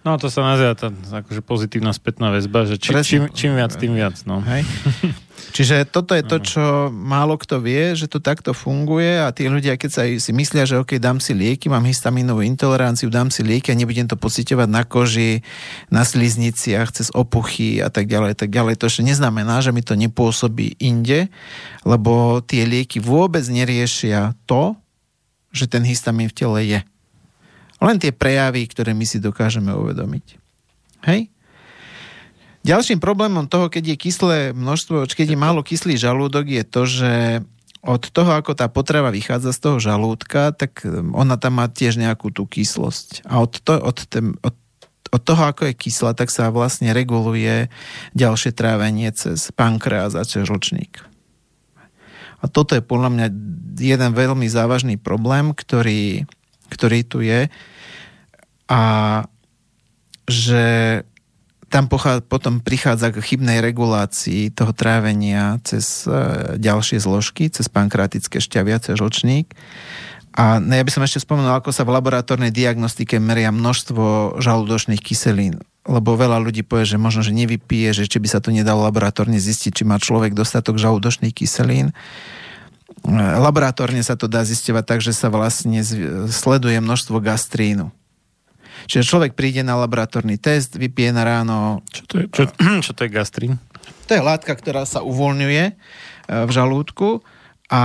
Speaker 3: No to sa nazýva tá akože pozitívna spätná väzba, že či, čím, čím viac, tým viac. No.
Speaker 4: Hej. Čiže toto je to, čo málo kto vie, že to takto funguje a tí ľudia, keď sa si myslia, že ok, dám si lieky, mám histaminovú intoleranciu, dám si lieky a nebudem to pocitovať na koži, na slizniciach, cez opuchy a tak ďalej, tak ďalej. To ešte neznamená, že mi to nepôsobí inde, lebo tie lieky vôbec neriešia to, že ten histamín v tele je. Len tie prejavy, ktoré my si dokážeme uvedomiť. Hej? Ďalším problémom toho, keď je kyslé množstvo, keď je málo kyslý žalúdok, je to, že od toho, ako tá potrava vychádza z toho žalúdka, tak um, ona tam má tiež nejakú tú kyslosť. A od, to, od, ten, od, od toho, ako je kyslá, tak sa vlastne reguluje ďalšie trávenie cez pankreas a cez žlčník. A toto je podľa mňa jeden veľmi závažný problém, ktorý ktorý tu je a že tam pochá, potom prichádza k chybnej regulácii toho trávenia cez e, ďalšie zložky, cez pankratické šťavia, cez žlčník. A ne, ja by som ešte spomenul, ako sa v laboratórnej diagnostike meria množstvo žalúdočných kyselín. Lebo veľa ľudí povie, že možno, že nevypije, že či by sa to nedalo laboratórne zistiť, či má človek dostatok žalúdočných kyselín. Laboratórne sa to dá zistovať tak, že sa vlastne sleduje množstvo gastrínu. Čiže človek príde na laboratórny test, vypije na ráno...
Speaker 3: Čo to je, čo, čo to je gastrín?
Speaker 4: To je látka, ktorá sa uvoľňuje e, v žalúdku a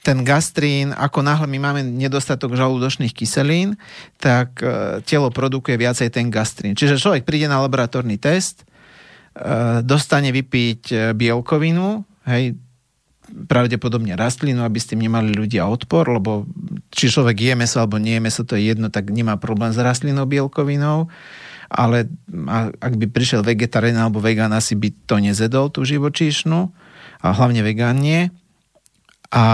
Speaker 4: ten gastrín, ako náhle my máme nedostatok žalúdočných kyselín, tak e, telo produkuje viacej ten gastrín. Čiže človek príde na laboratórny test, e, dostane vypiť bielkovinu, hej, pravdepodobne rastlinu, aby s tým nemali ľudia odpor, lebo či človek je meso alebo nie je meso, to je jedno, tak nemá problém s rastlinou bielkovinou, ale ak by prišiel vegetarián alebo vegán, asi by to nezedol, tú živočíšnu, a hlavne vegán nie. A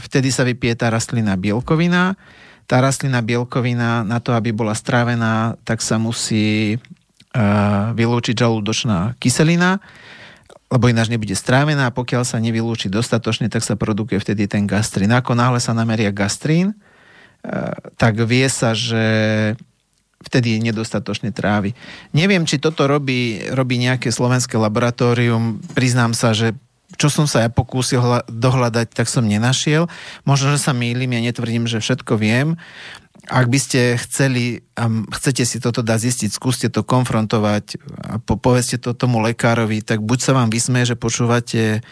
Speaker 4: vtedy sa vypije tá rastlina bielkovina. Tá rastlina bielkovina na to, aby bola strávená, tak sa musí uh, vylúčiť žalúdočná kyselina lebo ináč nebude strávená a pokiaľ sa nevylúči dostatočne, tak sa produkuje vtedy ten gastrín. Ako náhle sa nameria gastrín, e, tak vie sa, že vtedy nedostatočne trávy. Neviem, či toto robí, robí nejaké slovenské laboratórium. Priznám sa, že čo som sa ja pokúsil dohľadať, tak som nenašiel. Možno, že sa mýlim, ja netvrdím, že všetko viem, ak by ste chceli a chcete si toto dať zistiť, skúste to konfrontovať a po, povedzte to tomu lekárovi, tak buď sa vám vysmeje, že počúvate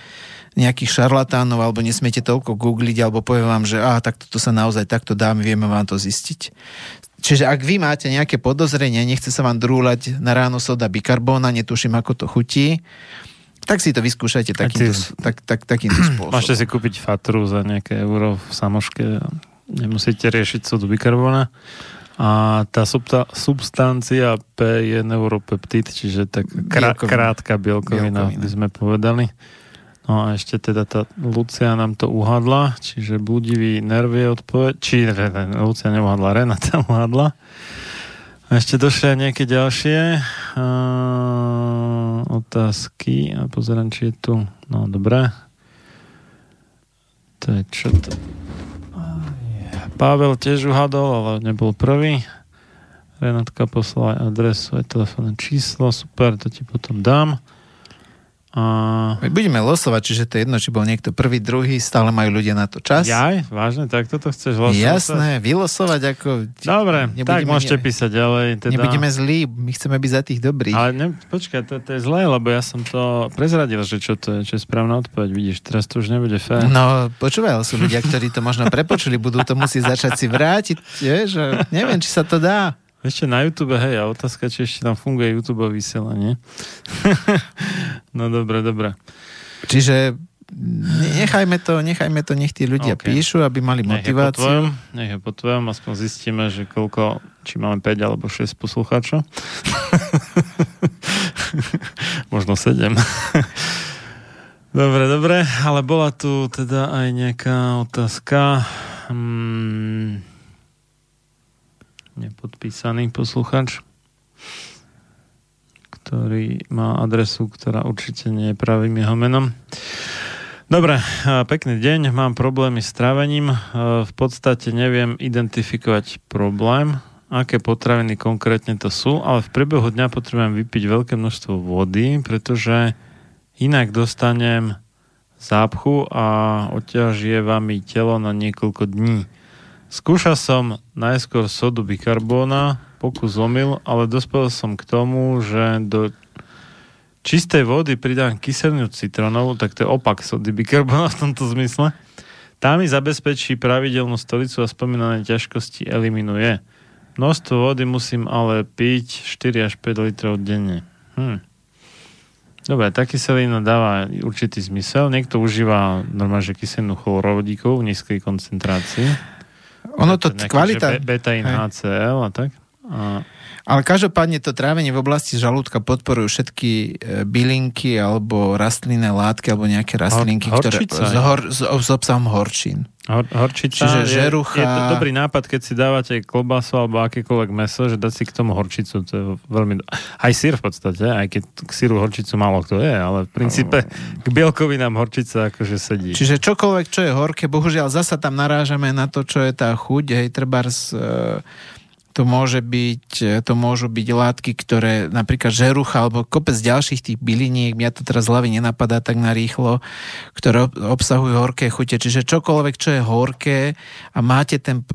Speaker 4: nejakých šarlatánov, alebo nesmiete toľko googliť, alebo povie vám, že a, tak toto sa naozaj takto dá, my vieme vám to zistiť. Čiže ak vy máte nejaké podozrenie, nechce sa vám drúľať na ráno soda bikarbóna, netuším, ako to chutí, tak si to vyskúšajte takýmto, tak, tak, takýmto spôsobom.
Speaker 3: Môžete si kúpiť fatru za nejaké euro v samoške nemusíte riešiť sodu bikarbona. A tá subta, substancia P je neuropeptid, čiže tak krá, bielkovina. krátka bielkovina, bielkovina, by sme povedali. No a ešte teda tá Lucia nám to uhadla, čiže bludivý nerv je odpoveď, či ne, ne, Lucia neuhadla, Renata uhadla. A ešte došli aj nejaké ďalšie uh, otázky a pozerám, či je tu, no dobré. To je čo to? Pavel tiež uhadol, ale nebol prvý. Renatka poslala aj adresu, aj telefónne číslo. Super, to ti potom dám. A...
Speaker 4: Budeme losovať, čiže to je jedno, či bol niekto prvý, druhý, stále majú ľudia na to čas.
Speaker 3: Jaj, vážne, tak toto chceš losovať?
Speaker 4: Jasné, vylosovať ako...
Speaker 3: Dobre, tak môžete písať ďalej. Teda...
Speaker 4: Nebudeme zlí, my chceme byť za tých dobrých.
Speaker 3: Ale ne, počkaj, to, to je zlé, lebo ja som to prezradil, že čo to je, čo je správna odpoveď, vidíš, teraz to už nebude fér.
Speaker 4: No, počúvaj, sú ľudia, ktorí to možno prepočuli, budú to musieť začať si vrátiť, vieš, neviem, či sa to dá.
Speaker 3: Ešte na YouTube, hej, a otázka, či ešte tam funguje YouTube vysielanie. no dobre, dobre.
Speaker 4: Čiže nechajme to, nechajme to, nech tí ľudia okay. píšu, aby mali motiváciu.
Speaker 3: Nech je po tvojom, aspoň zistíme, že koľko, či máme 5 alebo 6 poslucháčov. Možno 7. dobre, dobre, ale bola tu teda aj nejaká otázka. Hmm nepodpísaný posluchač, ktorý má adresu, ktorá určite nie je pravým jeho menom. Dobre, pekný deň, mám problémy s trávením. V podstate neviem identifikovať problém, aké potraviny konkrétne to sú, ale v priebehu dňa potrebujem vypiť veľké množstvo vody, pretože inak dostanem zápchu a odťažieva mi telo na niekoľko dní. Skúšal som najskôr sodu bikarbóna, pokus omyl, ale dospel som k tomu, že do čistej vody pridám kyselinu citrónovú, tak to je opak sody bikarbóna v tomto zmysle. Tá mi zabezpečí pravidelnú stolicu a spomínané ťažkosti eliminuje. Množstvo vody musím ale piť 4 až 5 litrov denne. Hm. Dobre, tá kyselina dáva určitý zmysel. Niekto užíva normálne, že kyselinu chlorovodíkov v nízkej koncentrácii.
Speaker 4: Ono to, to kvalita...
Speaker 3: Beta-in HCl a tak? A...
Speaker 4: Ale každopádne to trávenie v oblasti žalúdka podporujú všetky e, bylinky alebo rastlinné látky alebo nejaké rastlinky, Hor, ktoré s, hor, s, s obsahom horčín.
Speaker 3: Hor, horčica
Speaker 4: Čiže žerucha...
Speaker 3: je, je to dobrý nápad, keď si dávate klobasu alebo akékoľvek meso, že dať si k tomu horčicu, to je veľmi... Aj sír v podstate, aj keď k síru horčicu málo kto je, ale v princípe k bielkovinám horčica akože sedí.
Speaker 4: Čiže čokoľvek, čo je horké, bohužiaľ zasa tam narážame na to, čo je tá chuť, hej, trebárs... Uh, to môže byť, to môžu byť látky, ktoré napríklad žerucha alebo kopec ďalších tých byliniek, mňa to teraz hlavy nenapadá tak narýchlo, ktoré obsahujú horké chute. Čiže čokoľvek, čo je horké a máte ten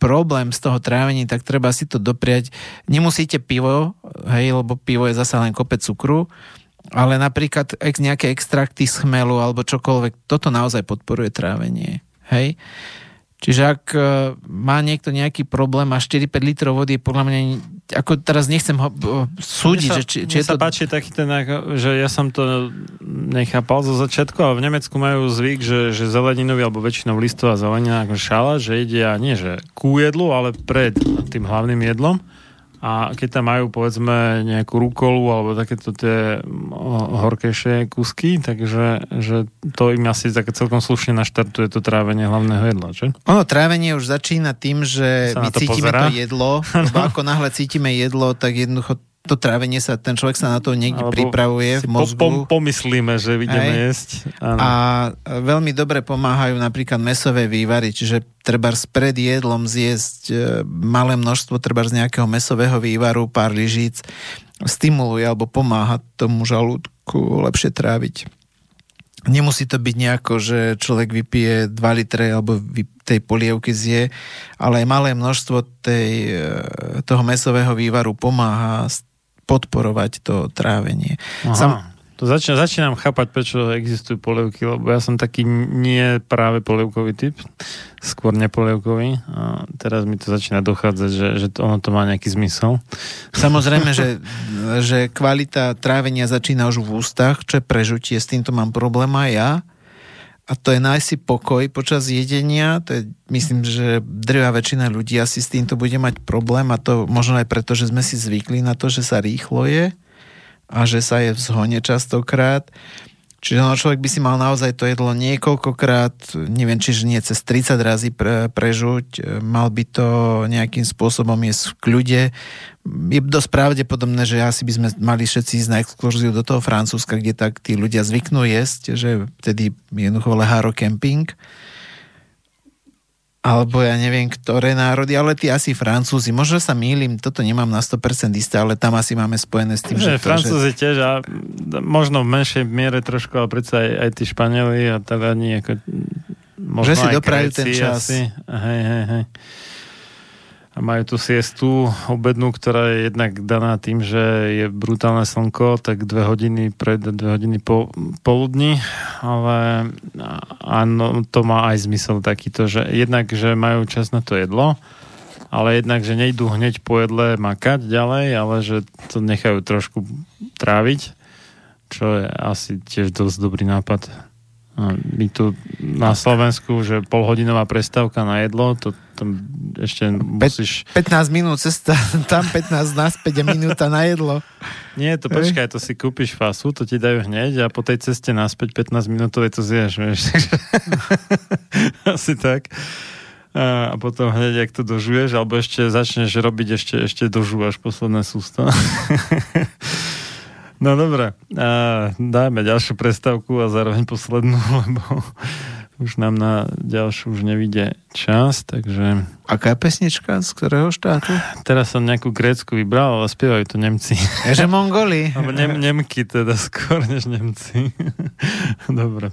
Speaker 4: problém z toho trávenia, tak treba si to dopriať. Nemusíte pivo, hej, lebo pivo je zase len kopec cukru, ale napríklad ex, nejaké extrakty z chmelu alebo čokoľvek, toto naozaj podporuje trávenie. Hej. Čiže ak e, má niekto nejaký problém a 4-5 litrov vody, podľa mňa, ako teraz nechcem ho súdiť,
Speaker 3: sa,
Speaker 4: že či,
Speaker 3: či je
Speaker 4: sa
Speaker 3: to... páči taký ten, že ja som to nechápal zo začiatku, ale v Nemecku majú zvyk, že, že zeleninový alebo väčšinou listová zelenina ako šala, že ide a nie, že ku jedlu, ale pred tým hlavným jedlom a keď tam majú povedzme nejakú rukolu alebo takéto tie horkejšie kusky, takže že to im asi také celkom slušne naštartuje to trávenie hlavného jedla, čo?
Speaker 4: Ono trávenie už začína tým, že my to cítime pozera. to jedlo, lebo ako náhle cítime jedlo, tak jednoducho to trávenie sa, ten človek sa na to niekde Alebo pripravuje v mozgu. Po,
Speaker 3: po, pomyslíme, že ideme Aj. jesť.
Speaker 4: Áno. A veľmi dobre pomáhajú napríklad mesové vývary, čiže treba pred jedlom zjesť e, malé množstvo treba z nejakého mesového vývaru, pár lyžíc, stimuluje alebo pomáha tomu žalúdku lepšie tráviť. Nemusí to byť nejako, že človek vypije 2 litre alebo tej polievky zje, ale aj malé množstvo tej, e, toho mesového vývaru pomáha podporovať to trávenie.
Speaker 3: Aha. Sam, to začínam, začínam chápať, prečo existujú polievky, lebo ja som taký nie práve polievkový typ, skôr nepolievkový. A teraz mi to začína dochádzať, že, že to, ono to má nejaký zmysel.
Speaker 4: Samozrejme, že, že kvalita trávenia začína už v ústach, čo je prežutie, s týmto mám problém aj ja a to je nájsť si pokoj počas jedenia. To je, myslím, že drvá väčšina ľudí asi s týmto bude mať problém a to možno aj preto, že sme si zvykli na to, že sa rýchlo je a že sa je v zhone častokrát. Čiže no, človek by si mal naozaj to jedlo niekoľkokrát, neviem, čiže nie cez 30 razy pre, prežuť, mal by to nejakým spôsobom jesť v kľude. Je dosť pravdepodobné, že asi by sme mali všetci ísť na exkurziu do toho Francúzska, kde tak tí ľudia zvyknú jesť, že vtedy jednoducho leháro camping. Alebo ja neviem, ktoré národy, ale ty asi Francúzi. Možno sa mýlim, toto nemám na 100% isté, ale tam asi máme spojené s tým,
Speaker 3: že...
Speaker 4: že
Speaker 3: Francúzi že... tiež a možno v menšej miere trošku, ale predsa aj, aj tí Španieli a Taliani ako
Speaker 4: možno že si doprajú ten čas.
Speaker 3: Asi. Hej, hej, hej majú tú siestu obednú, ktorá je jednak daná tým, že je brutálne slnko, tak dve hodiny pred, dve hodiny po poludni, ale áno, to má aj zmysel takýto, že jednak, že majú čas na to jedlo, ale jednak, že nejdú hneď po jedle makať ďalej, ale že to nechajú trošku tráviť, čo je asi tiež dosť dobrý nápad. My tu na Slovensku, že polhodinová prestávka na jedlo, to tam ešte musíš...
Speaker 4: 15 minút cesta, tam 15 naspäť a minúta na jedlo.
Speaker 3: Nie, to počkaj, to si kúpiš fasu, to ti dajú hneď a po tej ceste naspäť 15 minútové to zješ, vieš. Asi tak. A potom hneď, ak to dožuješ, alebo ešte začneš robiť, ešte, ešte dožúvaš posledné sústo. No dobre, a dajme ďalšiu prestávku a zároveň poslednú, lebo už nám na ďalšiu už nevidie čas, takže...
Speaker 4: Aká je pesnička? Z ktorého štátu?
Speaker 3: Teraz som nejakú grécku vybral, ale spievajú to Nemci.
Speaker 4: Že Mongoli.
Speaker 3: Alebo nem, Nemky teda skôr než Nemci. Dobre.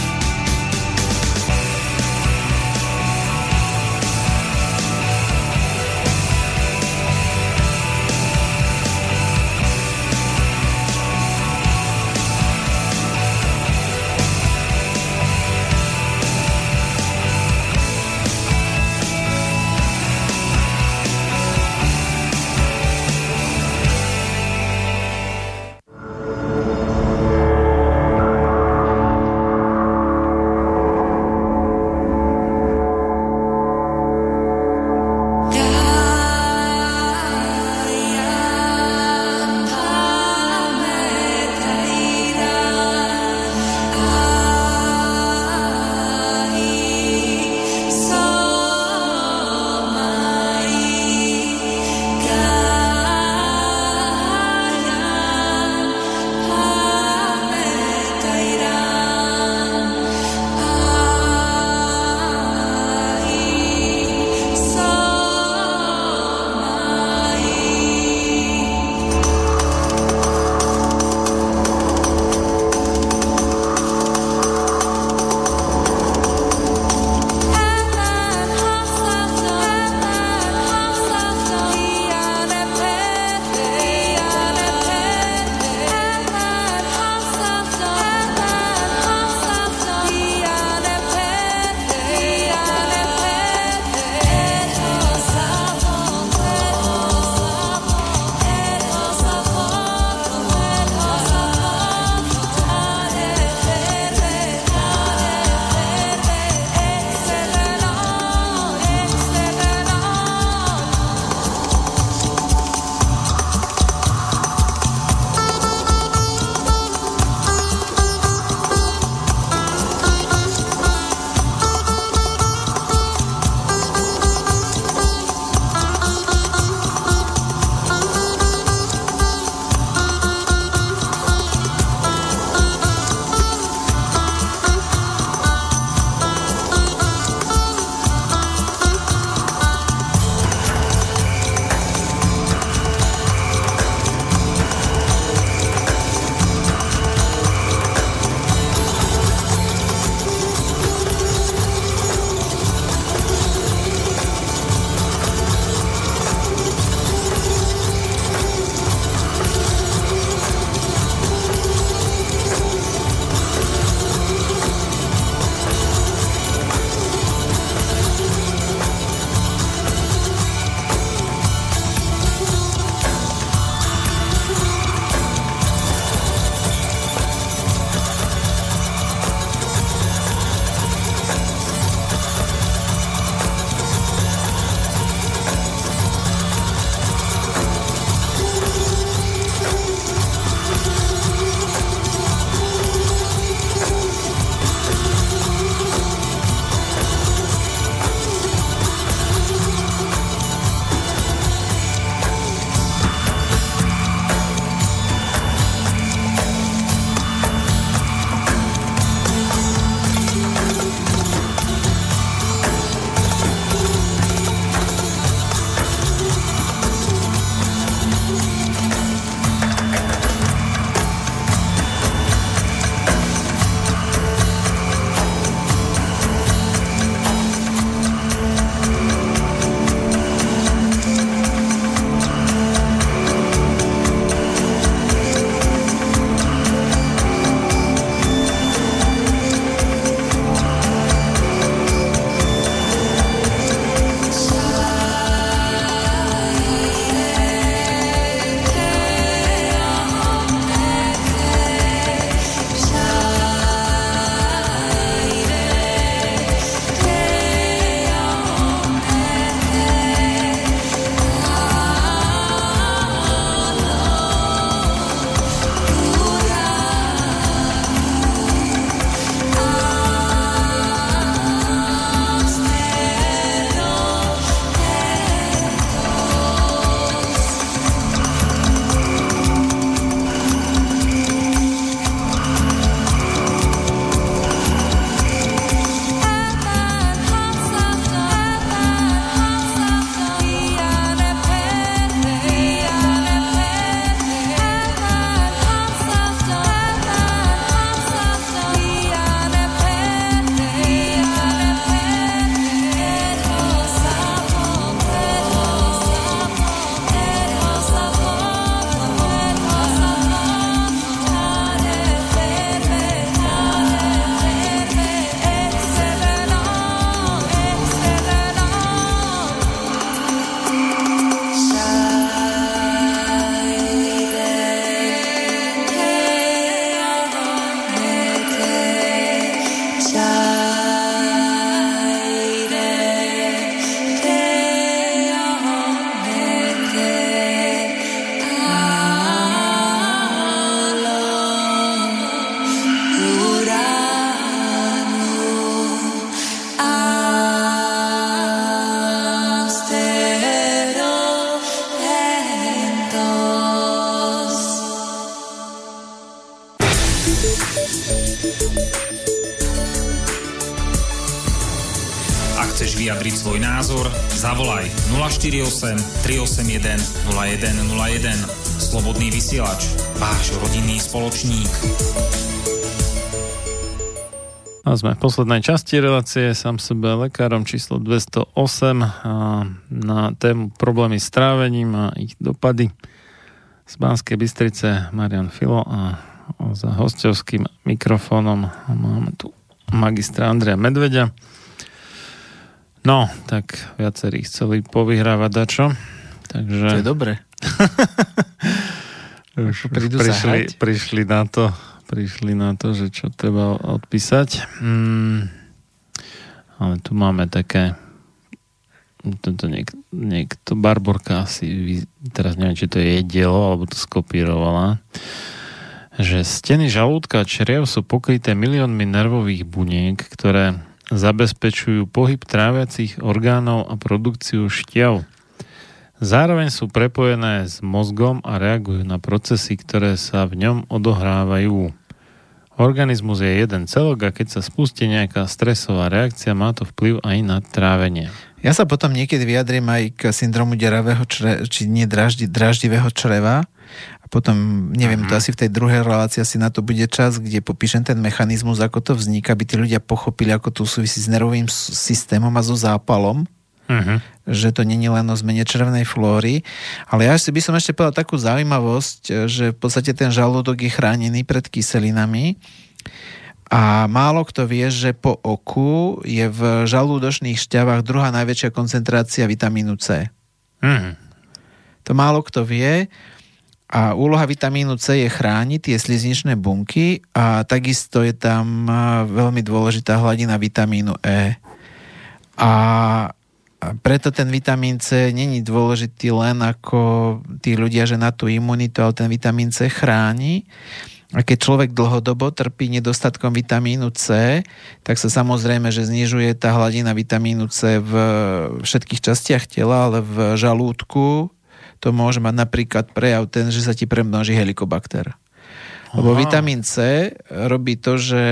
Speaker 1: 381 0101. Slobodný vysielač, váš rodinný spoločník.
Speaker 3: A sme v poslednej časti relácie sám sebe lekárom číslo 208 a na tému problémy s trávením a ich dopady z Banskej Bystrice Marian Filo a za hostovským mikrofónom máme tu magistra Andreja Medvedia. No, tak viacerí chceli povyhrávať dačo. Takže...
Speaker 4: To je dobre.
Speaker 3: Už prišli, prišli na to prišli na to, že čo treba odpísať. Mm, ale tu máme také tento niek, niekto, Barborka asi, teraz neviem, či to je jej dielo, alebo to skopírovala, že steny žalúdka a čriev sú pokryté miliónmi nervových buniek, ktoré zabezpečujú pohyb tráviacich orgánov a produkciu šťav. Zároveň sú prepojené s mozgom a reagujú na procesy, ktoré sa v ňom odohrávajú. Organizmus je jeden celok a keď sa spustí nejaká stresová reakcia, má to vplyv aj na trávenie.
Speaker 4: Ja sa potom niekedy vyjadrím aj k syndromu deravého čre, či nie draždi, draždivého čreva. A potom, neviem, uh-huh. to asi v tej druhej relácii asi na to bude čas, kde popíšem ten mechanizmus, ako to vzniká, aby tí ľudia pochopili, ako to súvisí s nervovým systémom a so zápalom uh-huh. že to není len o zmene červenej flóry. Ale ja si by som ešte povedal takú zaujímavosť, že v podstate ten žalúdok je chránený pred kyselinami. A málo kto vie, že po oku je v žalúdočných šťavách druhá najväčšia koncentrácia vitamínu C. Uh-huh. To málo kto vie. A úloha vitamínu C je chrániť tie slizničné bunky a takisto je tam veľmi dôležitá hladina vitamínu E. A a preto ten vitamín C není dôležitý len ako tí ľudia, že na tú imunitu, ale ten vitamín C chráni. A keď človek dlhodobo trpí nedostatkom vitamínu C, tak sa samozrejme, že znižuje tá hladina vitamínu C v všetkých častiach tela, ale v žalúdku to môže mať napríklad prejav ten, že sa ti premnoží helikobakter. Lebo vitamín C robí to, že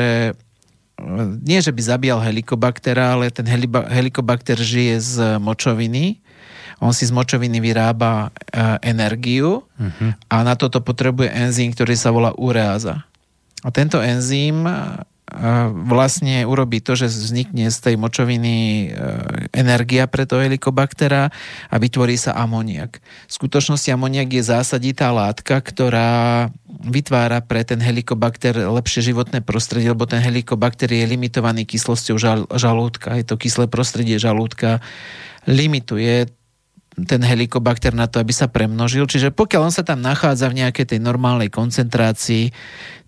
Speaker 4: nie, že by zabíjal helikobaktera, ale ten helikobakter žije z močoviny. On si z močoviny vyrába e, energiu uh-huh. a na toto potrebuje enzym, ktorý sa volá ureáza. A tento enzym vlastne urobí to, že vznikne z tej močoviny e, energia pre toho helikobaktera a vytvorí sa amoniak. V skutočnosti amoniak je zásaditá látka, ktorá vytvára pre ten helikobakter lepšie životné prostredie, lebo ten helikobakter je limitovaný kyslosťou žal, žalúdka. Je to kyslé prostredie žalúdka limituje ten helikobakter na to, aby sa premnožil. Čiže pokiaľ on sa tam nachádza v nejakej tej normálnej koncentrácii,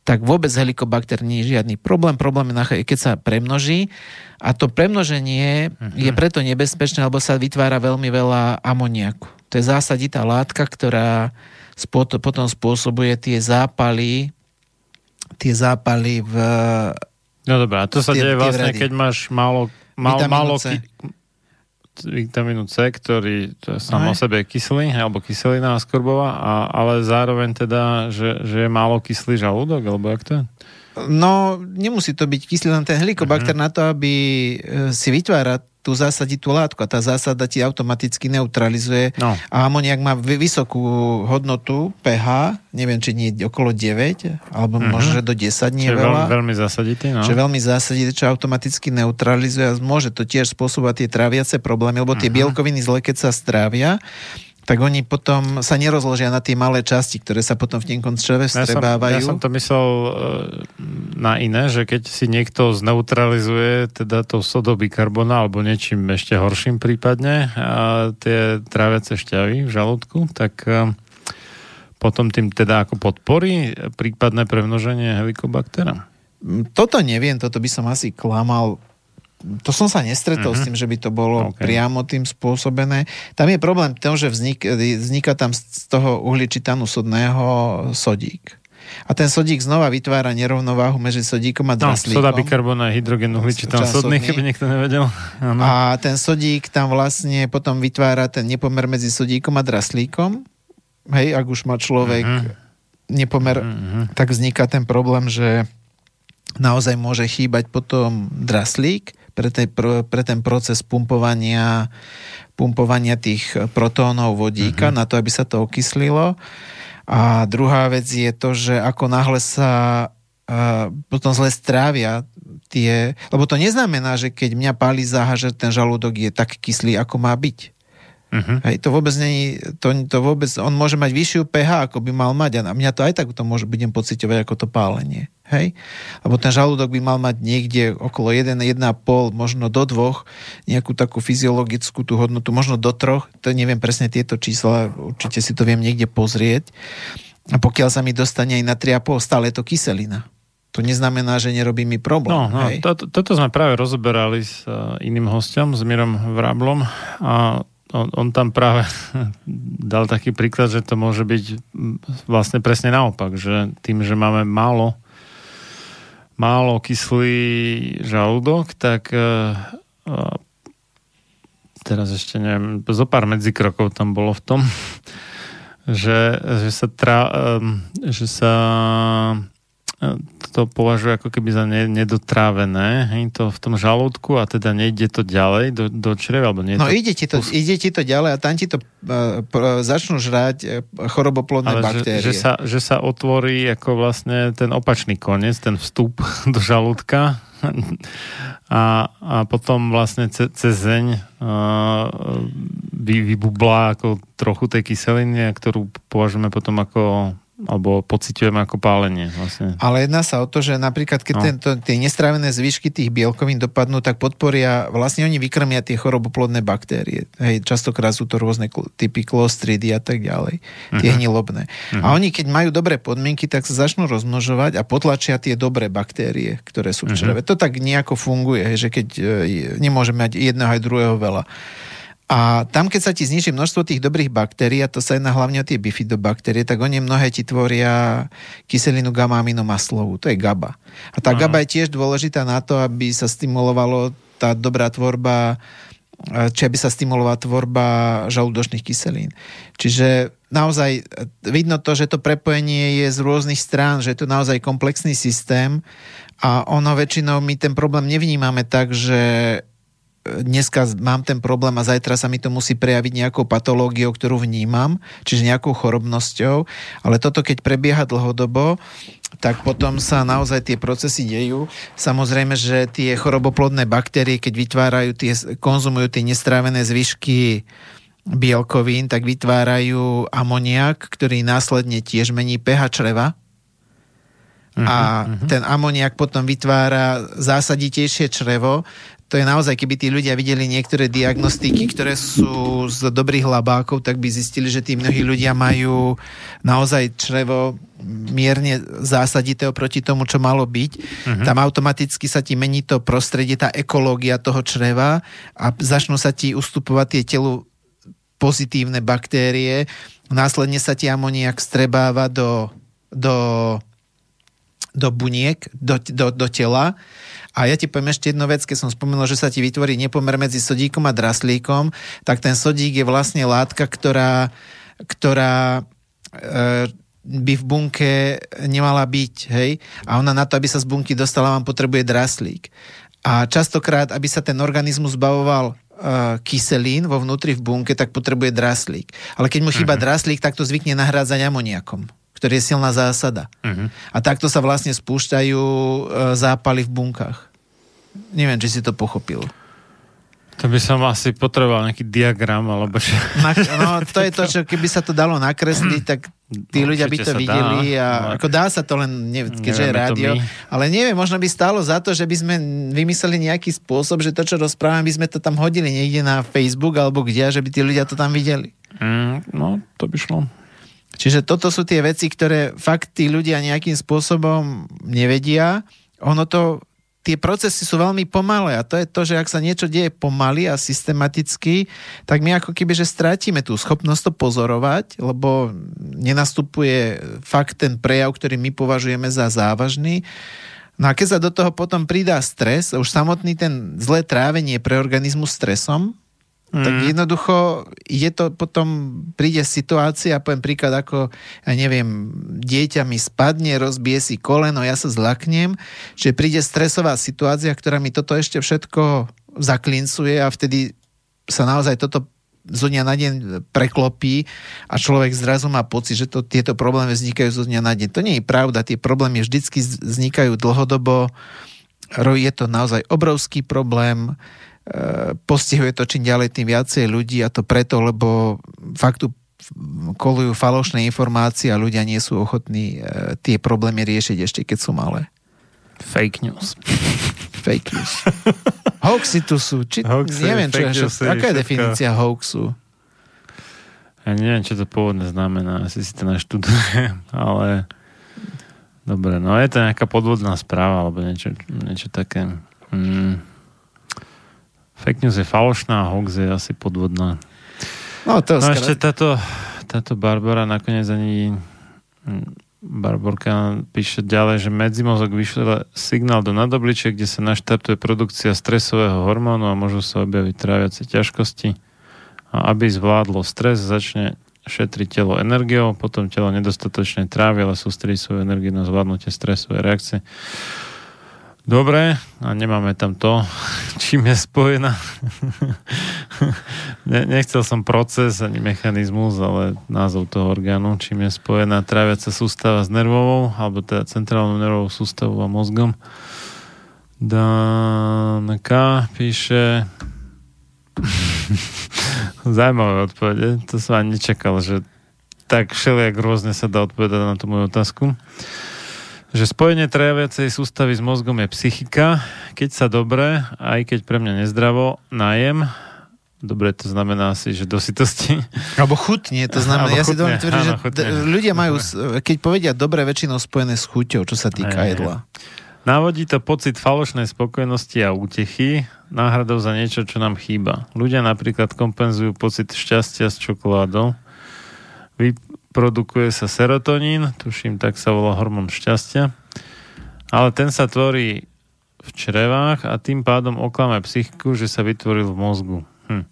Speaker 4: tak vôbec helikobakter nie je žiadny problém. Problém je, keď sa premnoží a to premnoženie uh-huh. je preto nebezpečné, lebo sa vytvára veľmi veľa amoniaku. To je zásaditá látka, ktorá potom spôsobuje tie zápaly tie zápaly v...
Speaker 3: No dobré, a to sa tie, deje vlastne, keď máš málo, málo, málo, vitamínu C, ktorý to je sám o sebe kyslý, alebo kyselina skorbová, a, ale zároveň teda, že, že je málo kyslý žalúdok, alebo jak to je?
Speaker 4: No, nemusí to byť kyslý, len ten helikobakter uh-huh. na to, aby e, si vytvára tú látku a tá zásada ti automaticky neutralizuje. No. A amoniak má vysokú hodnotu pH, neviem, či nie okolo 9, alebo mm-hmm. možno, že do 10 nie Čiže veľa.
Speaker 3: Veľmi, veľmi zásaditý, no.
Speaker 4: Čiže veľmi zásaditý, čo automaticky neutralizuje a môže to tiež spôsobovať tie tráviace problémy, lebo tie mm-hmm. bielkoviny zle, keď sa strávia, tak oni potom sa nerozložia na tie malé časti, ktoré sa potom v tenkom čreve strebávajú.
Speaker 3: Ja som, ja som to myslel e, na iné, že keď si niekto zneutralizuje teda to sodobikarbona alebo niečím ešte horším prípadne a tie tráviace šťavy v žalúdku, tak e, potom tým teda ako podporí prípadné premnoženie helikobaktera?
Speaker 4: Toto neviem, toto by som asi klamal to som sa nestretol uh-huh. s mhm. tým, že by to bolo okay. priamo tým spôsobené. Tam je problém v tom, že vznik, vzniká tam z toho uhličitanu sodného sodík. A ten sodík znova vytvára nerovnováhu medzi sodíkom a draslíkom.
Speaker 3: No, soda bikarbona, hydrogen uhličitan sodný, keby niekto nevedel.
Speaker 4: Ano. A ten sodík tam vlastne potom vytvára ten nepomer medzi sodíkom a draslíkom. Hej, ak už má človek uh-huh. nepomer, uh-huh. tak vzniká ten problém, že naozaj môže chýbať potom draslík pre, te, pre ten proces pumpovania, pumpovania tých protónov vodíka, uh-huh. na to, aby sa to okyslilo. A druhá vec je to, že ako náhle sa uh, potom zle strávia tie... Lebo to neznamená, že keď mňa páli záha, že ten žalúdok je tak kyslý, ako má byť. Uh-huh. Hej, to vôbec není, to, to vôbec, on môže mať vyššiu pH, ako by mal mať a mňa to aj tak to môže, budem pocitovať ako to pálenie. Hej? Lebo ten žalúdok by mal mať niekde okolo 1, 1,5, možno do 2, nejakú takú fyziologickú tú hodnotu, možno do 3, to neviem presne tieto čísla, určite si to viem niekde pozrieť. A pokiaľ sa mi dostane aj na 3,5, stále je to kyselina. To neznamená, že nerobí mi problém.
Speaker 3: No, no, to, toto sme práve rozoberali s uh, iným hostom, s Mirom Vráblom a on, on tam práve dal taký príklad, že to môže byť vlastne presne naopak, že tým, že máme málo málo kyslý žalúdok, tak uh, teraz ešte neviem, zo pár medzikrokov tam bolo v tom, že, že sa, tra, um, že sa to považuje ako keby za nedotrávené, hej, to v tom žalúdku a teda nejde to ďalej do, do čreva, alebo nie
Speaker 4: No to... ide, ti to, ide ti to ďalej a tam ti to uh, začnú žrať uh, choroboplodné Ale baktérie.
Speaker 3: Že, že, sa, že sa otvorí ako vlastne ten opačný koniec, ten vstup do žalúdka a, a potom vlastne ce, cez zeň uh, vy, vybublá ako trochu tej kyseliny, ktorú považujeme potom ako alebo pociťujeme ako pálenie. Vlastne.
Speaker 4: Ale jedná sa o to, že napríklad keď no. tento, tie nestrávené zvyšky tých bielkovín dopadnú, tak podporia, vlastne oni vykrmia tie choroboplodné baktérie. Hej, častokrát sú to rôzne typy klostridy a tak ďalej. Tie uh-huh. hnilobné. Uh-huh. A oni keď majú dobré podmienky, tak sa začnú rozmnožovať a potlačia tie dobré baktérie, ktoré sú v čreve. Uh-huh. To tak nejako funguje, hej, že keď e, nemôžeme mať jedného aj druhého veľa. A tam, keď sa ti zniží množstvo tých dobrých baktérií, a to sa jedná hlavne o tie bifidobaktérie, tak oni mnohé ti tvoria kyselinu gamma-aminomaslovú. To je GABA. A tá Aha. GABA je tiež dôležitá na to, aby sa stimulovalo tá dobrá tvorba či aby sa stimulovala tvorba žalúdočných kyselín. Čiže naozaj vidno to, že to prepojenie je z rôznych strán, že je to naozaj komplexný systém a ono väčšinou my ten problém nevnímame tak, že dneska mám ten problém a zajtra sa mi to musí prejaviť nejakou patológiou, ktorú vnímam, čiže nejakou chorobnosťou, ale toto keď prebieha dlhodobo, tak potom sa naozaj tie procesy dejú. Samozrejme, že tie choroboplodné baktérie, keď vytvárajú tie, konzumujú tie nestrávené zvyšky bielkovín, tak vytvárajú amoniak, ktorý následne tiež mení pH čreva. Uh-huh, a uh-huh. ten amoniak potom vytvára zásaditejšie črevo, to je naozaj, keby tí ľudia videli niektoré diagnostiky, ktoré sú z dobrých labákov, tak by zistili, že tí mnohí ľudia majú naozaj črevo mierne zásadité oproti tomu, čo malo byť. Uh-huh. Tam automaticky sa ti mení to prostredie, tá ekológia toho čreva a začnú sa ti ustupovať tie telu pozitívne baktérie. Následne sa ti amoniak strebáva do, do, do buniek, do, do, do tela a ja ti poviem ešte jednu vec, keď som spomenul, že sa ti vytvorí nepomer medzi sodíkom a draslíkom, tak ten sodík je vlastne látka, ktorá, ktorá e, by v bunke nemala byť, hej? A ona na to, aby sa z bunky dostala, vám potrebuje draslík. A častokrát, aby sa ten organizmus zbavoval uh, kyselín vo vnútri v bunke, tak potrebuje draslík. Ale keď mu chýba uh-huh. draslík, tak to zvykne nahrádzať amoniakom ktorý je silná zásada. Uh-huh. A takto sa vlastne spúšťajú e, zápaly v bunkách. Neviem, či si to pochopil.
Speaker 3: To by som asi potreboval nejaký diagram, alebo čo...
Speaker 4: No, to je to, čo keby sa to dalo nakresliť, tak tí no, ľudia by to videli dá, a ako dá sa to len, ne, keďže je rádio, ale neviem, možno by stálo za to, že by sme vymysleli nejaký spôsob, že to, čo rozprávame, by sme to tam hodili niekde na Facebook alebo kde, že by tí ľudia to tam videli.
Speaker 3: Mm, no, to by šlo.
Speaker 4: Čiže toto sú tie veci, ktoré fakt tí ľudia nejakým spôsobom nevedia. Ono to, tie procesy sú veľmi pomalé a to je to, že ak sa niečo deje pomaly a systematicky, tak my ako keby, že strátime tú schopnosť to pozorovať, lebo nenastupuje fakt ten prejav, ktorý my považujeme za závažný. No a keď sa do toho potom pridá stres, už samotný ten zlé trávenie pre organizmus stresom, Mm. Tak jednoducho je to potom, príde situácia, poviem príklad, ako, ja neviem, dieťa mi spadne, rozbije si koleno, ja sa zlaknem, že príde stresová situácia, ktorá mi toto ešte všetko zaklincuje a vtedy sa naozaj toto zo dňa na deň preklopí a človek zrazu má pocit, že to, tieto problémy vznikajú zo dňa na deň. To nie je pravda, tie problémy vždycky vznikajú dlhodobo, je to naozaj obrovský problém, postihuje to čím ďalej tým viacej ľudí a to preto, lebo faktu kolujú falošné informácie a ľudia nie sú ochotní e, tie problémy riešiť ešte keď sú malé.
Speaker 3: Fake news.
Speaker 4: Fake news. Hoaxy tu sú. Či, Hoaxy, neviem, čo, čo, aká je definícia hoaxu?
Speaker 3: Ja neviem, čo to pôvodne znamená. Asi si to naštudujem, ale dobre, no je to nejaká podvodná správa alebo niečo, niečo také. Mm. Fake news je falošná hoax je asi podvodná. No, to no ešte táto, táto Barbara nakoniec ani hm, Barborka píše ďalej, že medzimozog vyšle signál do nadobličia, kde sa naštartuje produkcia stresového hormónu a môžu sa objaviť tráviace ťažkosti. A aby zvládlo stres, začne šetriť telo energiou, potom telo nedostatočne trávi, ale sústredí svoju energiu na zvládnutie stresovej reakcie. Dobre, a nemáme tam to, čím je spojená. ne, nechcel som proces ani mechanizmus, ale názov toho orgánu, čím je spojená tráviaca sústava s nervovou, alebo teda centrálnou nervovou sústavou a mozgom. Danka píše zaujímavé odpovede. To som ani nečakal, že tak všelijak rôzne sa dá odpovedať na tú moju otázku že spojenie trajaviacej sústavy s mozgom je psychika. Keď sa dobre, aj keď pre mňa nezdravo, najem, dobre to znamená asi, že dosytosti.
Speaker 4: Alebo chutne, to znamená, ja chutne, si dovolím tvrdiť, že chutne. ľudia majú, keď povedia dobre, väčšinou spojené s chuťou, čo sa týka aj, jedla.
Speaker 3: Návodí to pocit falošnej spokojnosti a útechy, náhradou za niečo, čo nám chýba. Ľudia napríklad kompenzujú pocit šťastia s čokoládou, produkuje sa serotonín, tuším, tak sa volá hormón šťastia, ale ten sa tvorí v črevách a tým pádom oklame psychiku, že sa vytvoril v mozgu. Hm.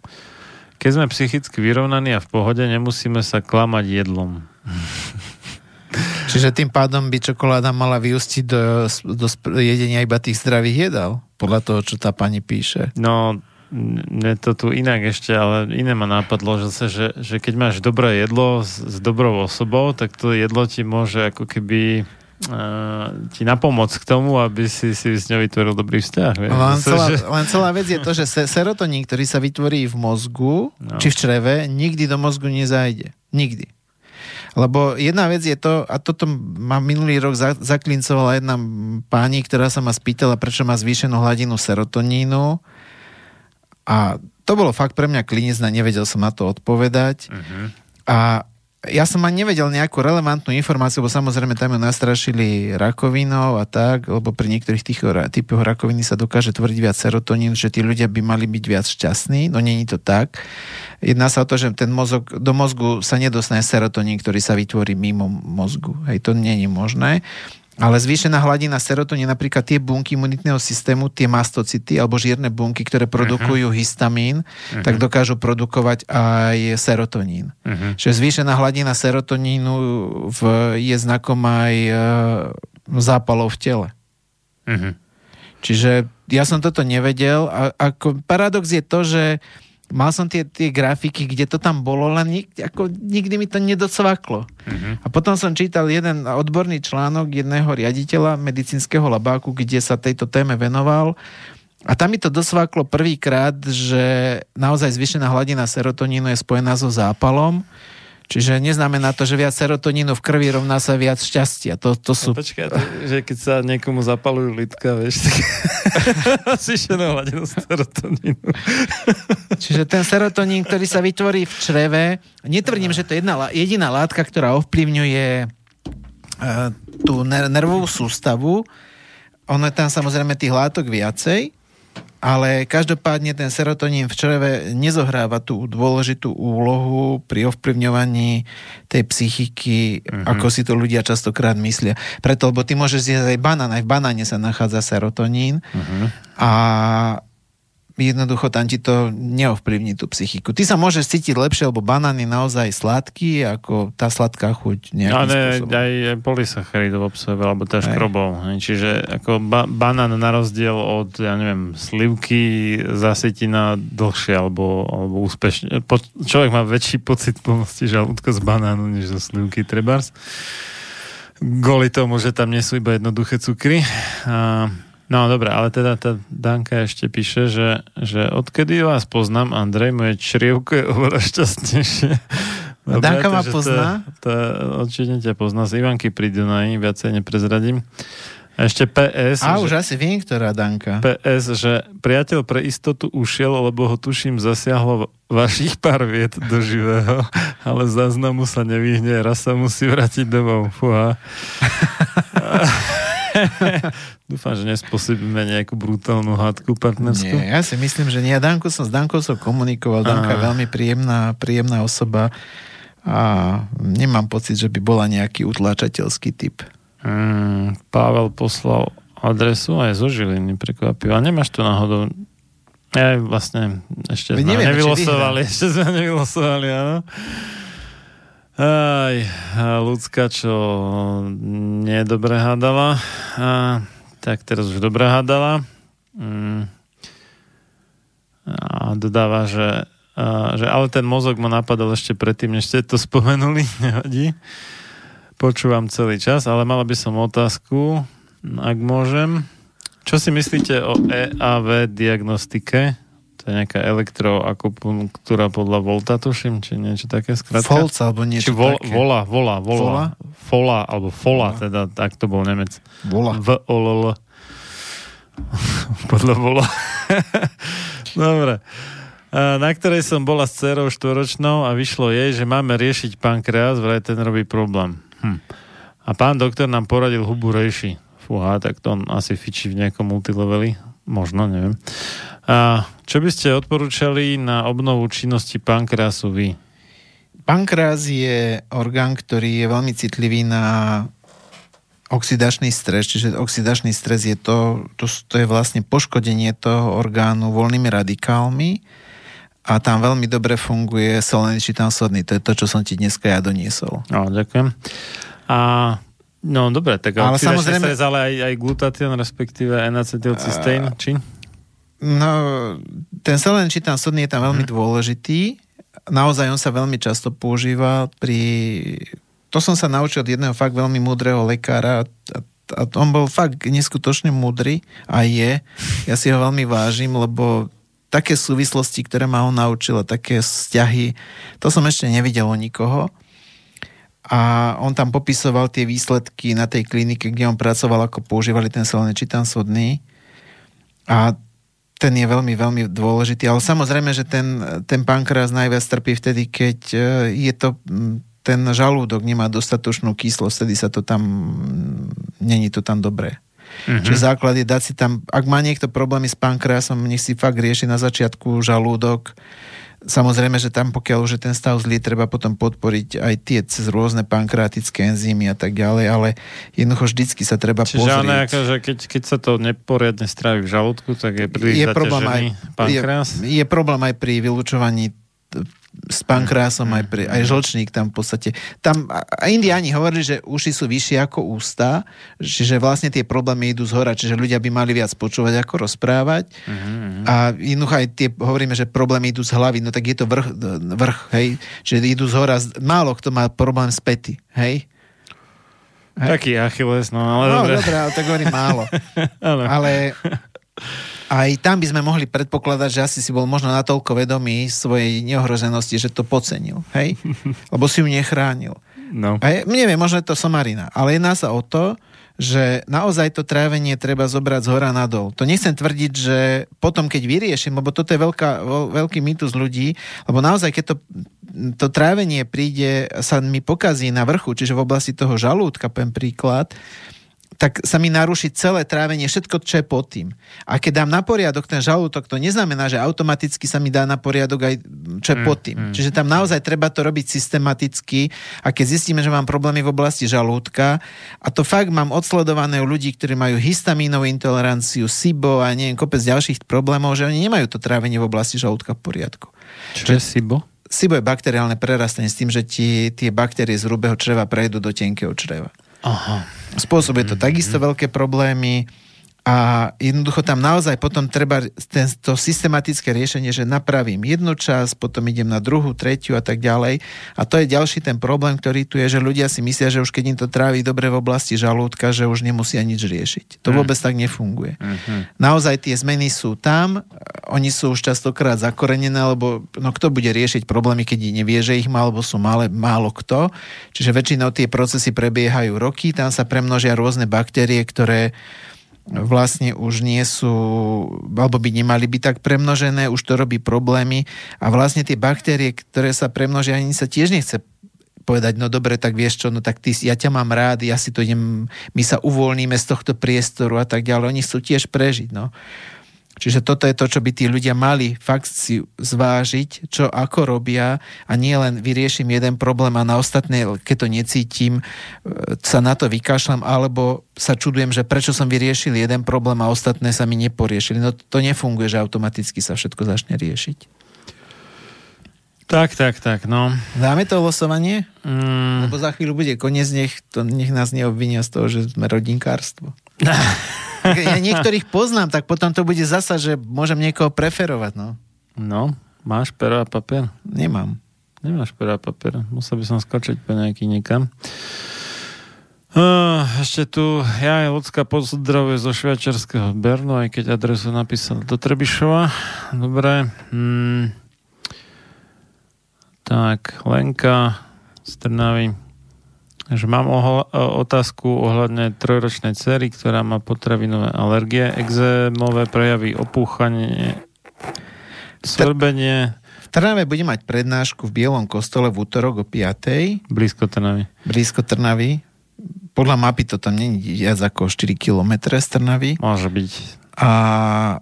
Speaker 3: Keď sme psychicky vyrovnaní a v pohode, nemusíme sa klamať jedlom.
Speaker 4: Čiže tým pádom by čokoláda mala vyústiť do, do jedenia iba tých zdravých jedál, podľa toho, čo tá pani píše.
Speaker 3: No, mne to tu inak ešte, ale iné ma nápadlo, že, sa, že, že keď máš dobré jedlo s, s dobrou osobou, tak to jedlo ti môže ako keby uh, ti napomoc k tomu, aby si, si s ňou vytvoril dobrý vzťah.
Speaker 4: Len, celá, že... len celá vec je to, že serotonín, ktorý sa vytvorí v mozgu, no. či v čreve, nikdy do mozgu nezajde. Nikdy. Lebo jedna vec je to, a toto ma minulý rok zaklincovala jedna pani, ktorá sa ma spýtala, prečo má zvýšenú hladinu serotonínu a to bolo fakt pre mňa klinizna, nevedel som na to odpovedať. Uh-huh. A ja som ani nevedel nejakú relevantnú informáciu, lebo samozrejme tam ju nastrašili rakovinou a tak, lebo pri niektorých tých typoch rakoviny sa dokáže tvrdiť viac serotonín, že tí ľudia by mali byť viac šťastní, no není to tak. Jedná sa o to, že ten mozog, do mozgu sa nedostane serotonín, ktorý sa vytvorí mimo mozgu. Hej, to je možné. Ale zvýšená hladina serotonín, napríklad tie bunky imunitného systému, tie mastocity alebo žierne bunky, ktoré produkujú uh-huh. histamín, uh-huh. tak dokážu produkovať aj serotonín. Uh-huh. Čiže zvýšená hladina serotonínu v, je znakom aj e, zápalov v tele. Uh-huh. Čiže ja som toto nevedel a ako paradox je to, že mal som tie, tie grafiky, kde to tam bolo, len nik, ako, nikdy mi to nedocvaklo. Uh-huh. A potom som čítal jeden odborný článok jedného riaditeľa medicínskeho labáku, kde sa tejto téme venoval. A tam mi to dosvaklo prvýkrát, že naozaj zvyšená hladina serotonínu je spojená so zápalom Čiže neznamená to, že viac serotonínu v krvi rovná sa viac šťastia. To, to sú...
Speaker 3: No, počkaj, to, že keď sa niekomu zapalujú litka, vieš, tak zvýšená hladinu serotonínu.
Speaker 4: Čiže ten serotonín, ktorý sa vytvorí v čreve, netvrdím, že to je jedna, jediná látka, ktorá ovplyvňuje uh, tú nervovú sústavu. Ono je tam samozrejme tých látok viacej, ale každopádne ten serotonín v čreve nezohráva tú dôležitú úlohu pri ovplyvňovaní tej psychiky, uh-huh. ako si to ľudia častokrát myslia. Preto, lebo ty môžeš zjesť aj banán, aj v banáne sa nachádza serotonín uh-huh. a jednoducho tam ti to neovplyvní tú psychiku. Ty sa môžeš cítiť lepšie, lebo banán je naozaj sladký, ako tá sladká chuť nejakým
Speaker 3: Ale
Speaker 4: spôsobom.
Speaker 3: aj, aj polysacharidov obsahuje, alebo teda škrobov. hej. Čiže ako ba- banán na rozdiel od, ja neviem, slivky zasytí na dlhšie, alebo, alebo úspešne. Po, človek má väčší pocit pomosti žalúdka z banánu, než zo slivky trebárs. Kvôli tomu, že tam nie sú iba jednoduché cukry. A, no dobre, ale teda tá Danka ešte píše, že, že odkedy vás poznám, Andrej, moje črievko je oveľa šťastnejšie. Dobre,
Speaker 4: Danka ma pozná?
Speaker 3: To, to určite ťa pozná z Ivanky pri Dunaji, viacej neprezradím. A ešte PS,
Speaker 4: A
Speaker 3: že,
Speaker 4: už asi viem, ktorá Danka.
Speaker 3: PS, že priateľ pre istotu ušiel, lebo ho tuším zasiahlo vašich pár viet do živého, ale záznamu sa nevyhne, raz sa musí vrátiť domov. Fúha. Dúfam, že nespôsobíme nejakú brutálnu hádku partnerskú.
Speaker 4: Nie, ja si myslím, že nie. Ja Danku som s Dankou som komunikoval. Danka je veľmi príjemná, príjemná osoba a nemám pocit, že by bola nejaký utláčateľský typ.
Speaker 3: Mm, Pavel poslal adresu aj zo Žiliny, prekvapivo. A nemáš tu náhodou ja vlastne ešte
Speaker 4: Veď
Speaker 3: sme
Speaker 4: nevieme, či
Speaker 3: nevylosovali, ešte sme nevylosovali, áno. Aj, ľudská, čo nie dobre hádala. A, tak teraz už dobre hádala. Mm. A dodáva, že, a, že ale ten mozog ma napadol ešte predtým, než ste to spomenuli, nevadí. Počúvam celý čas, ale mala by som otázku, ak môžem. Čo si myslíte o EAV diagnostike? To je nejaká elektroakupunktúra podľa volta, tuším, či niečo také skratka?
Speaker 4: Folc alebo
Speaker 3: Či
Speaker 4: niečo
Speaker 3: vol,
Speaker 4: také.
Speaker 3: vola, vola, vola,
Speaker 4: Vola?
Speaker 3: Fola, alebo fola, teda, tak to bol Nemec.
Speaker 4: Vola.
Speaker 3: V o l l. Podľa vola. Dobre. Na ktorej som bola s dcerou štvoročnou a vyšlo jej, že máme riešiť pankreas, vraj ten robí problém. Hm. A pán doktor nám poradil hubu rejši. Fúha, tak to on asi fičí v nejakom multileveli. Možno, neviem. A čo by ste odporúčali na obnovu činnosti pankreasu vy?
Speaker 4: Pankreas je orgán, ktorý je veľmi citlivý na oxidačný stres, čiže oxidačný stres je to, to, to je vlastne poškodenie toho orgánu voľnými radikálmi a tam veľmi dobre funguje selenčitán sodný. To je to, čo som ti dneska ja doniesol.
Speaker 3: No, ďakujem. A No dobre, tak
Speaker 4: Ale samozrejme...
Speaker 3: stres, ale aj, aj glutatión, respektíve N-acetylcysteín, či?
Speaker 4: No, ten selenčitán sodný je tam veľmi
Speaker 3: Mhm.
Speaker 4: dôležitý. Naozaj on sa veľmi často používa pri... To som sa naučil od jedného fakt veľmi múdreho lekára a, a on bol fakt neskutočne múdry a je. Ja si ho veľmi vážim, lebo také súvislosti, ktoré ma on naučil a také vzťahy, to som ešte nevidel u nikoho. A on tam popisoval tie výsledky na tej klinike, kde on pracoval, ako používali ten selenčitán sodný. A ten je veľmi, veľmi dôležitý. Ale samozrejme, že ten, ten pankreas najviac trpí vtedy, keď e, je to ten žalúdok nemá dostatočnú kyslosť, vtedy sa to tam není to tam dobré. Mm-hmm. Čiže základ je dať si tam, ak má niekto problémy s pankreasom, nech si fakt rieši na začiatku žalúdok. Samozrejme, že tam pokiaľ už je ten stav zlý, treba potom podporiť aj tie cez rôzne pankreatické enzymy a tak ďalej, ale jednoducho vždycky sa treba
Speaker 3: Čiže
Speaker 4: pozrieť.
Speaker 3: ono, akože keď, keď sa to neporiadne strávi v žalúdku, tak je príliš
Speaker 4: je problém, aj,
Speaker 3: pankreas.
Speaker 4: je, je problém aj pri vylúčovaní s pankreasom, aj, pri, aj žlčník tam v podstate. Tam, a indiáni hovorili, že uši sú vyššie ako ústa, čiže vlastne tie problémy idú z hora, čiže ľudia by mali viac počúvať ako rozprávať.
Speaker 3: Mhm,
Speaker 4: A jednoducho aj tie, hovoríme, že problémy idú z hlavy, no tak je to vrch, vrch hej, čiže idú z hora, málo kto má problém s pety, hej.
Speaker 3: Taký Achilles, no ale
Speaker 4: No,
Speaker 3: dobre.
Speaker 4: dobre, ale tak hovorím málo. Ale aj tam by sme mohli predpokladať, že asi si bol možno natoľko vedomý svojej neohrozenosti, že to pocenil, hej? Lebo si ju nechránil.
Speaker 3: No.
Speaker 4: A je, neviem, možno je to somarina, ale jedná sa o to, že naozaj to trávenie treba zobrať z hora nadol. To nechcem tvrdiť, že potom, keď vyriešim, lebo toto je veľká, veľ, veľký mýtus ľudí, lebo naozaj, keď to, to trávenie príde, sa mi pokazí na vrchu, čiže v oblasti toho žalúdka, poviem príklad, tak sa mi naruší celé trávenie, všetko, čo je pod tým. A keď dám na poriadok ten žalúdok, to neznamená, že automaticky sa mi dá na poriadok aj čo je pod tým. Mm, mm. Čiže tam naozaj treba to robiť systematicky a keď zistíme, že mám problémy v oblasti žalúdka, a to fakt mám odsledované u ľudí, ktorí majú histamínovú intoleranciu, SIBO a neviem, kopec ďalších problémov, že oni nemajú to trávenie v oblasti žalúdka v poriadku.
Speaker 3: Čo je SIBO?
Speaker 4: SIBO je bakteriálne prerastanie s tým, že ti, tie baktérie z hrubého čreva prejdú do tenkého čreva.
Speaker 3: Aha.
Speaker 4: Spôsobuje to takisto veľké problémy a jednoducho tam naozaj potom treba to systematické riešenie, že napravím jednu časť, potom idem na druhú, tretiu a tak ďalej. A to je ďalší ten problém, ktorý tu je, že ľudia si myslia, že už keď im to trávi dobre v oblasti žalúdka, že už nemusia nič riešiť. To mhm. vôbec tak nefunguje. Uh-huh. Naozaj tie zmeny sú tam, oni sú už častokrát zakorenené, lebo no kto bude riešiť problémy, keď nevie, že ich má, alebo sú malé, málo kto. Čiže väčšinou tie procesy prebiehajú roky, tam sa premnožia rôzne baktérie, ktoré vlastne už nie sú, alebo by nemali byť tak premnožené, už to robí problémy a vlastne tie baktérie, ktoré sa premnožia, ani sa tiež nechce povedať, no dobre, tak vieš čo, no tak ty, ja ťa mám rád, ja si to idem, my sa uvoľníme z tohto priestoru a tak ďalej. Oni chcú tiež prežiť, no. Čiže toto je to, čo by tí ľudia mali fakt si zvážiť, čo ako robia a nie len vyrieším jeden problém a na ostatné, keď to necítim, e, sa na to vykašľam, alebo sa čudujem, že prečo som vyriešil jeden problém a ostatné sa mi neporiešili. No to nefunguje, že automaticky sa všetko začne riešiť.
Speaker 3: Tak, tak, tak, no.
Speaker 4: Dáme to losovanie?
Speaker 3: Mm.
Speaker 4: Lebo za chvíľu bude koniec, nech, to, nech nás neobvinia z toho, že sme rodinkárstvo. ja niektorých poznám, tak potom to bude zasa, že môžem niekoho preferovať, no.
Speaker 3: No, máš pero a papier?
Speaker 4: Nemám.
Speaker 3: Nemáš pero a papier. Musel by som skočiť po nejaký niekam. Uh, ešte tu ja aj ľudská pozdravuje zo šviačarského Bernu, aj keď adresu napísal do Trebišova. Dobre. Hmm. Tak, Lenka z Trnavy že mám ohla, otázku ohľadne trojročnej cery, ktorá má potravinové alergie, exémové prejavy, opúchanie, svrbenie.
Speaker 4: V Trnave bude mať prednášku v Bielom kostole v útorok o 5.
Speaker 3: Blízko Trnavy.
Speaker 4: Blízko Trnavy. Podľa mapy to tam nie je viac ako 4 km z Trnavy.
Speaker 3: Môže byť.
Speaker 4: A...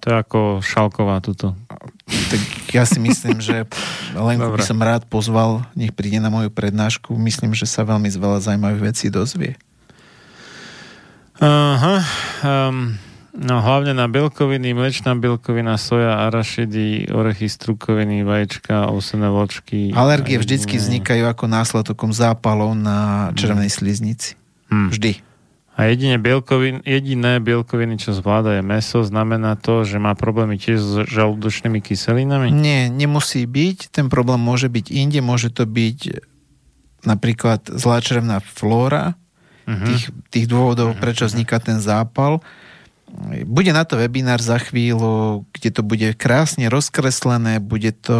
Speaker 3: To je ako Šalková tuto.
Speaker 4: Tak ja si myslím, že len by som rád pozval, nech príde na moju prednášku. Myslím, že sa veľmi z veľa zaujímavých vecí dozvie.
Speaker 3: Aha. Um, no hlavne na bielkoviny, mlečná bielkovina, soja, arašidy, orechy, strukoviny, vaječka, osené vločky.
Speaker 4: Alergie vždycky vznikajú ako následkom zápalov na červenej sliznici. Hmm. Vždy.
Speaker 3: A jedine bielkovin, jediné bielkoviny, čo zvláda je meso, znamená to, že má problémy tiež s žalúdočnými kyselinami?
Speaker 4: Nie, nemusí byť. Ten problém môže byť inde, môže to byť napríklad zlá črevná flóra, uh-huh. tých, tých dôvodov, uh-huh. prečo vzniká ten zápal. Bude na to webinár za chvíľu, kde to bude krásne rozkreslené, bude to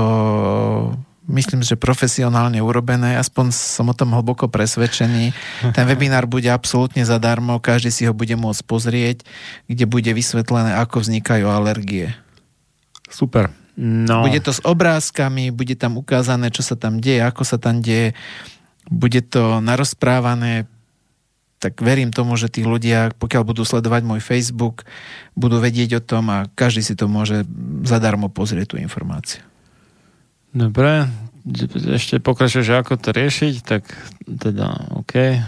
Speaker 4: myslím, že profesionálne urobené, aspoň som o tom hlboko presvedčený. Ten webinár bude absolútne zadarmo, každý si ho bude môcť pozrieť, kde bude vysvetlené, ako vznikajú alergie.
Speaker 3: Super. No.
Speaker 4: Bude to s obrázkami, bude tam ukázané, čo sa tam deje, ako sa tam deje, bude to narozprávané, tak verím tomu, že tí ľudia, pokiaľ budú sledovať môj Facebook, budú vedieť o tom a každý si to môže zadarmo pozrieť tú informáciu.
Speaker 3: Dobre, ešte pokračuješ, ako to riešiť, tak teda OK.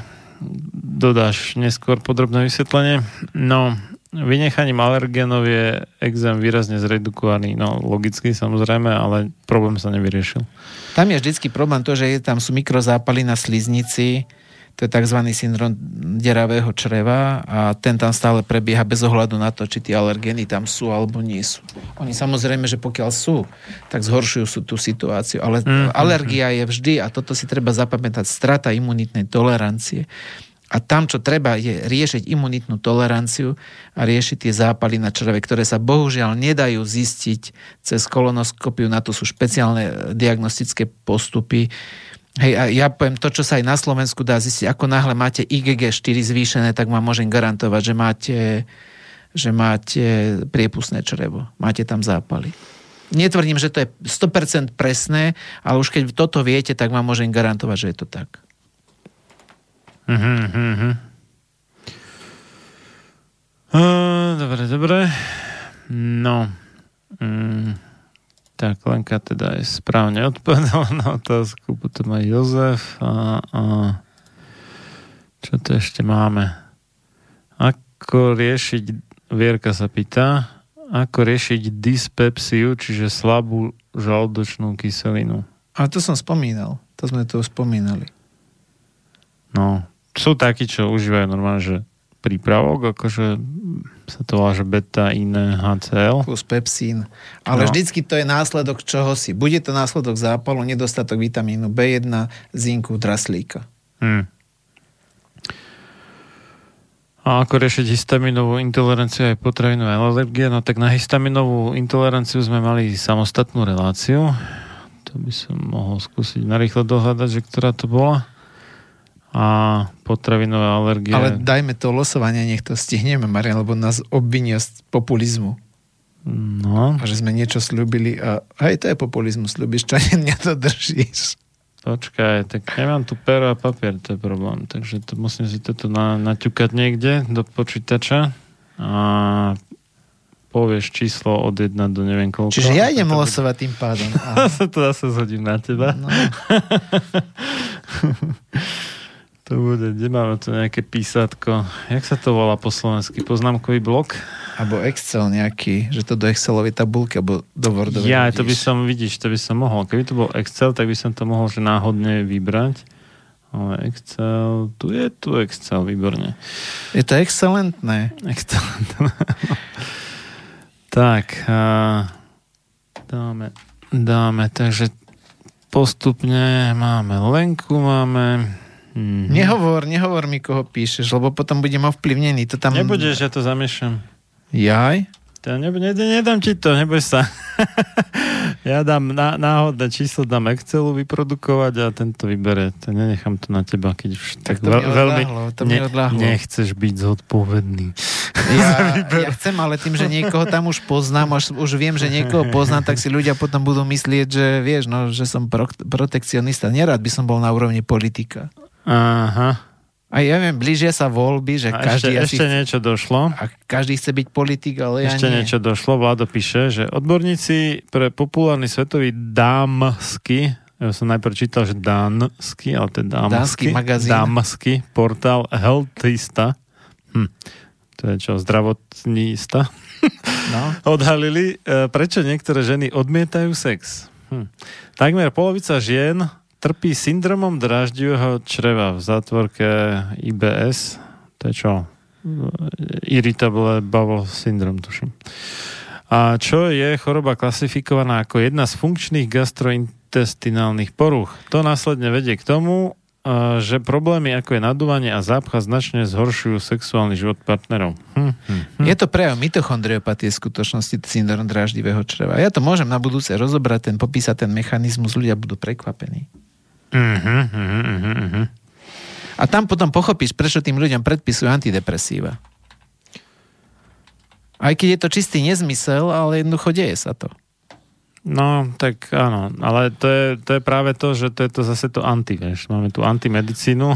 Speaker 3: Dodáš neskôr podrobné vysvetlenie. No, vynechaním alergénov je exém výrazne zredukovaný. No, logicky samozrejme, ale problém sa nevyriešil.
Speaker 4: Tam je vždycky problém to, že tam sú mikrozápaly na sliznici, to je tzv. syndrom deravého čreva a ten tam stále prebieha bez ohľadu na to, či tie alergény tam sú alebo nie sú. Oni samozrejme, že pokiaľ sú, tak zhoršujú sú tú situáciu. Ale mm-hmm. alergia je vždy, a toto si treba zapamätať, strata imunitnej tolerancie. A tam, čo treba, je riešiť imunitnú toleranciu a riešiť tie zápaly na čreve, ktoré sa bohužiaľ nedajú zistiť cez kolonoskopiu. Na to sú špeciálne diagnostické postupy Hej, a ja poviem to, čo sa aj na Slovensku dá zistiť. Ako náhle máte IgG 4 zvýšené, tak vám môžem garantovať, že máte, že máte priepustné črevo. Máte tam zápaly. Netvrdím, že to je 100% presné, ale už keď toto viete, tak vám môžem garantovať, že je to tak.
Speaker 3: Uh-huh, uh-huh. Uh, dobre, dobre. No. Mm, tak Lenka teda je správne odpovedala na otázku, potom aj Jozef a, a čo to ešte máme? Ako riešiť, Vierka sa pýta, ako riešiť dyspepsiu, čiže slabú žalúdočnú kyselinu.
Speaker 4: A to som spomínal. To sme tu spomínali.
Speaker 3: No, sú takí, čo užívajú normálne, že prípravok, akože sa to volá, že beta iné HCl.
Speaker 4: Plus pepsín. Ale no. vždycky to je následok čoho si. Bude to následok zápalu, nedostatok vitamínu B1, zinku, draslíka. Hmm.
Speaker 3: A ako riešiť histaminovú intoleranciu aj potravinové alergie? No tak na histaminovú intoleranciu sme mali samostatnú reláciu. To by som mohol skúsiť narýchlo dohľadať, že ktorá to bola a potravinové alergie.
Speaker 4: Ale dajme to losovanie, nech to stihneme, Marian, lebo nás obvinia z populizmu.
Speaker 3: No.
Speaker 4: A že sme niečo slúbili a aj to je populizmus, slúbiš, čo nedodržíš.
Speaker 3: Počkaj, tak nemám tu pero a papier, to je problém. Takže to musím si toto na, naťukať niekde do počítača a povieš číslo od 1 do neviem koľko.
Speaker 4: Čiže ja idem losovať tým pádom.
Speaker 3: A... to zase zhodím na teba. No. To bude, kde máme to nejaké písatko? Jak sa to volá po slovensky? Poznámkový blok?
Speaker 4: Alebo Excel nejaký, že to do Excelovej tabulky, alebo do Wordovej.
Speaker 3: Ja, vidíš. to by som, vidíš, to by som mohol. Keby to bol Excel, tak by som to mohol že náhodne vybrať. Ale Excel, tu je tu Excel, výborne.
Speaker 4: Je to excelentné.
Speaker 3: Excelentné. tak, dáme, dáme, takže postupne máme Lenku, máme
Speaker 4: Mm-hmm. Nehovor, nehovor mi, koho píšeš, lebo potom budem ovplyvnený. To tam...
Speaker 3: Nebudeš, ja to zamiešam.
Speaker 4: Jaj?
Speaker 3: To ne, ne, nedám ti to, neboj sa. ja dám na, náhodné číslo, dám Excelu vyprodukovať a tento vybere. To nenechám to na teba, keď už
Speaker 4: tak, tak to veľ, veľmi to ne,
Speaker 3: nechceš byť zodpovedný.
Speaker 4: Ja, ja chcem, ale tým, že niekoho tam už poznám, už, už viem, že niekoho poznám, tak si ľudia potom budú myslieť, že vieš, no, že som pro, protekcionista. Nerád by som bol na úrovni politika.
Speaker 3: Aha.
Speaker 4: A ja viem, blížia sa voľby, že a každý
Speaker 3: ešte, asi... Ešte niečo došlo.
Speaker 4: A každý chce byť politik, ale
Speaker 3: ešte
Speaker 4: ja
Speaker 3: nie. niečo došlo. Vládo píše, že odborníci pre populárny svetový dámsky ja som najprv čítal, že dánsky, ale to je dámsky.
Speaker 4: Dánsky magazín.
Speaker 3: Dámsky portál Healthista. Hm. To je čo, zdravotnísta? No. Odhalili, e, prečo niektoré ženy odmietajú sex. Hm. Takmer polovica žien trpí syndromom draždivého čreva v zátvorke IBS. To je čo? Irritable bowel syndrome, tuším. A čo je choroba klasifikovaná ako jedna z funkčných gastrointestinálnych poruch? To následne vedie k tomu, že problémy ako je nadúvanie a zápcha značne zhoršujú sexuálny život partnerov. Hm, hm,
Speaker 4: hm. Je to prejav mitochondriopatie skutočnosti syndrom dráždivého čreva. Ja to môžem na budúce rozobrať, ten popísať ten mechanizmus, ľudia budú prekvapení.
Speaker 3: Uh-huh, uh-huh, uh-huh.
Speaker 4: A tam potom pochopíš, prečo tým ľuďom predpisujú antidepresíva. Aj keď je to čistý nezmysel, ale jednoducho deje sa to.
Speaker 3: No, tak áno, ale to je, to je práve to, že to je to zase to anti, vieš. Máme tu antimedicínu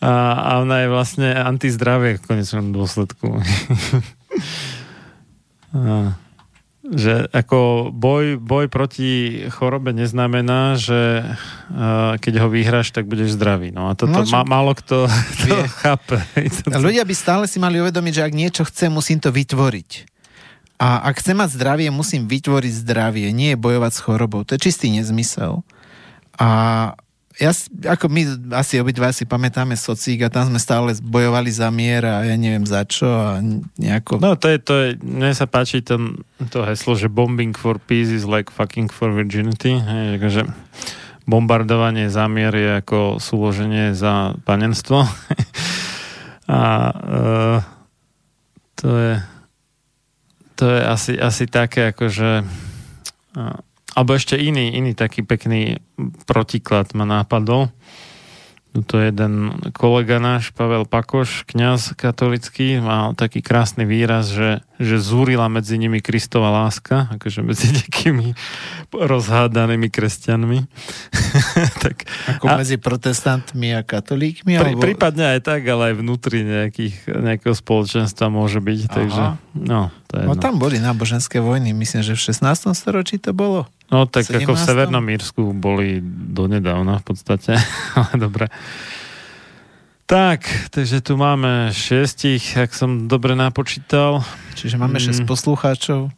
Speaker 3: a, a ona je vlastne antizdravie v konečnom dôsledku. a že ako boj, boj proti chorobe neznamená, že uh, keď ho vyhráš, tak budeš zdravý. No a toto no, má, málo kto to chápe.
Speaker 4: Ľudia by stále si mali uvedomiť, že ak niečo chcem, musím to vytvoriť. A ak chcem mať zdravie, musím vytvoriť zdravie, nie bojovať s chorobou. To je čistý nezmysel. A ja, ako my asi obidva si pamätáme socík a tam sme stále bojovali za mier a ja neviem za čo a nejako...
Speaker 3: No to je, to je, mne sa páči to, to heslo, že bombing for peace is like fucking for virginity. Hej, akože bombardovanie za mier je ako súloženie za panenstvo. a uh, to je to je asi, asi také akože uh, alebo ešte iný, iný taký pekný protiklad ma nápadol. Tuto jeden kolega náš, Pavel Pakoš, kňaz katolický, mal taký krásny výraz, že, že zúrila medzi nimi Kristova láska, akože medzi nejakými rozhádanými kresťanmi.
Speaker 4: tak, Ako a, medzi protestantmi a katolíkmi?
Speaker 3: Pri, alebo... Prípadne aj tak, ale aj vnútri nejakých, nejakého spoločenstva môže byť. Aha. Takže, no, to je
Speaker 4: no tam boli náboženské vojny, myslím, že v 16. storočí to bolo.
Speaker 3: No tak 17. ako v Severnom Írsku boli donedávna v podstate, ale dobre. Tak, takže tu máme šiestich, ak som dobre napočítal.
Speaker 4: Čiže máme šest mm. poslucháčov.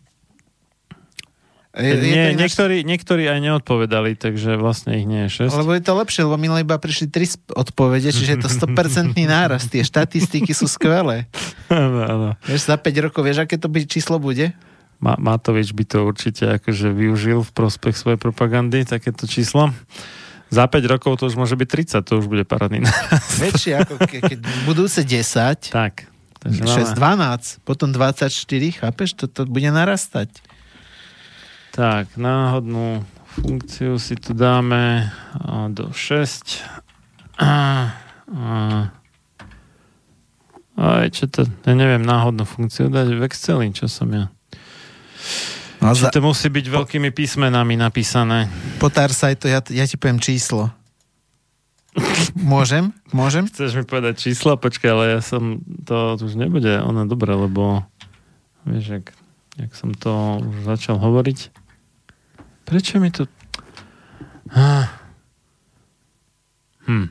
Speaker 3: Je, nie, je niektorí, niektorí aj neodpovedali, takže vlastne ich nie je 6.
Speaker 4: Lebo je to lepšie, lebo minule iba prišli 3 odpovede, čiže je to 100% nárast. Tie štatistiky sú skvelé.
Speaker 3: Áno, áno.
Speaker 4: Vieš, za 5 rokov, vieš, aké to by číslo bude?
Speaker 3: Matovič by to určite akože využil v prospech svojej propagandy, takéto číslo. Za 5 rokov to už môže byť 30, to už bude parádny
Speaker 4: nárast. Väčšie ako ke, keď budúce 10,
Speaker 3: tak,
Speaker 4: 6, 12, potom 24, chápeš? To bude narastať.
Speaker 3: Tak, náhodnú funkciu si tu dáme do 6. A, a, aj čo to, ja neviem náhodnú funkciu dať v Exceli, čo som ja. No za... to musí byť veľkými písmenami napísané.
Speaker 4: Potár sa aj to, ja, ja ti poviem číslo. Môžem? Môžem?
Speaker 3: Chceš mi povedať číslo? Počkaj, ale ja som, to už nebude ono dobre, lebo vieš, jak, jak som to už začal hovoriť. Prečo mi to...
Speaker 4: Hm.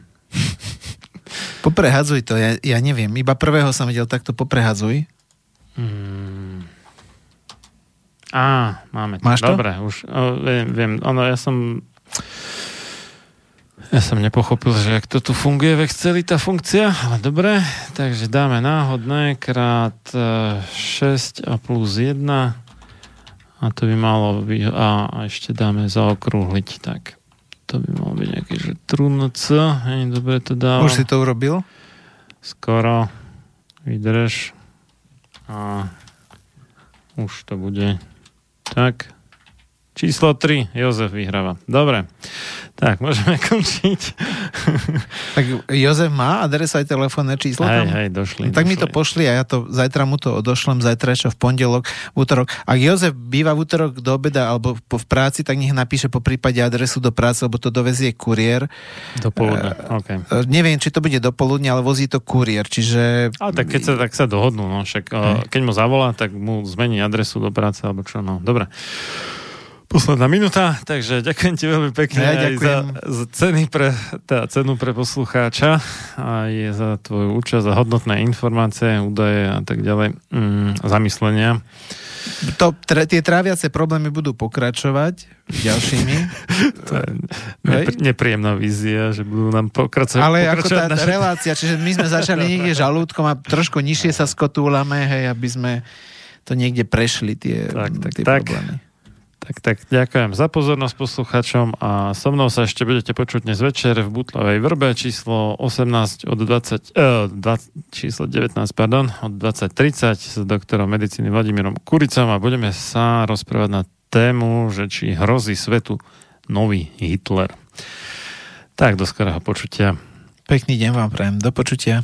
Speaker 4: Poprehadzuj to, ja, ja neviem. Iba prvého som videl takto poprehadzuj. Hmm.
Speaker 3: Á, máme to.
Speaker 4: Máš to?
Speaker 3: Dobre, už o, viem, viem. Ono, ja som ja som nepochopil, že ak to tu funguje v Exceli tá funkcia, ale dobre, takže dáme náhodné krát 6 e, a plus 1 a to by malo byť, a, a ešte dáme zaokrúhliť, tak to by malo byť nejaké, že trunc, hej, dobre to dávam.
Speaker 4: Už si to urobil?
Speaker 3: Skoro, vydrž a už to bude tak. Číslo 3, Jozef vyhráva. Dobre, tak môžeme končiť.
Speaker 4: tak Jozef má adresu aj telefónne číslo
Speaker 3: hej,
Speaker 4: tam?
Speaker 3: Hej, došli.
Speaker 4: No, tak došli. mi to pošli a ja to zajtra mu to odošlem, zajtra čo v pondelok, v útorok. Ak Jozef býva v útorok do obeda alebo v práci, tak nech napíše po prípade adresu do práce, lebo to dovezie kuriér.
Speaker 3: Do poludne, uh, okay.
Speaker 4: Uh, neviem, či to bude do poludne, ale vozí to kuriér, čiže...
Speaker 3: A tak keď sa, tak sa dohodnú, no však uh, keď mu zavolá, tak mu zmení adresu do práce, alebo čo, no. Dobre. Posledná minúta, takže ďakujem ti veľmi pekne ja, aj za, za ceny pre, teda cenu pre poslucháča aj za tvoju účasť a hodnotné informácie, údaje a tak ďalej, mm, zamyslenia.
Speaker 4: To, tre, tie tráviace problémy budú pokračovať ďalšími.
Speaker 3: to je nepr- nepríjemná vízia, že budú nám pokračovať.
Speaker 4: Ale ako tá naše... relácia, čiže my sme začali niekde žalúdkom a trošku nižšie sa skotúlame, hej, aby sme to niekde prešli tie, tak, tak, tie tak. problémy.
Speaker 3: Tak, tak, ďakujem za pozornosť posluchačom a so mnou sa ešte budete počuť dnes večer v Butlovej vrbe číslo 18 od 20, eh, 20 číslo 19, pardon, od 20.30 s doktorom medicíny Vladimírom Kuricom a budeme sa rozprávať na tému, že či hrozí svetu nový Hitler. Tak, do skorého počutia.
Speaker 4: Pekný deň vám prajem, do počutia.